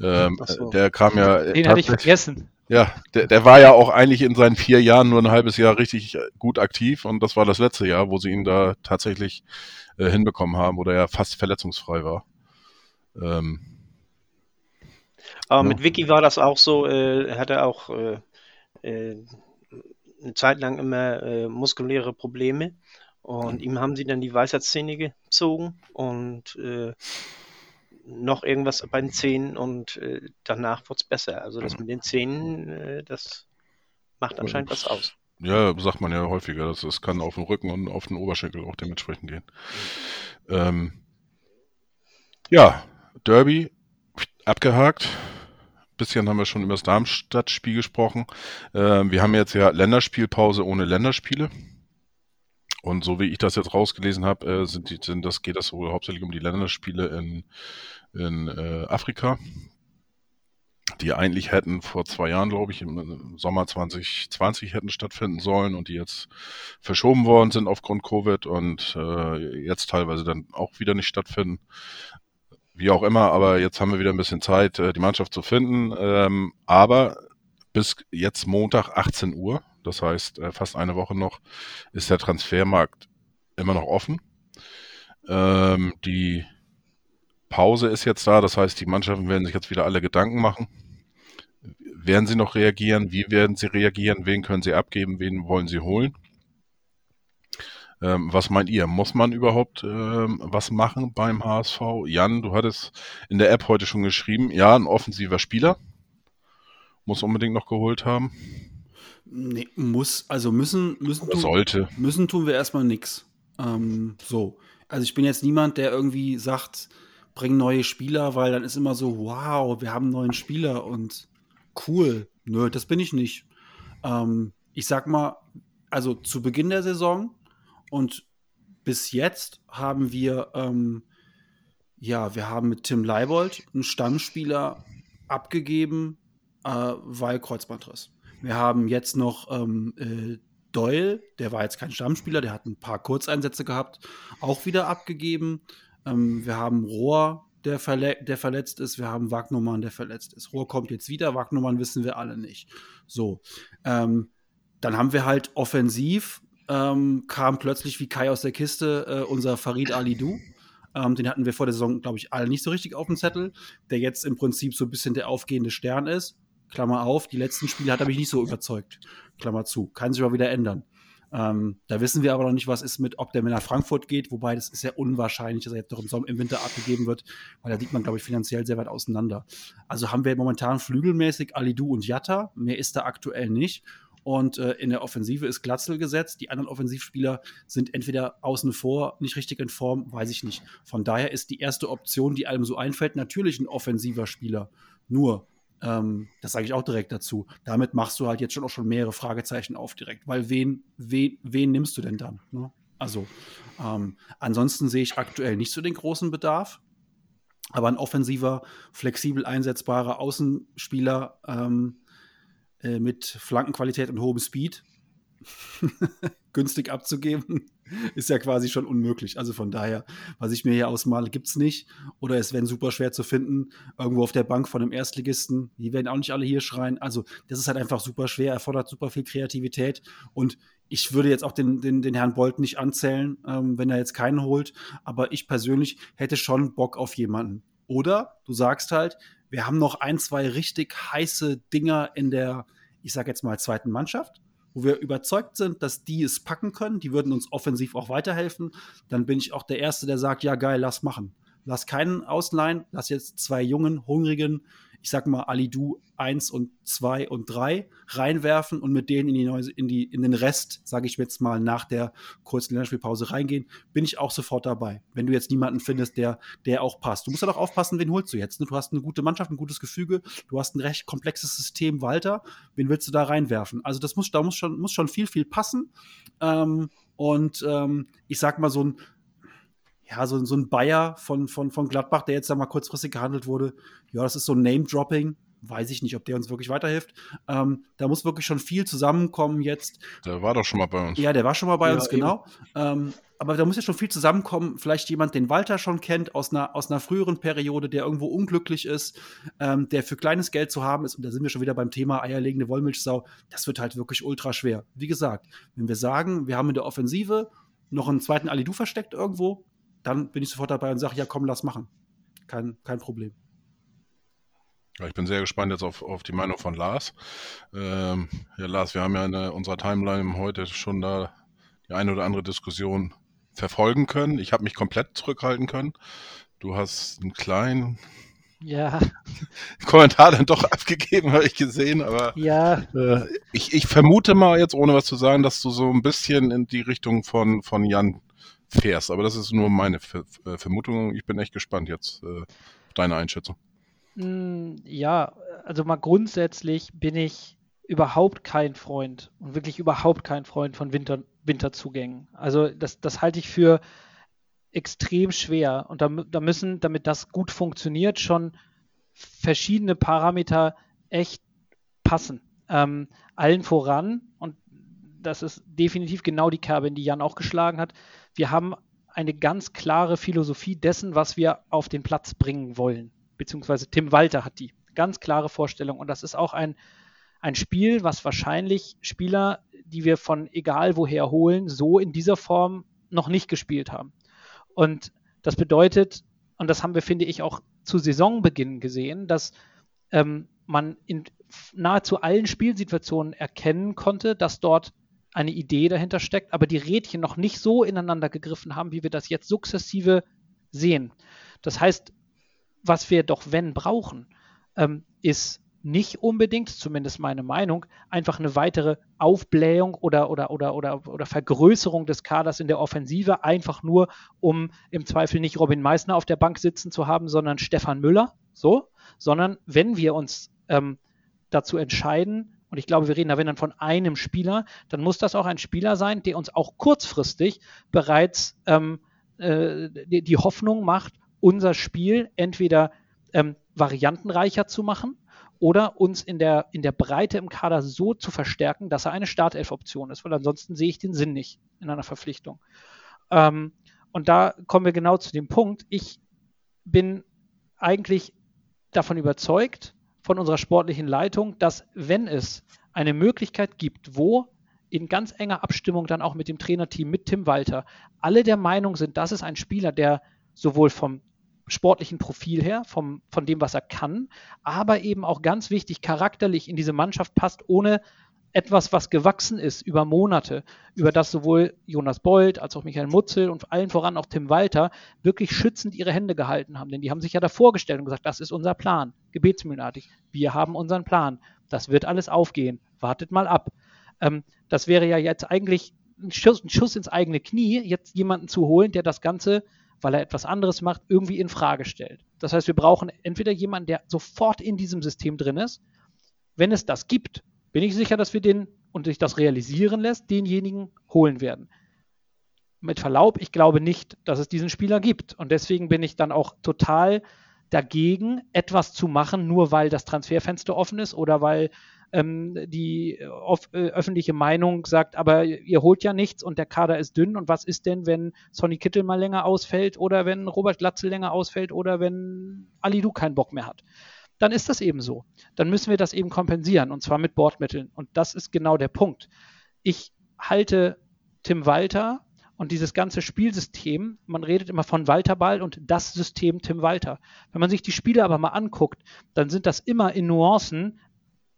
Ähm, so. Der kam ja. äh, Den hatte ich vergessen. Ja, der, der war ja auch eigentlich in seinen vier Jahren nur ein halbes Jahr richtig äh, gut aktiv und das war das letzte Jahr, wo sie ihn da tatsächlich äh, hinbekommen haben, wo der ja fast verletzungsfrei war. Ähm, Aber Ja. mit Vicky war das auch so, äh, er hatte auch äh, äh, eine Zeit lang immer äh, muskuläre Probleme und ihm haben sie dann die Weisheitszähne gezogen und äh, noch irgendwas bei den Zähnen und äh, danach wurde es besser. Also das mit den Zähnen, äh, das macht anscheinend was aus. ja, sagt man ja häufiger, das, das kann auf den Rücken und auf den Oberschenkel auch dementsprechend gehen. Ähm, ja, Derby abgehakt. Bisschen haben wir schon über das Darmstadt-Spiel gesprochen. Ähm, wir haben jetzt ja Länderspielpause ohne Länderspiele. Und so wie ich das jetzt rausgelesen habe, äh, sind sind das, geht das wohl hauptsächlich um die Länderspiele in, in äh, Afrika, die eigentlich hätten vor zwei Jahren, glaube ich, im Sommer 2020 hätten stattfinden sollen und die jetzt verschoben worden sind aufgrund Covid und äh, jetzt teilweise dann auch wieder nicht stattfinden. Wie auch immer, aber jetzt haben wir wieder ein bisschen Zeit, äh, die Mannschaft zu finden. Ähm, aber bis jetzt Montag 18 Uhr, das heißt äh, fast eine Woche noch, ist der Transfermarkt immer noch offen. Ähm, die Pause ist jetzt da, das heißt, die Mannschaften werden sich jetzt wieder alle Gedanken machen. Werden sie noch reagieren? Wie werden sie reagieren? Wen können sie abgeben? Wen wollen sie holen? Ähm, was meint ihr? Muss man überhaupt ähm, was machen beim HSV? Jan, du hattest in der App heute schon geschrieben, ja, ein offensiver Spieler. Muss unbedingt noch geholt haben. Nee, muss, also müssen, müssen, tun, sollte. müssen tun wir erstmal nichts. Ähm, so. Also ich bin jetzt niemand, der irgendwie sagt, bring neue Spieler, weil dann ist immer so, wow, wir haben einen neuen Spieler und cool. Nö, das bin ich nicht. Ähm, ich sag mal, also zu Beginn der Saison und bis jetzt haben wir, ähm, ja, wir haben mit Tim Leibold einen Stammspieler abgegeben, äh, weil Kreuzbandriss. Wir haben jetzt noch ähm, äh, Doyle, der war jetzt kein Stammspieler, der hat ein paar Kurzeinsätze gehabt, auch wieder abgegeben. Ähm, wir haben Rohr, der, verle der verletzt ist. Wir haben Wagnumann, der verletzt ist. Rohr kommt jetzt wieder, Wagnumann wissen wir alle nicht. So. Ähm, dann haben wir halt offensiv, ähm, kam plötzlich wie Kai aus der Kiste äh, unser Farid Alidou. Ähm, den hatten wir vor der Saison, glaube ich, alle nicht so richtig auf dem Zettel, der jetzt im Prinzip so ein bisschen der aufgehende Stern ist. Klammer auf, die letzten Spiele hat er mich nicht so überzeugt. Klammer zu. Kann sich aber wieder ändern. Ähm, da wissen wir aber noch nicht, was ist mit, ob der mit nach Frankfurt geht, wobei das ist ja unwahrscheinlich, dass er jetzt doch im, Sommer, im Winter abgegeben wird, weil da liegt man, glaube ich, finanziell sehr weit auseinander. Also haben wir momentan flügelmäßig Alidu und Jatta, mehr ist da aktuell nicht. Und äh, in der Offensive ist Glatzel gesetzt. Die anderen Offensivspieler sind entweder außen vor, nicht richtig in Form, weiß ich nicht. Von daher ist die erste Option, die einem so einfällt, natürlich ein offensiver Spieler. Nur, ähm, das sage ich auch direkt dazu. Damit machst du halt jetzt schon auch schon mehrere Fragezeichen auf direkt, weil wen, wen, wen nimmst du denn dann? Ne? Also, ähm, ansonsten sehe ich aktuell nicht so den großen Bedarf. Aber ein offensiver, flexibel einsetzbarer Außenspieler ähm, äh, mit Flankenqualität und hohem Speed <laughs> günstig abzugeben, <laughs> ist ja quasi schon unmöglich. Also von daher, was ich mir hier ausmale, gibt es nicht. Oder es wäre super schwer zu finden, irgendwo auf der Bank von einem Erstligisten. Die werden auch nicht alle hier schreien. Also das ist halt einfach super schwer, erfordert super viel Kreativität. Und ich würde jetzt auch den, den, den Herrn Bolt nicht anzählen, ähm, wenn er jetzt keinen holt. Aber ich persönlich hätte schon Bock auf jemanden. Oder du sagst halt, wir haben noch ein, zwei richtig heiße Dinger in der, ich sage jetzt mal, zweiten Mannschaft wo wir überzeugt sind, dass die es packen können, die würden uns offensiv auch weiterhelfen, dann bin ich auch der Erste, der sagt, ja geil, lass machen. Lass keinen ausleihen, lass jetzt zwei jungen, hungrigen, ich sag mal Alidu 1 und 2 und 3 reinwerfen und mit denen in, die neue, in, die, in den Rest, sage ich jetzt mal, nach der kurzen Länderspielpause reingehen, bin ich auch sofort dabei. Wenn du jetzt niemanden findest, der, der auch passt. Du musst ja doch aufpassen, wen holst du jetzt? Ne? Du hast eine gute Mannschaft, ein gutes Gefüge, du hast ein recht komplexes System, Walter. Wen willst du da reinwerfen? Also das muss, da muss schon, muss schon viel, viel passen. Ähm, Und ähm, ich sag mal, so ein, ja, so, so ein Bayer von, von, von Gladbach, der jetzt da mal kurzfristig gehandelt wurde, ja, das ist so ein Name-Dropping. Weiß ich nicht, ob der uns wirklich weiterhilft. Ähm, da muss wirklich schon viel zusammenkommen jetzt. Der war doch schon mal bei uns. Ja, der war schon mal bei ja, uns, genau. Ähm, aber da muss ja schon viel zusammenkommen. Vielleicht jemand, den Walter schon kennt, aus einer, aus einer früheren Periode, der irgendwo unglücklich ist, ähm, der für kleines Geld zu haben ist. Und da sind wir schon wieder beim Thema eierlegende Wollmilchsau. Das wird halt wirklich ultra schwer. Wie gesagt, wenn wir sagen, wir haben in der Offensive noch einen zweiten Alidu versteckt irgendwo, dann bin ich sofort dabei und sage, ja komm, lass machen. Kein, kein Problem. Ja, ich bin sehr gespannt jetzt auf, auf die Meinung von Lars. Ähm, ja, Lars, wir haben ja in unserer Timeline heute schon da die eine oder andere Diskussion verfolgen können. Ich habe mich komplett zurückhalten können. Du hast einen kleinen ja. <laughs> Kommentar dann doch abgegeben, habe ich gesehen, aber ja. Äh, ich, ich vermute mal jetzt, ohne was zu sagen, dass du so ein bisschen in die Richtung von, von Jan fährst. Aber das ist nur meine Ver äh, Vermutung. Ich bin echt gespannt jetzt äh, deine Einschätzung. Hm, ja, also mal grundsätzlich bin ich überhaupt kein Freund und wirklich überhaupt kein Freund von Winter, Winterzugängen. Also das, das halte ich für extrem schwer. Und da, da müssen, damit das gut funktioniert, schon verschiedene Parameter echt passen. Ähm, allen voran, und das ist definitiv genau die Kerbe, in die Jan auch geschlagen hat, wir haben eine ganz klare Philosophie dessen, was wir auf den Platz bringen wollen. Beziehungsweise Tim Walter hat die ganz klare Vorstellung. Und das ist auch ein, ein Spiel, was wahrscheinlich Spieler, die wir von egal woher holen, so in dieser Form noch nicht gespielt haben. Und das bedeutet, und das haben wir, finde ich, auch zu Saisonbeginn gesehen, dass ähm, man in nahezu allen Spielsituationen erkennen konnte, dass dort eine Idee dahinter steckt, aber die Rädchen noch nicht so ineinander gegriffen haben, wie wir das jetzt sukzessive sehen. Das heißt, was wir doch, wenn, brauchen, ähm, ist nicht unbedingt, zumindest meine Meinung, einfach eine weitere Aufblähung oder, oder, oder, oder, oder Vergrößerung des Kaders in der Offensive, einfach nur, um im Zweifel nicht Robin Meissner auf der Bank sitzen zu haben, sondern Stefan Müller, so, sondern wenn wir uns ähm, dazu entscheiden, und ich glaube, wir reden da wenn dann von einem Spieler, dann muss das auch ein Spieler sein, der uns auch kurzfristig bereits ähm, äh, die, die, Hoffnung macht, unser Spiel entweder ähm, variantenreicher zu machen oder uns in der, in der Breite im Kader so zu verstärken, dass er eine Startelf-Option ist, weil ansonsten sehe ich den Sinn nicht in einer Verpflichtung. Ähm, und da kommen wir genau zu dem Punkt. Ich bin eigentlich davon überzeugt, von unserer sportlichen Leitung, dass wenn es eine Möglichkeit gibt, wo in ganz enger Abstimmung dann auch mit dem Trainerteam, mit Tim Walter, alle der Meinung sind, das ist ein Spieler, der sowohl vom sportlichen Profil her, vom, von dem, was er kann, aber eben auch ganz wichtig, charakterlich in diese Mannschaft passt, ohne etwas, was gewachsen ist über Monate, über das sowohl Jonas Bold als auch Michael Mutzel und allen voran auch Tim Walter wirklich schützend ihre Hände gehalten haben. Denn die haben sich ja davor gestellt und gesagt, das ist unser Plan, gebetsmühlenartig. Wir haben unseren Plan. Das wird alles aufgehen. Wartet mal ab. Ähm, das wäre ja jetzt eigentlich ein Schuss, ein Schuss, ins eigene Knie, jetzt jemanden zu holen, der das Ganze, weil er etwas anderes macht, irgendwie in Frage stellt. Das heißt, wir brauchen entweder jemanden, der sofort in diesem System drin ist. Wenn es das gibt, bin ich sicher, dass wir den und sich das realisieren lässt, denjenigen holen werden. Mit Verlaub, ich glaube nicht, dass es diesen Spieler gibt. Und deswegen bin ich dann auch total dagegen, etwas zu machen, nur weil das Transferfenster offen ist oder weil ähm, die äh, öffentliche Meinung sagt, aber ihr holt ja nichts und der Kader ist dünn. Und was ist denn, wenn Sonny Kittel mal länger ausfällt oder wenn Robert Glatzel länger ausfällt oder wenn Ali Du keinen Bock mehr hat? Dann ist das eben so. Dann müssen wir das eben kompensieren und zwar mit Bordmitteln. Und das ist genau der Punkt. Ich halte Tim Walter und dieses ganze Spielsystem, man redet immer von Walterball und das System Tim Walter. Wenn man sich die Spiele aber mal anguckt, dann sind das immer in Nuancen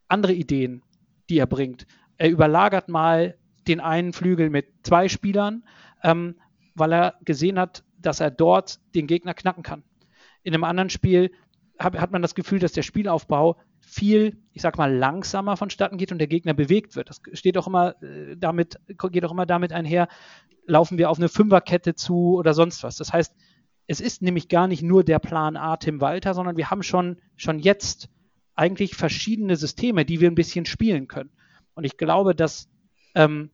andere Ideen, die er bringt. Er überlagert mal den einen Flügel mit zwei Spielern, ähm, weil er gesehen hat, dass er dort den Gegner knacken kann. In einem anderen Spiel hat man das Gefühl, dass der Spielaufbau viel, ich sag mal, langsamer vonstatten geht und der Gegner bewegt wird. Das steht auch immer äh, damit, geht auch immer damit einher, laufen wir auf eine Fünferkette zu oder sonst was. Das heißt, es ist nämlich gar nicht nur der Plan A Tim Walter, sondern wir haben schon, schon jetzt eigentlich verschiedene Systeme, die wir ein bisschen spielen können. Und ich glaube, dass ähm,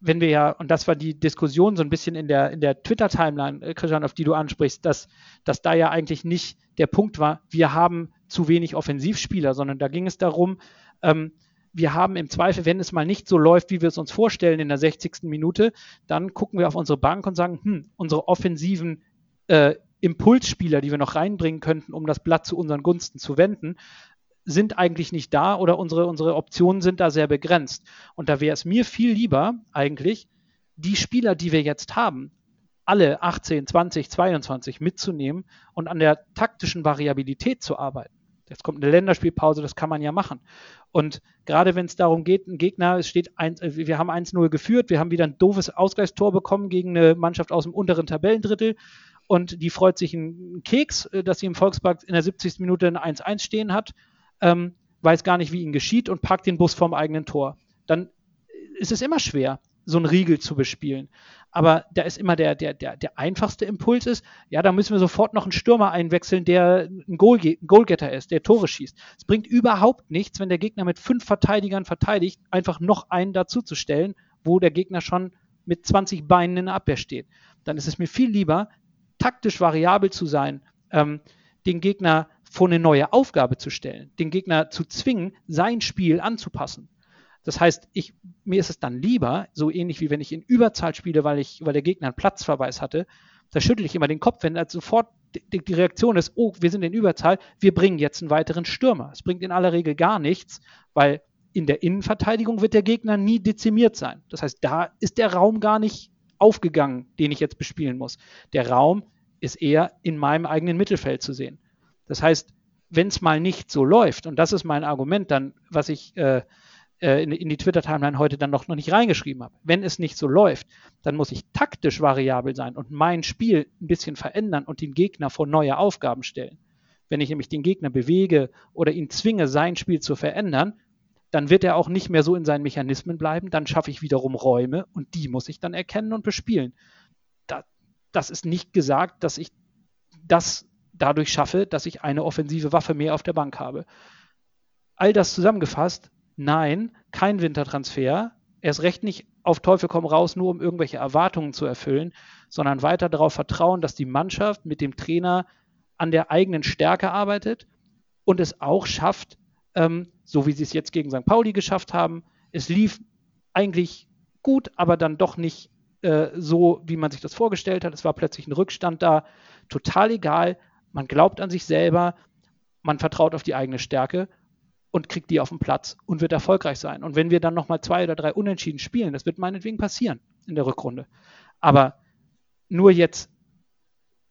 wenn wir ja, und das war die Diskussion so ein bisschen in der, in der Twitter-Timeline, äh, Christian, auf die du ansprichst, dass, dass da ja eigentlich nicht der Punkt war, wir haben zu wenig Offensivspieler, sondern da ging es darum, ähm, wir haben im Zweifel, wenn es mal nicht so läuft, wie wir es uns vorstellen in der 60. Minute, dann gucken wir auf unsere Bank und sagen, hm, unsere offensiven äh, Impulsspieler, die wir noch reinbringen könnten, um das Blatt zu unseren Gunsten zu wenden, sind eigentlich nicht da oder unsere, unsere Optionen sind da sehr begrenzt. Und da wäre es mir viel lieber eigentlich, die Spieler, die wir jetzt haben, alle 18, 20, 22 mitzunehmen und an der taktischen Variabilität zu arbeiten. Jetzt kommt eine Länderspielpause, das kann man ja machen. Und gerade wenn es darum geht, ein Gegner, es steht 1, äh, wir haben 1-0 geführt, wir haben wieder ein doofes Ausgleichstor bekommen gegen eine Mannschaft aus dem unteren Tabellendrittel und die freut sich einen Keks, äh, dass sie im Volkspark in der 70. Minute ein 1-1 stehen hat ähm, weiß gar nicht, wie ihnen geschieht und parkt den Bus vorm eigenen Tor. Dann ist es immer schwer, so einen Riegel zu bespielen. Aber da ist immer der, der, der, der einfachste Impuls ist, ja, da müssen wir sofort noch einen Stürmer einwechseln, der ein, Goal, Goalgetter ist, der Tore schießt. Es bringt überhaupt nichts, wenn der Gegner mit fünf Verteidigern verteidigt, einfach noch einen dazuzustellen, wo der Gegner schon mit 20 Beinen in der Abwehr steht. Dann ist es mir viel lieber, taktisch variabel zu sein, ähm, den Gegner vor eine neue Aufgabe zu stellen, den Gegner zu zwingen, sein Spiel anzupassen. Das heißt, ich, mir ist es dann lieber, so ähnlich wie wenn ich in Überzahl spiele, weil, ich, weil der Gegner einen Platzverweis hatte, da schüttel ich immer den Kopf, wenn halt sofort die, die, Reaktion ist, oh, wir sind in Überzahl, wir bringen jetzt einen weiteren Stürmer. Es bringt in aller Regel gar nichts, weil in der Innenverteidigung wird der Gegner nie dezimiert sein. Das heißt, da ist der Raum gar nicht aufgegangen, den ich jetzt bespielen muss. Der Raum ist eher in meinem eigenen Mittelfeld zu sehen. Das heißt, wenn es mal nicht so läuft, und das ist mein Argument dann, was ich äh, äh, in, in, die Twitter-Timeline heute dann noch, noch nicht reingeschrieben habe, wenn es nicht so läuft, dann muss ich taktisch variabel sein und mein Spiel ein bisschen verändern und den Gegner vor neue Aufgaben stellen. Wenn ich nämlich den Gegner bewege oder ihn zwinge, sein Spiel zu verändern, dann wird er auch nicht mehr so in seinen Mechanismen bleiben, dann schaffe ich wiederum Räume und die muss ich dann erkennen und bespielen. Da, das ist nicht gesagt, dass ich das dadurch schaffe, dass ich eine offensive Waffe mehr auf der Bank habe. All das zusammengefasst, nein, kein Wintertransfer, erst recht nicht auf Teufel komm raus, nur um irgendwelche Erwartungen zu erfüllen, sondern weiter darauf vertrauen, dass die Mannschaft mit dem Trainer an der eigenen Stärke arbeitet und es auch schafft, ähm, so wie sie es jetzt gegen St. Pauli geschafft haben. Es lief eigentlich gut, aber dann doch nicht äh, so, wie man sich das vorgestellt hat. Es war plötzlich ein Rückstand da. Total egal man glaubt an sich selber, man vertraut auf die eigene Stärke und kriegt die auf den Platz und wird erfolgreich sein. Und wenn wir dann nochmal zwei oder drei Unentschieden spielen, das wird meinetwegen passieren in der Rückrunde. Aber nur jetzt,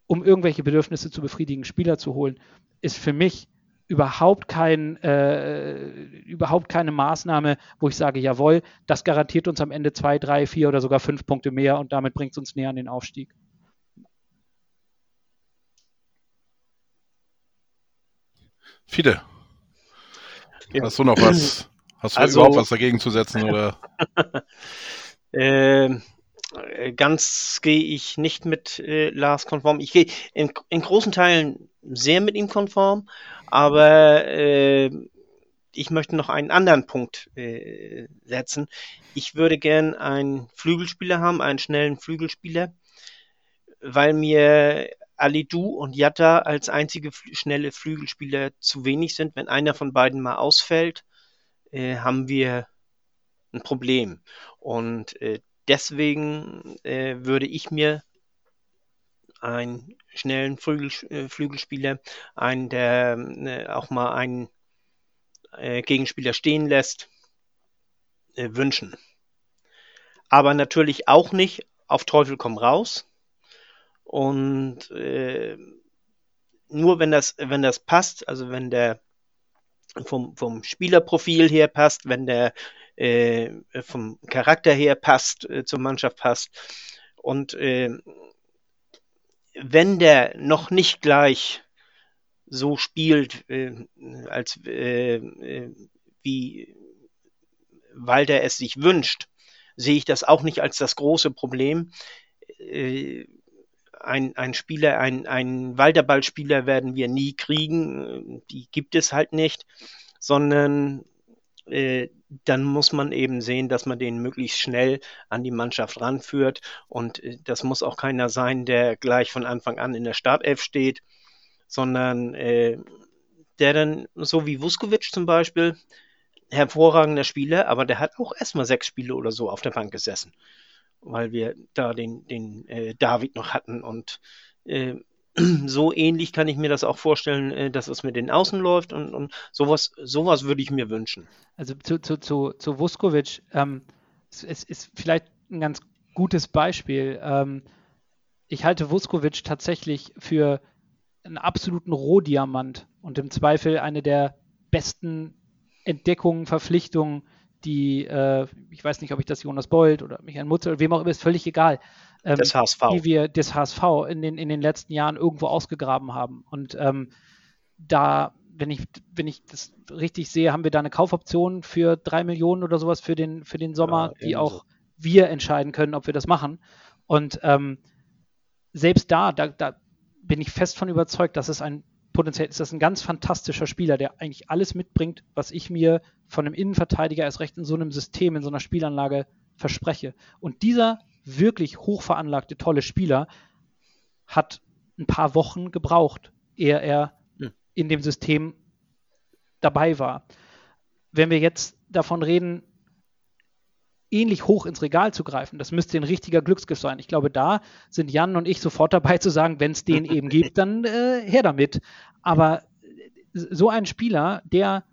um irgendwelche Bedürfnisse zu befriedigen, Spieler zu holen, ist für mich überhaupt, kein, äh, überhaupt keine Maßnahme, wo ich sage, jawohl, das garantiert uns am Ende zwei, drei, vier oder sogar fünf Punkte mehr und damit bringt es uns näher an den Aufstieg. Fide. Ja. Hast du noch was? Hast du also, überhaupt was dagegen zu setzen? Oder? <laughs> äh, ganz gehe ich nicht mit äh, Lars konform. Ich gehe in, in, großen Teilen sehr mit ihm konform, aber äh, ich möchte noch einen anderen Punkt äh, setzen. Ich würde gern einen Flügelspieler haben, einen schnellen Flügelspieler, weil mir Alidu und Jatta als einzige schnelle Flügelspieler zu wenig sind. Wenn einer von beiden mal ausfällt, äh, haben wir ein Problem. Und äh, deswegen äh, würde ich mir einen schnellen Flügel, äh, Flügelspieler, einen, der äh, auch mal einen äh, Gegenspieler stehen lässt, wünschen. Aber natürlich auch nicht auf Teufel komm raus und äh, nur wenn das, wenn das passt, also wenn der vom, vom Spielerprofil her passt, wenn der äh, vom Charakter her passt, äh, zur Mannschaft passt und äh, wenn der noch nicht gleich so spielt, äh, als äh, äh, wie Walter es sich wünscht, sehe ich das auch nicht als das große Problem. Ein, ein Spieler, ein, ein Walderballspieler werden wir nie kriegen, die gibt es halt nicht, sondern äh, dann muss man eben sehen, dass man den möglichst schnell an die Mannschaft ranführt. Und äh, das muss auch keiner sein, der gleich von Anfang an in der Startelf steht, sondern äh, der dann, so wie Vuskovic zum Beispiel, hervorragender Spieler, aber der hat auch erstmal sechs Spiele oder so auf der Bank gesessen, weil wir da den, den äh, David noch hatten und äh, <clears throat> so ähnlich kann ich mir das auch vorstellen, äh, dass es mit den Außen läuft und, und sowas, sowas würde ich mir wünschen. Also zu, zu, zu, zu Vuskovic, ähm, es, es, ist vielleicht ein ganz gutes Beispiel. Ähm, ich halte Vuskovic tatsächlich für einen absoluten Rohdiamant und im Zweifel eine der besten Entdeckungen, Verpflichtungen, die, äh, ich weiß nicht, ob ich das Jonas Bold oder Michael Mutzel, wem auch immer, ist völlig egal. Ähm, das HSV. Die wir das HSV in den, in den letzten Jahren irgendwo ausgegraben haben. Und ähm, da, wenn ich, wenn ich das richtig sehe, haben wir da eine Kaufoption für drei Millionen oder sowas für den, für den Sommer, ja, die auch wir entscheiden können, ob wir das machen. Und ähm, selbst da, da, da bin ich fest von überzeugt, dass es ein potenziell ist das ein ganz fantastischer Spieler, der eigentlich alles mitbringt, was ich mir von einem Innenverteidiger erst recht in so einem System, in so einer Spielanlage verspreche. Und dieser wirklich hochveranlagte, tolle Spieler hat ein paar Wochen gebraucht, ehe er hm. in dem System dabei war. Wenn wir jetzt davon reden, ähnlich hoch ins Regal zu greifen. Das müsste ein richtiger Glücksgriff sein. Ich glaube, da sind Jan und ich sofort dabei zu sagen, wenn es den <laughs> eben gibt, dann äh, her damit. Aber so ein Spieler, der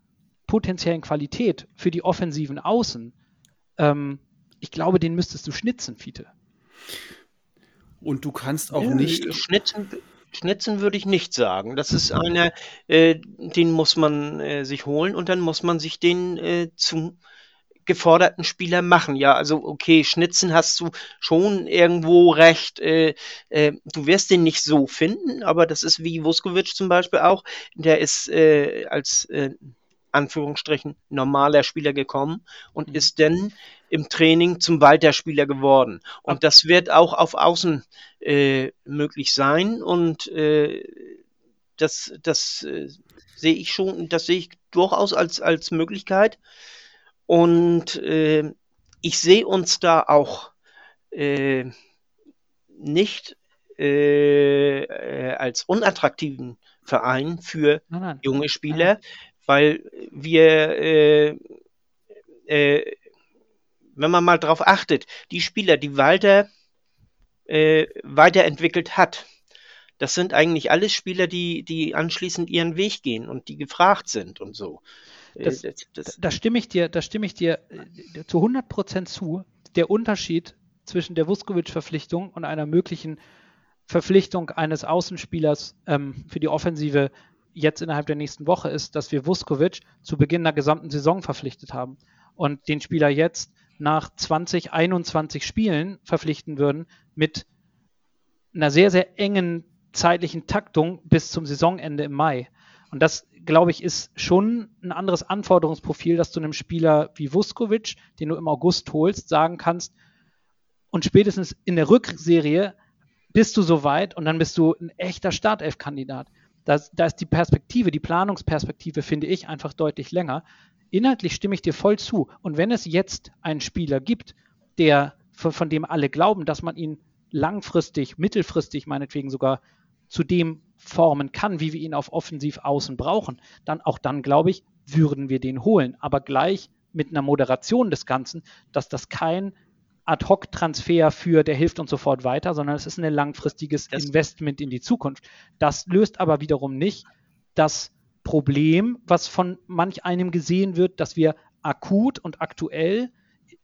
potenziellen Qualität für die offensiven Außen, ähm, ich glaube, den müsstest du schnitzen, Fiete. Und du kannst auch ja, nicht. Schnitzen, schnitzen würde ich nicht sagen. Das ist einer, äh, den muss man äh, sich holen und dann muss man sich den äh, zum geforderten Spieler machen. Ja, also okay, Schnitzen hast du schon irgendwo recht. Äh, äh, du wirst den nicht so finden, aber das ist wie Vuskovic zum Beispiel auch. Der ist äh, als äh, Anführungsstrichen normaler Spieler gekommen und mhm. ist dann im Training zum Walter-Spieler geworden. Und das wird auch auf Außen äh, möglich sein und äh, das, das sehe ich schon, das sehe ich durchaus als, als Möglichkeit. Und äh, ich sehe uns da auch äh, nicht äh, äh als unattraktiven Verein für nein, nein. junge Spieler, nein. weil wir, äh, äh, wenn man mal darauf achtet, die Spieler, die Walter weiterentwickelt hat, das sind eigentlich alles Spieler, die, die anschließend ihren Weg gehen und die gefragt sind und so. Das, das, das, da stimme ich dir, da stimme ich dir äh, zu 100 Prozent zu. Der Unterschied zwischen der Vuskovic-Verpflichtung und einer möglichen Verpflichtung eines Außenspielers ähm, für die Offensive jetzt innerhalb der nächsten Woche ist, dass wir Vuskovic zu Beginn der gesamten Saison verpflichtet haben und den Spieler jetzt nach 20, 21 Spielen verpflichten würden mit einer sehr, sehr engen zeitlichen Taktung bis zum Saisonende im Mai. Und das, glaube ich, ist schon ein anderes Anforderungsprofil, dass du einem Spieler wie Vuskovic, den du im August holst, sagen kannst, und spätestens in der Rückserie bist du soweit und dann bist du ein echter Startelf-Kandidat. Da, da ist die Perspektive, die Planungsperspektive, finde ich, einfach deutlich länger. Inhaltlich stimme ich dir voll zu. Und wenn es jetzt einen Spieler gibt, der, von dem alle glauben, dass man ihn langfristig, mittelfristig meinetwegen sogar zu dem formen kann, wie wir ihn auf offensiv außen brauchen, dann auch dann, glaube ich, würden wir den holen. Aber gleich mit einer Moderation des Ganzen, dass das kein Ad-Hoc-Transfer für, der hilft uns sofort weiter, sondern es ist ein langfristiges das Investment in die Zukunft. Das löst aber wiederum nicht das Problem, was von manch einem gesehen wird, dass wir akut und aktuell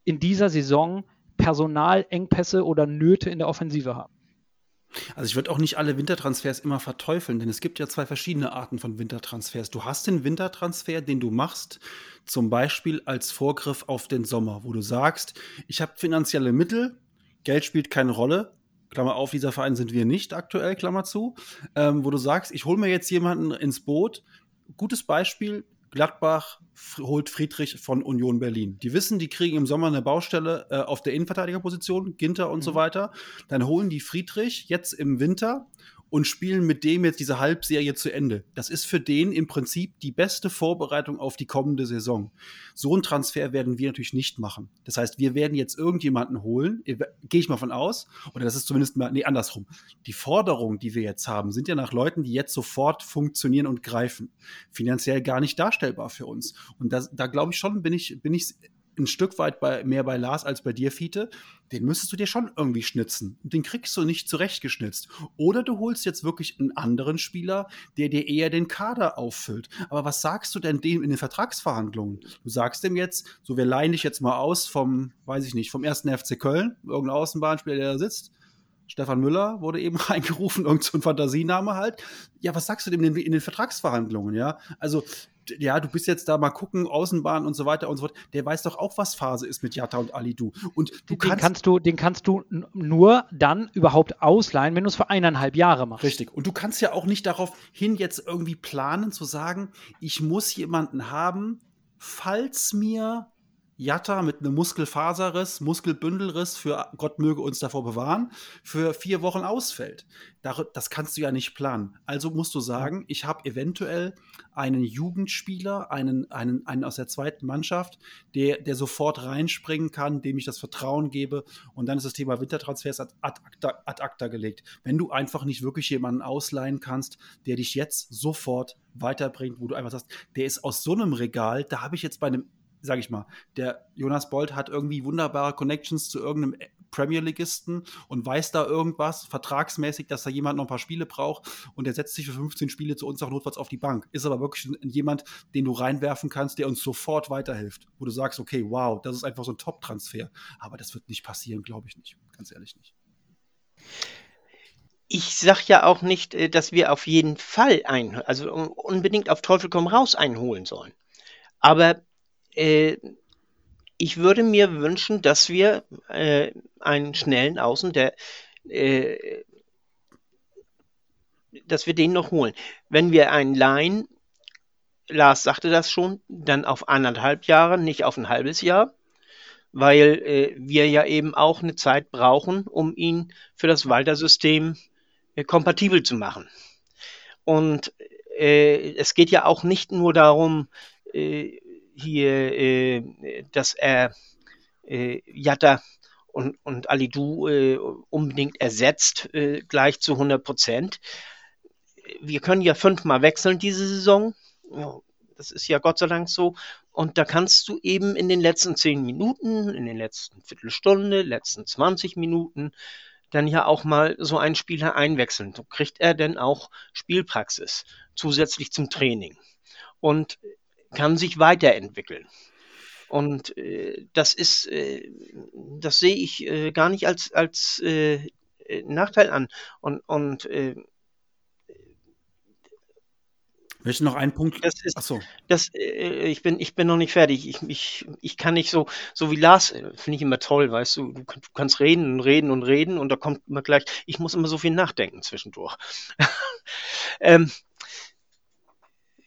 in dieser Saison Personalengpässe oder Nöte in der Offensive haben. Also ich würde auch nicht alle Wintertransfers immer verteufeln, denn es gibt ja zwei verschiedene Arten von Wintertransfers. Du hast den Wintertransfer, den du machst, zum Beispiel als Vorgriff auf den Sommer, wo du sagst, ich habe finanzielle Mittel, Geld spielt keine Rolle, Klammer auf, dieser Verein sind wir nicht aktuell, Klammer zu, ähm, wo du sagst, ich hole mir jetzt jemanden ins Boot. Gutes Beispiel, Gladbach holt Friedrich von Union Berlin. Die wissen, die kriegen im Sommer eine Baustelle äh, auf der Innenverteidigerposition, Ginter und mhm. so weiter. Dann holen die Friedrich jetzt im Winter und spielen mit dem jetzt diese Halbserie zu Ende. Das ist für den im Prinzip die beste Vorbereitung auf die kommende Saison. So einen Transfer werden wir natürlich nicht machen. Das heißt, wir werden jetzt irgendjemanden holen, gehe ich mal von aus, oder das ist zumindest mal, nee, andersrum. Die Forderungen, die wir jetzt haben, sind ja nach Leuten, die jetzt sofort funktionieren und greifen. Finanziell gar nicht darstellbar für uns. Und das, da glaube ich schon, bin ich, bin ich ein Stück weit bei, mehr bei Lars als bei dir, Fiete, den müsstest du dir schon irgendwie schnitzen. Den kriegst du nicht zurechtgeschnitzt. Oder du holst jetzt wirklich einen anderen Spieler, der dir eher den Kader auffüllt. Aber was sagst du denn dem in den Vertragsverhandlungen? Du sagst dem jetzt, so wir leihen dich jetzt mal aus vom, weiß ich nicht, vom ersten FC Köln, irgendein Außenbahnspieler, der da sitzt. Stefan Müller wurde eben <laughs> reingerufen, irgendein so Fantasiename halt. Ja, was sagst du dem in den, in den Vertragsverhandlungen, ja? Also, ja, du bist jetzt da mal gucken, Außenbahn und so weiter und so fort. Der weiß doch auch, was Phase ist mit Jatta und Ali Du. Und du den kannst, kannst du, den kannst du nur dann überhaupt ausleihen, wenn du es für eineinhalb Jahre machst. Richtig. Und du kannst ja auch nicht darauf hin jetzt irgendwie planen zu sagen, ich muss jemanden haben, falls mir Jatta mit einem Muskelfaserriss, Muskelbündelriss, für Gott möge uns davor bewahren, für vier Wochen ausfällt. Das kannst du ja nicht planen. Also musst du sagen, ich habe eventuell einen Jugendspieler, einen, einen, einen aus der zweiten Mannschaft, der, der sofort reinspringen kann, dem ich das Vertrauen gebe. Und dann ist das Thema Wintertransfers ad, acta, ad acta gelegt. Wenn du einfach nicht wirklich jemanden ausleihen kannst, der dich jetzt sofort weiterbringt, wo du einfach sagst, der ist aus so einem Regal, da habe ich jetzt bei einem sage ich mal, der Jonas Bolt hat irgendwie wunderbare Connections zu irgendeinem Premier Ligisten und weiß da irgendwas vertragsmäßig, dass da jemand noch ein paar Spiele braucht und der setzt sich für 15 Spiele zu uns auch notfalls auf die Bank. Ist aber wirklich jemand, den du reinwerfen kannst, der uns sofort weiterhilft, wo du sagst, okay, wow, das ist einfach so ein Top-Transfer. Aber das wird nicht passieren, glaube ich nicht. Ganz ehrlich nicht. Ich sage ja auch nicht, äh, dass wir auf jeden Fall ein, also unbedingt auf Teufel komm raus einholen sollen. Aber äh, ich würde mir wünschen, dass wir äh, einen schnellen Außen, der äh, dass wir den noch holen. Wenn wir einen Line, Lars sagte das schon, dann auf anderthalb Jahre, nicht auf ein halbes Jahr, weil äh, wir ja eben auch eine Zeit brauchen, um ihn für das Walter-System äh, kompatibel zu machen. Und äh, es geht ja auch nicht nur darum, äh, hier, äh, dass er äh, Jatta und, und Alidu äh, unbedingt ersetzt, äh, gleich zu 100 Prozent. Wir können ja fünfmal wechseln diese Saison. Das ist ja Gott sei Dank so. Und da kannst du eben in den letzten zehn Minuten, in den letzten Viertelstunde, letzten 20 Minuten dann ja auch mal so einen Spieler einwechseln. So kriegt er denn auch Spielpraxis zusätzlich zum Training. Und kann sich weiterentwickeln. Und äh, das ist, äh, das sehe ich äh, gar nicht als, als äh, Nachteil an. Und, und äh, Möchte noch einen Punkt? Das ist, Ach Das, äh, ich, bin, ich bin noch nicht fertig. Ich, ich, ich kann nicht so, so wie Lars, äh, finde ich immer toll, weißt du, du, du, kannst reden und reden und reden und da kommt immer gleich, ich muss immer so viel nachdenken zwischendurch. <laughs> ähm,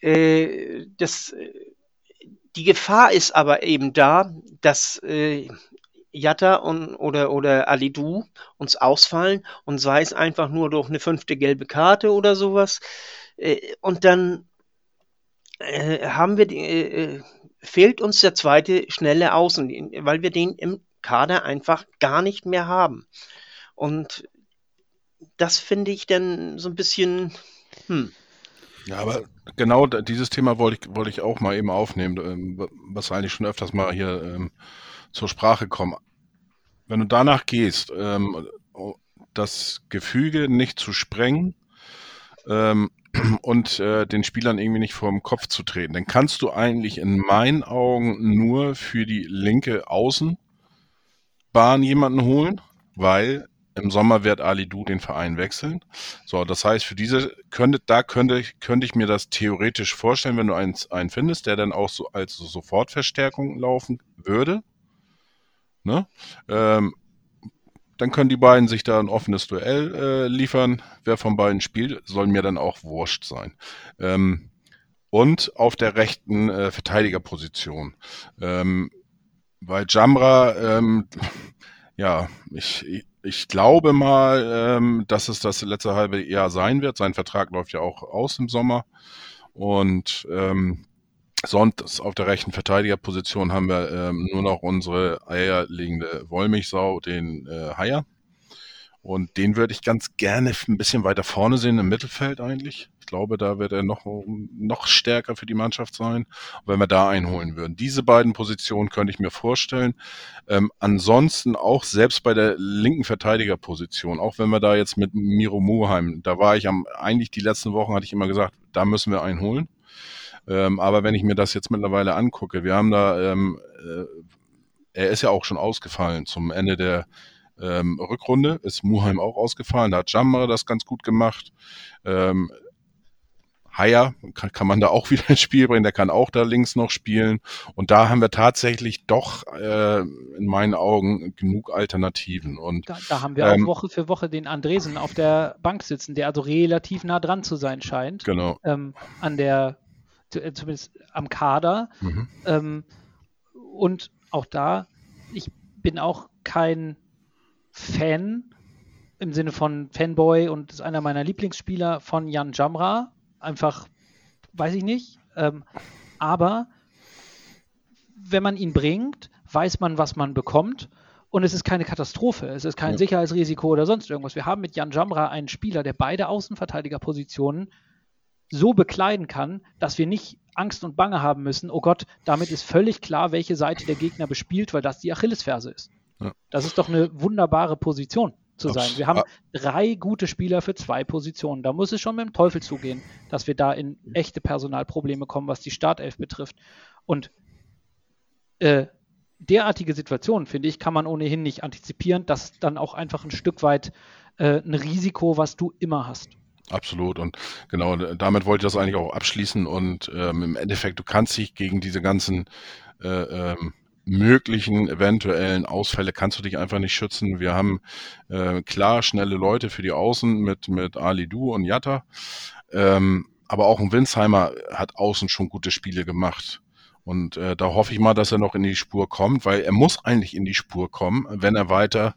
äh, das, die Gefahr ist aber eben da, dass äh, Jatta und, oder, oder Alidu uns ausfallen und sei es einfach nur durch eine fünfte gelbe Karte oder sowas. Äh, und dann äh, haben wir die, äh, fehlt uns der zweite schnelle Außen, weil wir den im Kader einfach gar nicht mehr haben. Und das finde ich dann so ein bisschen, hm. Ja, aber genau dieses Thema wollte ich, wollte ich auch mal eben aufnehmen, ähm, was eigentlich schon öfters mal hier ähm, zur Sprache kommt. Wenn du danach gehst, ähm, das Gefüge nicht zu sprengen ähm, <clears throat> und äh, den Spielern irgendwie nicht vor dem Kopf zu treten, dann kannst du eigentlich in meinen Augen nur für die linke Außenbahn jemanden holen, weil im Sommer wird Ali Du den Verein wechseln. So, das heißt, für diese könnte, da könnte ich, könnte ich mir das theoretisch vorstellen, wenn du einen, einen findest, der dann auch so als Sofortverstärkung laufen würde. Ne? Ähm, dann können die beiden sich da ein offenes Duell äh, liefern. Wer von beiden spielt, soll mir dann auch wurscht sein. Ähm, und auf der rechten äh, Verteidigerposition. Ähm, weil Jamra, ähm, <laughs> ja, ich, ich glaube mal, ähm, dass es das letzte halbe Jahr sein wird. Sein Vertrag läuft ja auch aus im Sommer. Und ähm, sonst auf der rechten Verteidigerposition haben wir ähm, nur noch unsere eierlegende Wollmilchsau, den äh, Haier. Und den würde ich ganz gerne ein bisschen weiter vorne sehen, im Mittelfeld eigentlich. Ich glaube, da wird er noch, noch stärker für die Mannschaft sein, wenn wir da einholen würden. Diese beiden Positionen könnte ich mir vorstellen. Ähm, ansonsten auch selbst bei der linken Verteidigerposition, auch wenn wir da jetzt mit Miro Muheim, da war ich am, eigentlich die letzten Wochen hatte ich immer gesagt, da müssen wir einholen. Ähm, aber wenn ich mir das jetzt mittlerweile angucke, wir haben da, ähm, äh, er ist ja auch schon ausgefallen zum Ende der ähm, Rückrunde ist Muheim auch ausgefallen. Da hat Jammer das ganz gut gemacht. Ähm, Haier kann, kann, man da auch <laughs> wieder ins Spiel bringen, der kann auch da links noch spielen. Und da haben wir tatsächlich doch äh, in meinen Augen genug Alternativen. Und, da, da haben wir ähm, auch Woche für Woche den Andresen auf der Bank sitzen, der also relativ nah dran zu sein scheint. Genau. Ähm, an der, äh, zumindest am Kader. Mhm. Ähm, und auch da, ich bin auch kein Fan im Sinne von Fanboy und ist einer meiner Lieblingsspieler von Jan Jamra. Einfach, weiß ich nicht. Ähm, aber wenn man ihn bringt, weiß man, was man bekommt. Und es ist keine Katastrophe, es ist kein ja. Sicherheitsrisiko oder sonst irgendwas. Wir haben mit Jan Jamra einen Spieler, der beide Außenverteidigerpositionen so bekleiden kann, dass wir nicht Angst und Bange haben müssen. Oh Gott, damit ist völlig klar, welche Seite der Gegner bespielt, weil das die Achillesferse ist. Ja. Das ist doch eine wunderbare Position zu sein. Wir haben drei gute Spieler für zwei Positionen. Da muss es schon mit dem Teufel zugehen, dass wir da in echte Personalprobleme kommen, was die Startelf betrifft. Und äh, derartige Situationen, finde ich, kann man ohnehin nicht antizipieren. Das ist dann auch einfach ein Stück weit äh, ein Risiko, was du immer hast. Absolut. Und genau, damit wollte ich das eigentlich auch abschließen. Und ähm, im Endeffekt, du kannst dich gegen diese ganzen äh, ähm, möglichen eventuellen Ausfälle kannst du dich einfach nicht schützen. Wir haben äh, klar schnelle Leute für die Außen mit, mit Ali Du und Jatta. Ähm, aber auch ein Winsheimer hat außen schon gute Spiele gemacht. Und äh, da hoffe ich mal, dass er noch in die Spur kommt, weil er muss eigentlich in die Spur kommen, wenn er weiter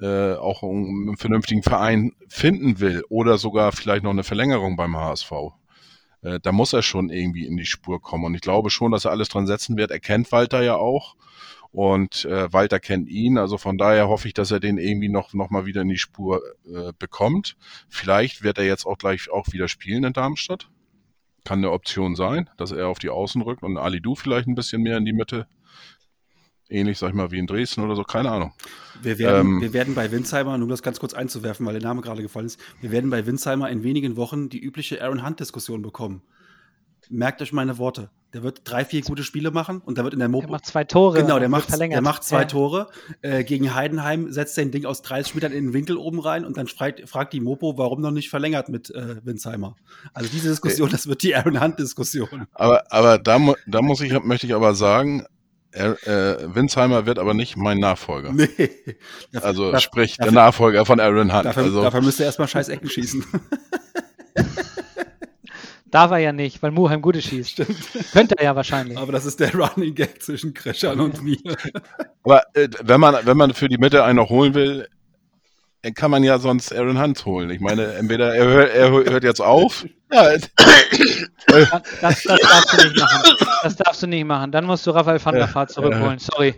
äh, auch einen vernünftigen Verein finden will oder sogar vielleicht noch eine Verlängerung beim HSV. Äh, da muss er schon irgendwie in die Spur kommen. Und ich glaube schon, dass er alles dran setzen wird. Er kennt Walter ja auch. Und äh, Walter kennt ihn, also von daher hoffe ich, dass er den irgendwie noch, noch mal wieder in die Spur äh, bekommt. Vielleicht wird er jetzt auch gleich auch wieder spielen in Darmstadt. Kann eine Option sein, dass er auf die Außen rückt und Ali Du vielleicht ein bisschen mehr in die Mitte ähnlich, sag ich mal, wie in Dresden oder so, keine Ahnung. Wir werden, ähm, wir werden bei Winsheimer, um das ganz kurz einzuwerfen, weil der Name gerade gefallen ist, wir werden bei Winsheimer in wenigen Wochen die übliche Aaron Hunt-Diskussion bekommen. Merkt euch meine Worte. Der wird drei, vier gute Spiele machen und der wird in der Mopo. Der macht zwei Tore. Genau, der macht, der macht zwei ja. Tore. Äh, gegen Heidenheim setzt er ein Ding aus 30 Metern in den Winkel oben rein und dann fragt, fragt die Mopo, warum noch nicht verlängert mit äh, Winsheimer. Also diese Diskussion, das wird die Aaron Hunt-Diskussion. Aber, aber da, da muss ich, möchte ich aber sagen, er, äh, Winsheimer wird aber nicht mein Nachfolger. Nee. Dafür, <laughs> also dafür, sprich, der Nachfolger von Aaron Hunt. Dafür, also, dafür müsste er erstmal scheiß Ecken schießen. <laughs> Darf er ja nicht, weil Muheim gute schießt. Stimmt. Könnte er ja wahrscheinlich. Aber das ist der Running Gag zwischen Kreschern und mir. Aber äh, wenn, man, wenn man für die Mitte einen noch holen will, kann man ja sonst Aaron Hunt holen. Ich meine, entweder er, hört, er hört jetzt auf. <laughs> Ja. <laughs> Das, das, darfst du nicht machen. Das darfst du nicht machen. Dann musst du Raphael van der Vaart zurückholen. Sorry.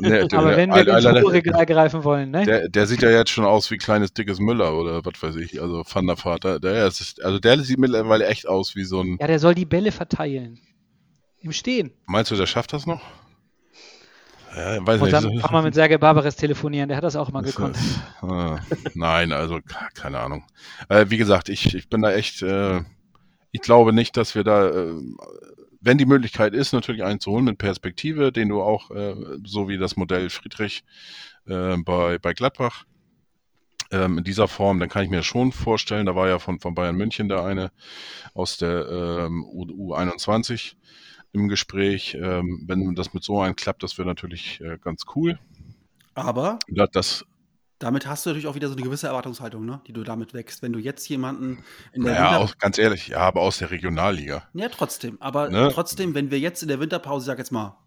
Nee, Aber wenn wir ins Schuhregal greifen wollen, ne? Der, der, sieht ja jetzt schon aus wie kleines dickes Müller oder was weiß ich. Also van der Vaart. Der, der ist, also der sieht mittlerweile echt aus wie so ein. Ja, der soll die Bälle verteilen. Im Stehen. Meinst du, der schafft das noch? Ja, weiß und dann nicht. auch mal mit Sergei Barbares telefonieren, der hat das auch mal gekonnt. Äh, nein, also keine Ahnung. Äh, wie gesagt, ich, ich bin da echt, äh, ich glaube nicht, dass wir da, äh, wenn die Möglichkeit ist, natürlich einen zu holen mit Perspektive, den du auch, äh, so wie das Modell Friedrich äh, bei, bei Gladbach, ähm, in dieser Form, dann kann ich mir schon vorstellen, da war ja von, von Bayern München der eine aus der ähm, U21 im Gespräch. Ähm, wenn das mit so einem klappt, das wäre natürlich äh, ganz cool. Aber ja, das, damit hast du natürlich auch wieder so eine gewisse Erwartungshaltung, ne? die du damit wächst. Wenn du jetzt jemanden in der Ja, naja, ganz ehrlich, ja, aber aus der Regionalliga. Ja, trotzdem. Aber ne? trotzdem, wenn wir jetzt in der Winterpause, sag jetzt mal,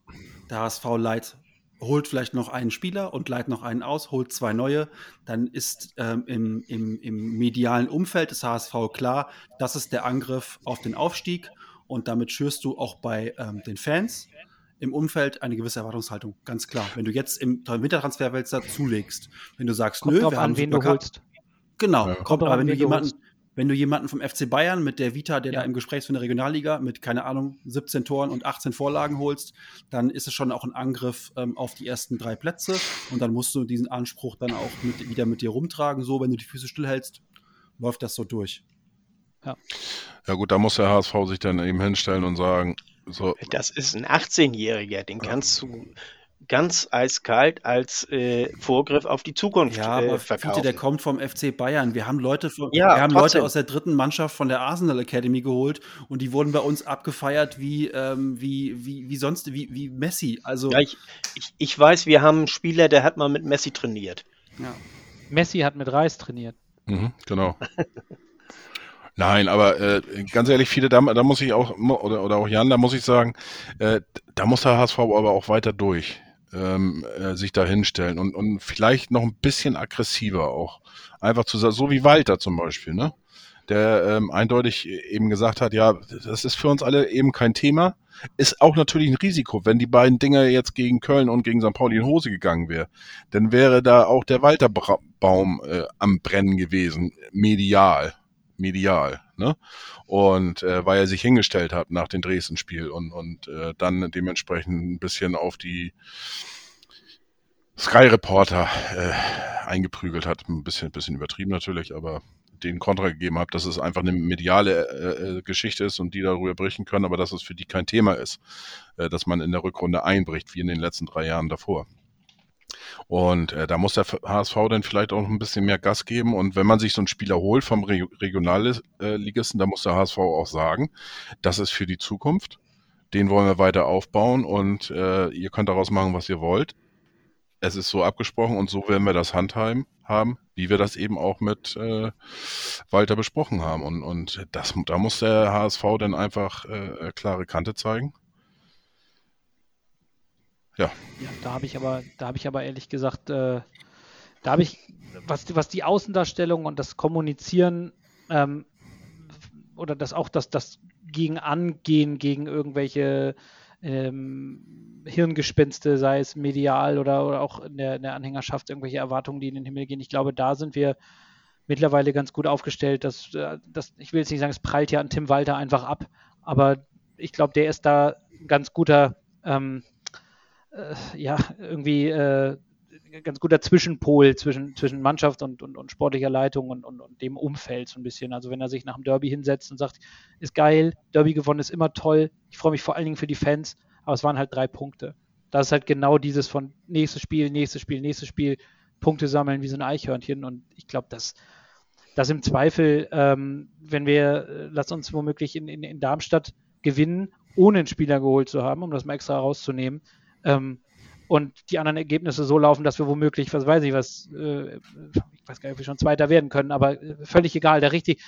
der HSV Light holt vielleicht noch einen Spieler und leiht noch einen aus, holt zwei neue, dann ist ähm, im, im, im medialen Umfeld des HSV klar, das ist der Angriff auf den Aufstieg und damit schürst du auch bei ähm, den Fans im Umfeld eine gewisse Erwartungshaltung, ganz klar. Wenn du jetzt im Wintertransferwälzer zulegst, wenn du sagst, Kommt nö, wir an, haben wen du holst. Genau, Ja. kommt, aber an, wenn du jemanden, wenn du jemanden vom FC Bayern mit der Vita, der Ja. da im Gespräch für eine Regionalliga mit, keine Ahnung, 17 Toren und 18 Vorlagen holst, dann ist es schon auch ein Angriff ähm, auf die ersten drei Plätze und dann musst du diesen Anspruch dann auch mit, wieder mit dir rumtragen. So, wenn du die Füße stillhältst, läuft das so durch. Ja gut, da muss der HSV sich dann eben hinstellen und sagen, so, Das ist ein 18-Jähriger, den kannst du ganz eiskalt als äh, Vorgriff auf die Zukunft Ja, äh, aber Fiete, verkaufen. der kommt vom FC Bayern. Wir haben Leute, von, Ja, wir haben trotzdem. Leute aus der dritten Mannschaft von der Arsenal Academy geholt und die wurden bei uns abgefeiert wie, ähm, wie, wie, wie sonst, wie, wie Messi. Also, ja, ich, ich, ich weiß, wir haben einen Spieler, der hat mal mit Messi trainiert. ja. Messi hat mit Reis trainiert. Mhm, genau. <laughs> Nein, aber äh, ganz ehrlich, viele, da, da muss ich auch, oder, oder auch Jan, da muss ich sagen, äh, da muss der HSV aber auch weiter durch, ähm, äh, sich da hinstellen und, und vielleicht noch ein bisschen aggressiver auch. Einfach zu sagen, so wie Walter zum Beispiel, ne? Der ähm, eindeutig eben gesagt hat, ja, das ist für uns alle eben kein Thema. Ist auch natürlich ein Risiko, wenn die beiden Dinger jetzt gegen Köln und gegen St. Pauli in Hose gegangen wäre, dann wäre da auch der Walter-Baum äh, am Brennen gewesen, medial medial, ne? Und äh, weil er sich hingestellt hat nach dem Dresden-Spiel und, und äh, dann dementsprechend ein bisschen auf die Sky Reporter äh, eingeprügelt hat. Ein bisschen, bisschen übertrieben natürlich, aber den Kontra gegeben hat, dass es einfach eine mediale äh, äh, Geschichte ist und die darüber berichten können, aber dass es für die kein Thema ist, äh, dass man in der Rückrunde einbricht, wie in den letzten drei Jahren davor. Und äh, da muss der HSV dann vielleicht auch noch ein bisschen mehr Gas geben. Und wenn man sich so einen Spieler holt vom Re Regionalligisten, da muss der HSV auch sagen, das ist für die Zukunft. Den wollen wir weiter aufbauen und äh, ihr könnt daraus machen, was ihr wollt. Es ist so abgesprochen und so werden wir das handhaben haben, wie wir das eben auch mit äh, Walter besprochen haben. Und, und das, da muss der HSV dann einfach äh, klare Kante zeigen. Ja. Ja, da habe ich aber, da habe ich aber ehrlich gesagt, äh, da habe ich, was, was die Außendarstellung und das Kommunizieren ähm, oder das auch das, das gegen Angehen gegen irgendwelche ähm, Hirngespinste, sei es medial oder, oder auch in der, in der Anhängerschaft, irgendwelche Erwartungen, die in den Himmel gehen. Ich glaube, da sind wir mittlerweile ganz gut aufgestellt. Dass, äh, dass, ich will jetzt nicht sagen, es prallt ja an Tim Walter einfach ab, aber ich glaube, der ist da ein ganz guter, ähm, äh, ja, irgendwie äh, ganz guter Zwischenpol zwischen, zwischen Mannschaft und, und, und sportlicher Leitung und, und, und dem Umfeld so ein bisschen. Also wenn er sich nach dem Derby hinsetzt und sagt, ist geil, Derby gewonnen ist immer toll, ich freue mich vor allen Dingen für die Fans, aber es waren halt drei Punkte. Das ist halt genau dieses von nächstes Spiel, nächstes Spiel, nächstes Spiel, Punkte sammeln wie so ein Eichhörnchen und ich glaube, dass das im Zweifel, ähm, wenn wir, äh, lass uns womöglich in, in, in Darmstadt gewinnen, ohne einen Spieler geholt zu haben, um das mal extra rauszunehmen, ähm, und die anderen Ergebnisse so laufen, dass wir womöglich, was weiß ich, was, äh, ich weiß gar nicht, ob wir schon Zweiter werden können, aber äh, völlig egal, der richtig,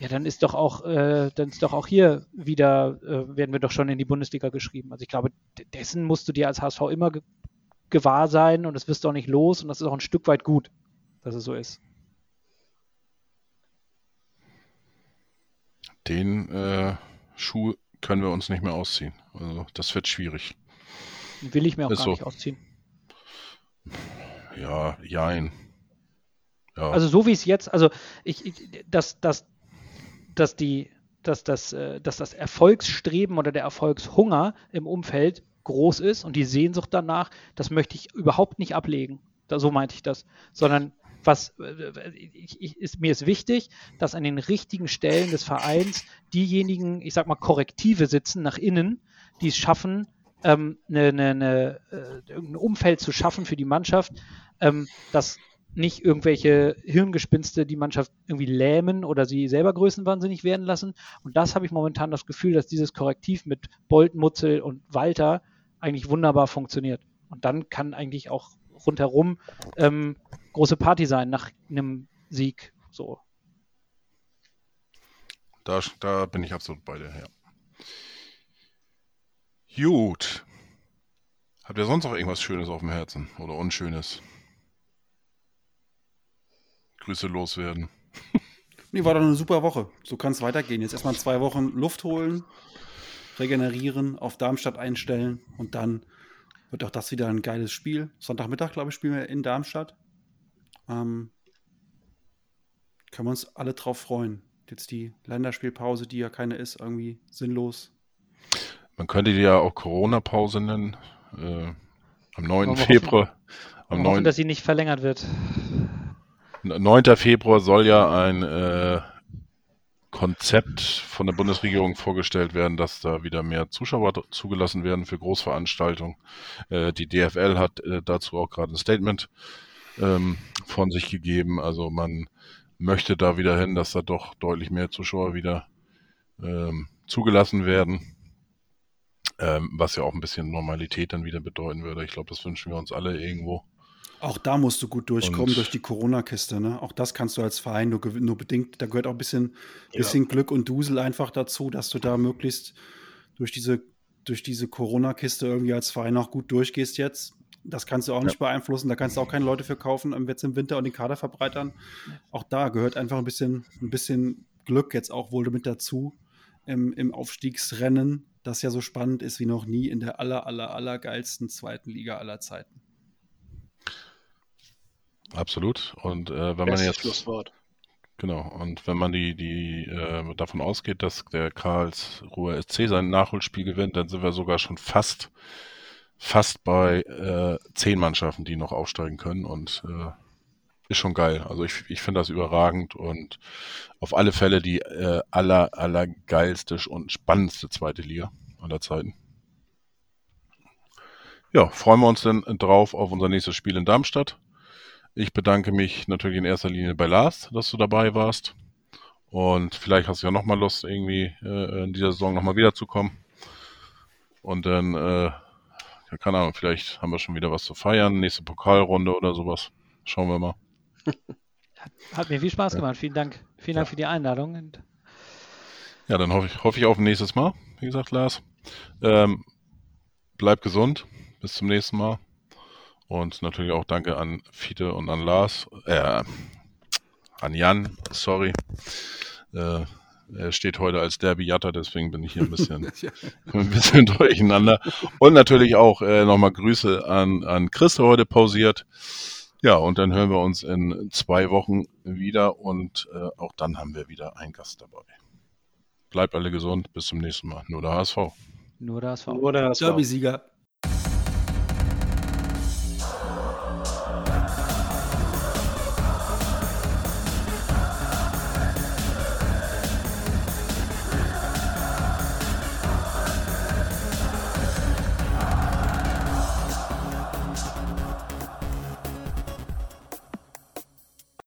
ja, dann ist doch auch, äh, dann ist doch auch hier wieder, äh, werden wir doch schon in die Bundesliga geschrieben. Also ich glaube, dessen musst du dir als HSV immer ge gewahr sein und das wirst du auch nicht los und das ist auch ein Stück weit gut, dass es so ist. Den äh, Schuh können wir uns nicht mehr ausziehen. Also das wird schwierig. Will ich mir auch Ist gar so. nicht ausziehen. Ja, jein. Ja. Also so wie es jetzt, also ich, ich dass, dass, dass die, dass das, äh, dass das Erfolgsstreben oder der Erfolgshunger im Umfeld groß ist und die Sehnsucht danach, das möchte ich überhaupt nicht ablegen. Da, so meinte ich das. Sondern was äh, ich, ich, ist, mir ist wichtig, dass an den richtigen Stellen des Vereins diejenigen, ich sag mal, Korrektive sitzen nach innen, die es schaffen, ähm, eine, eine, eine, äh, ein Umfeld zu schaffen für die Mannschaft, ähm, das nicht irgendwelche Hirngespinste die Mannschaft irgendwie lähmen oder sie selber größenwahnsinnig werden lassen. Und das habe ich momentan das Gefühl, dass dieses Korrektiv mit Bolt, Mutzel und Walter eigentlich wunderbar funktioniert. Und dann kann eigentlich auch rundherum ähm, große Party sein nach einem Sieg. So. Da, da bin ich absolut bei dir, ja. Gut. Habt ihr sonst noch irgendwas Schönes auf dem Herzen oder Unschönes? Grüße loswerden. <laughs> Nee, war doch eine super Woche. So kann es weitergehen. Jetzt erstmal zwei Wochen Luft holen, regenerieren, auf Darmstadt einstellen und dann wird auch das wieder ein geiles Spiel. Sonntagmittag, glaube ich, spielen wir in Darmstadt. Ähm, können wir uns alle drauf freuen. Jetzt die Länderspielpause, die ja keine ist, irgendwie sinnlos. Man könnte die ja auch Corona-Pause nennen. Äh, am 9. Februar. Am 9. Hoffen, dass sie nicht verlängert wird. 9. Februar soll ja ein äh, Konzept von der Bundesregierung vorgestellt werden, dass da wieder mehr Zuschauer zugelassen werden für Großveranstaltungen. Äh, die DFL hat äh, dazu auch gerade ein Statement ähm, von sich gegeben. Also man möchte da wieder hin, dass da doch deutlich mehr Zuschauer wieder ähm, zugelassen werden. Ähm, was ja auch ein bisschen Normalität dann wieder bedeuten würde. Ich glaube, das wünschen wir uns alle irgendwo. Auch da musst du gut durchkommen und durch die Corona-Kiste. Ne? Auch das kannst du als Verein nur, nur bedingt. Da gehört auch ein bisschen, ja. bisschen Glück und Dusel einfach dazu, dass du da möglichst durch diese, durch diese Corona-Kiste irgendwie als Verein auch gut durchgehst jetzt. Das kannst du auch ja. nicht beeinflussen. Da kannst du auch keine Leute für kaufen, jetzt im Winter und den Kader verbreitern. Auch da gehört einfach ein bisschen, ein bisschen Glück jetzt auch wohl mit dazu im, im Aufstiegsrennen, das ja so spannend ist wie noch nie in der aller, aller, aller geilsten zweiten Liga aller Zeiten. Absolut. Und äh, wenn man jetzt. Schlusswort. Genau. Und wenn man die, die äh, davon ausgeht, dass der Karlsruher SC sein Nachholspiel gewinnt, dann sind wir sogar schon fast, fast bei äh, zehn Mannschaften, die noch aufsteigen können. Und äh, ist schon geil. Also ich, ich finde das überragend und auf alle Fälle die äh, aller, aller geilste und spannendste zweite Liga aller Zeiten. Ja, freuen wir uns dann drauf auf unser nächstes Spiel in Darmstadt. Ich bedanke mich natürlich in erster Linie bei Lars, dass du dabei warst. Und vielleicht hast du ja nochmal Lust, irgendwie äh, in dieser Saison nochmal wiederzukommen. Und dann, äh, ja, keine Ahnung, vielleicht haben wir schon wieder was zu feiern. Nächste Pokalrunde oder sowas. Schauen wir mal. Hat mir viel Spaß gemacht. Vielen Dank. Vielen Dank für die Einladung. Ja, dann hoffe ich, hoffe ich auf ein nächstes Mal. Wie gesagt, Lars. Ähm, bleib gesund. Bis zum nächsten Mal. Und natürlich auch danke an Fiete und an Lars, äh, an Jan, sorry. Äh, er steht heute als Derby-Jatter, deswegen bin ich hier ein bisschen, <laughs> ein bisschen durcheinander. Und natürlich auch äh, nochmal Grüße an, an Chris, der heute pausiert. Ja, und dann hören wir uns in zwei Wochen wieder und äh, auch dann haben wir wieder einen Gast dabei. Bleibt alle gesund, bis zum nächsten Mal. Nur der HSV. Nur der HSV. Nur der HSV. Derby-Sieger.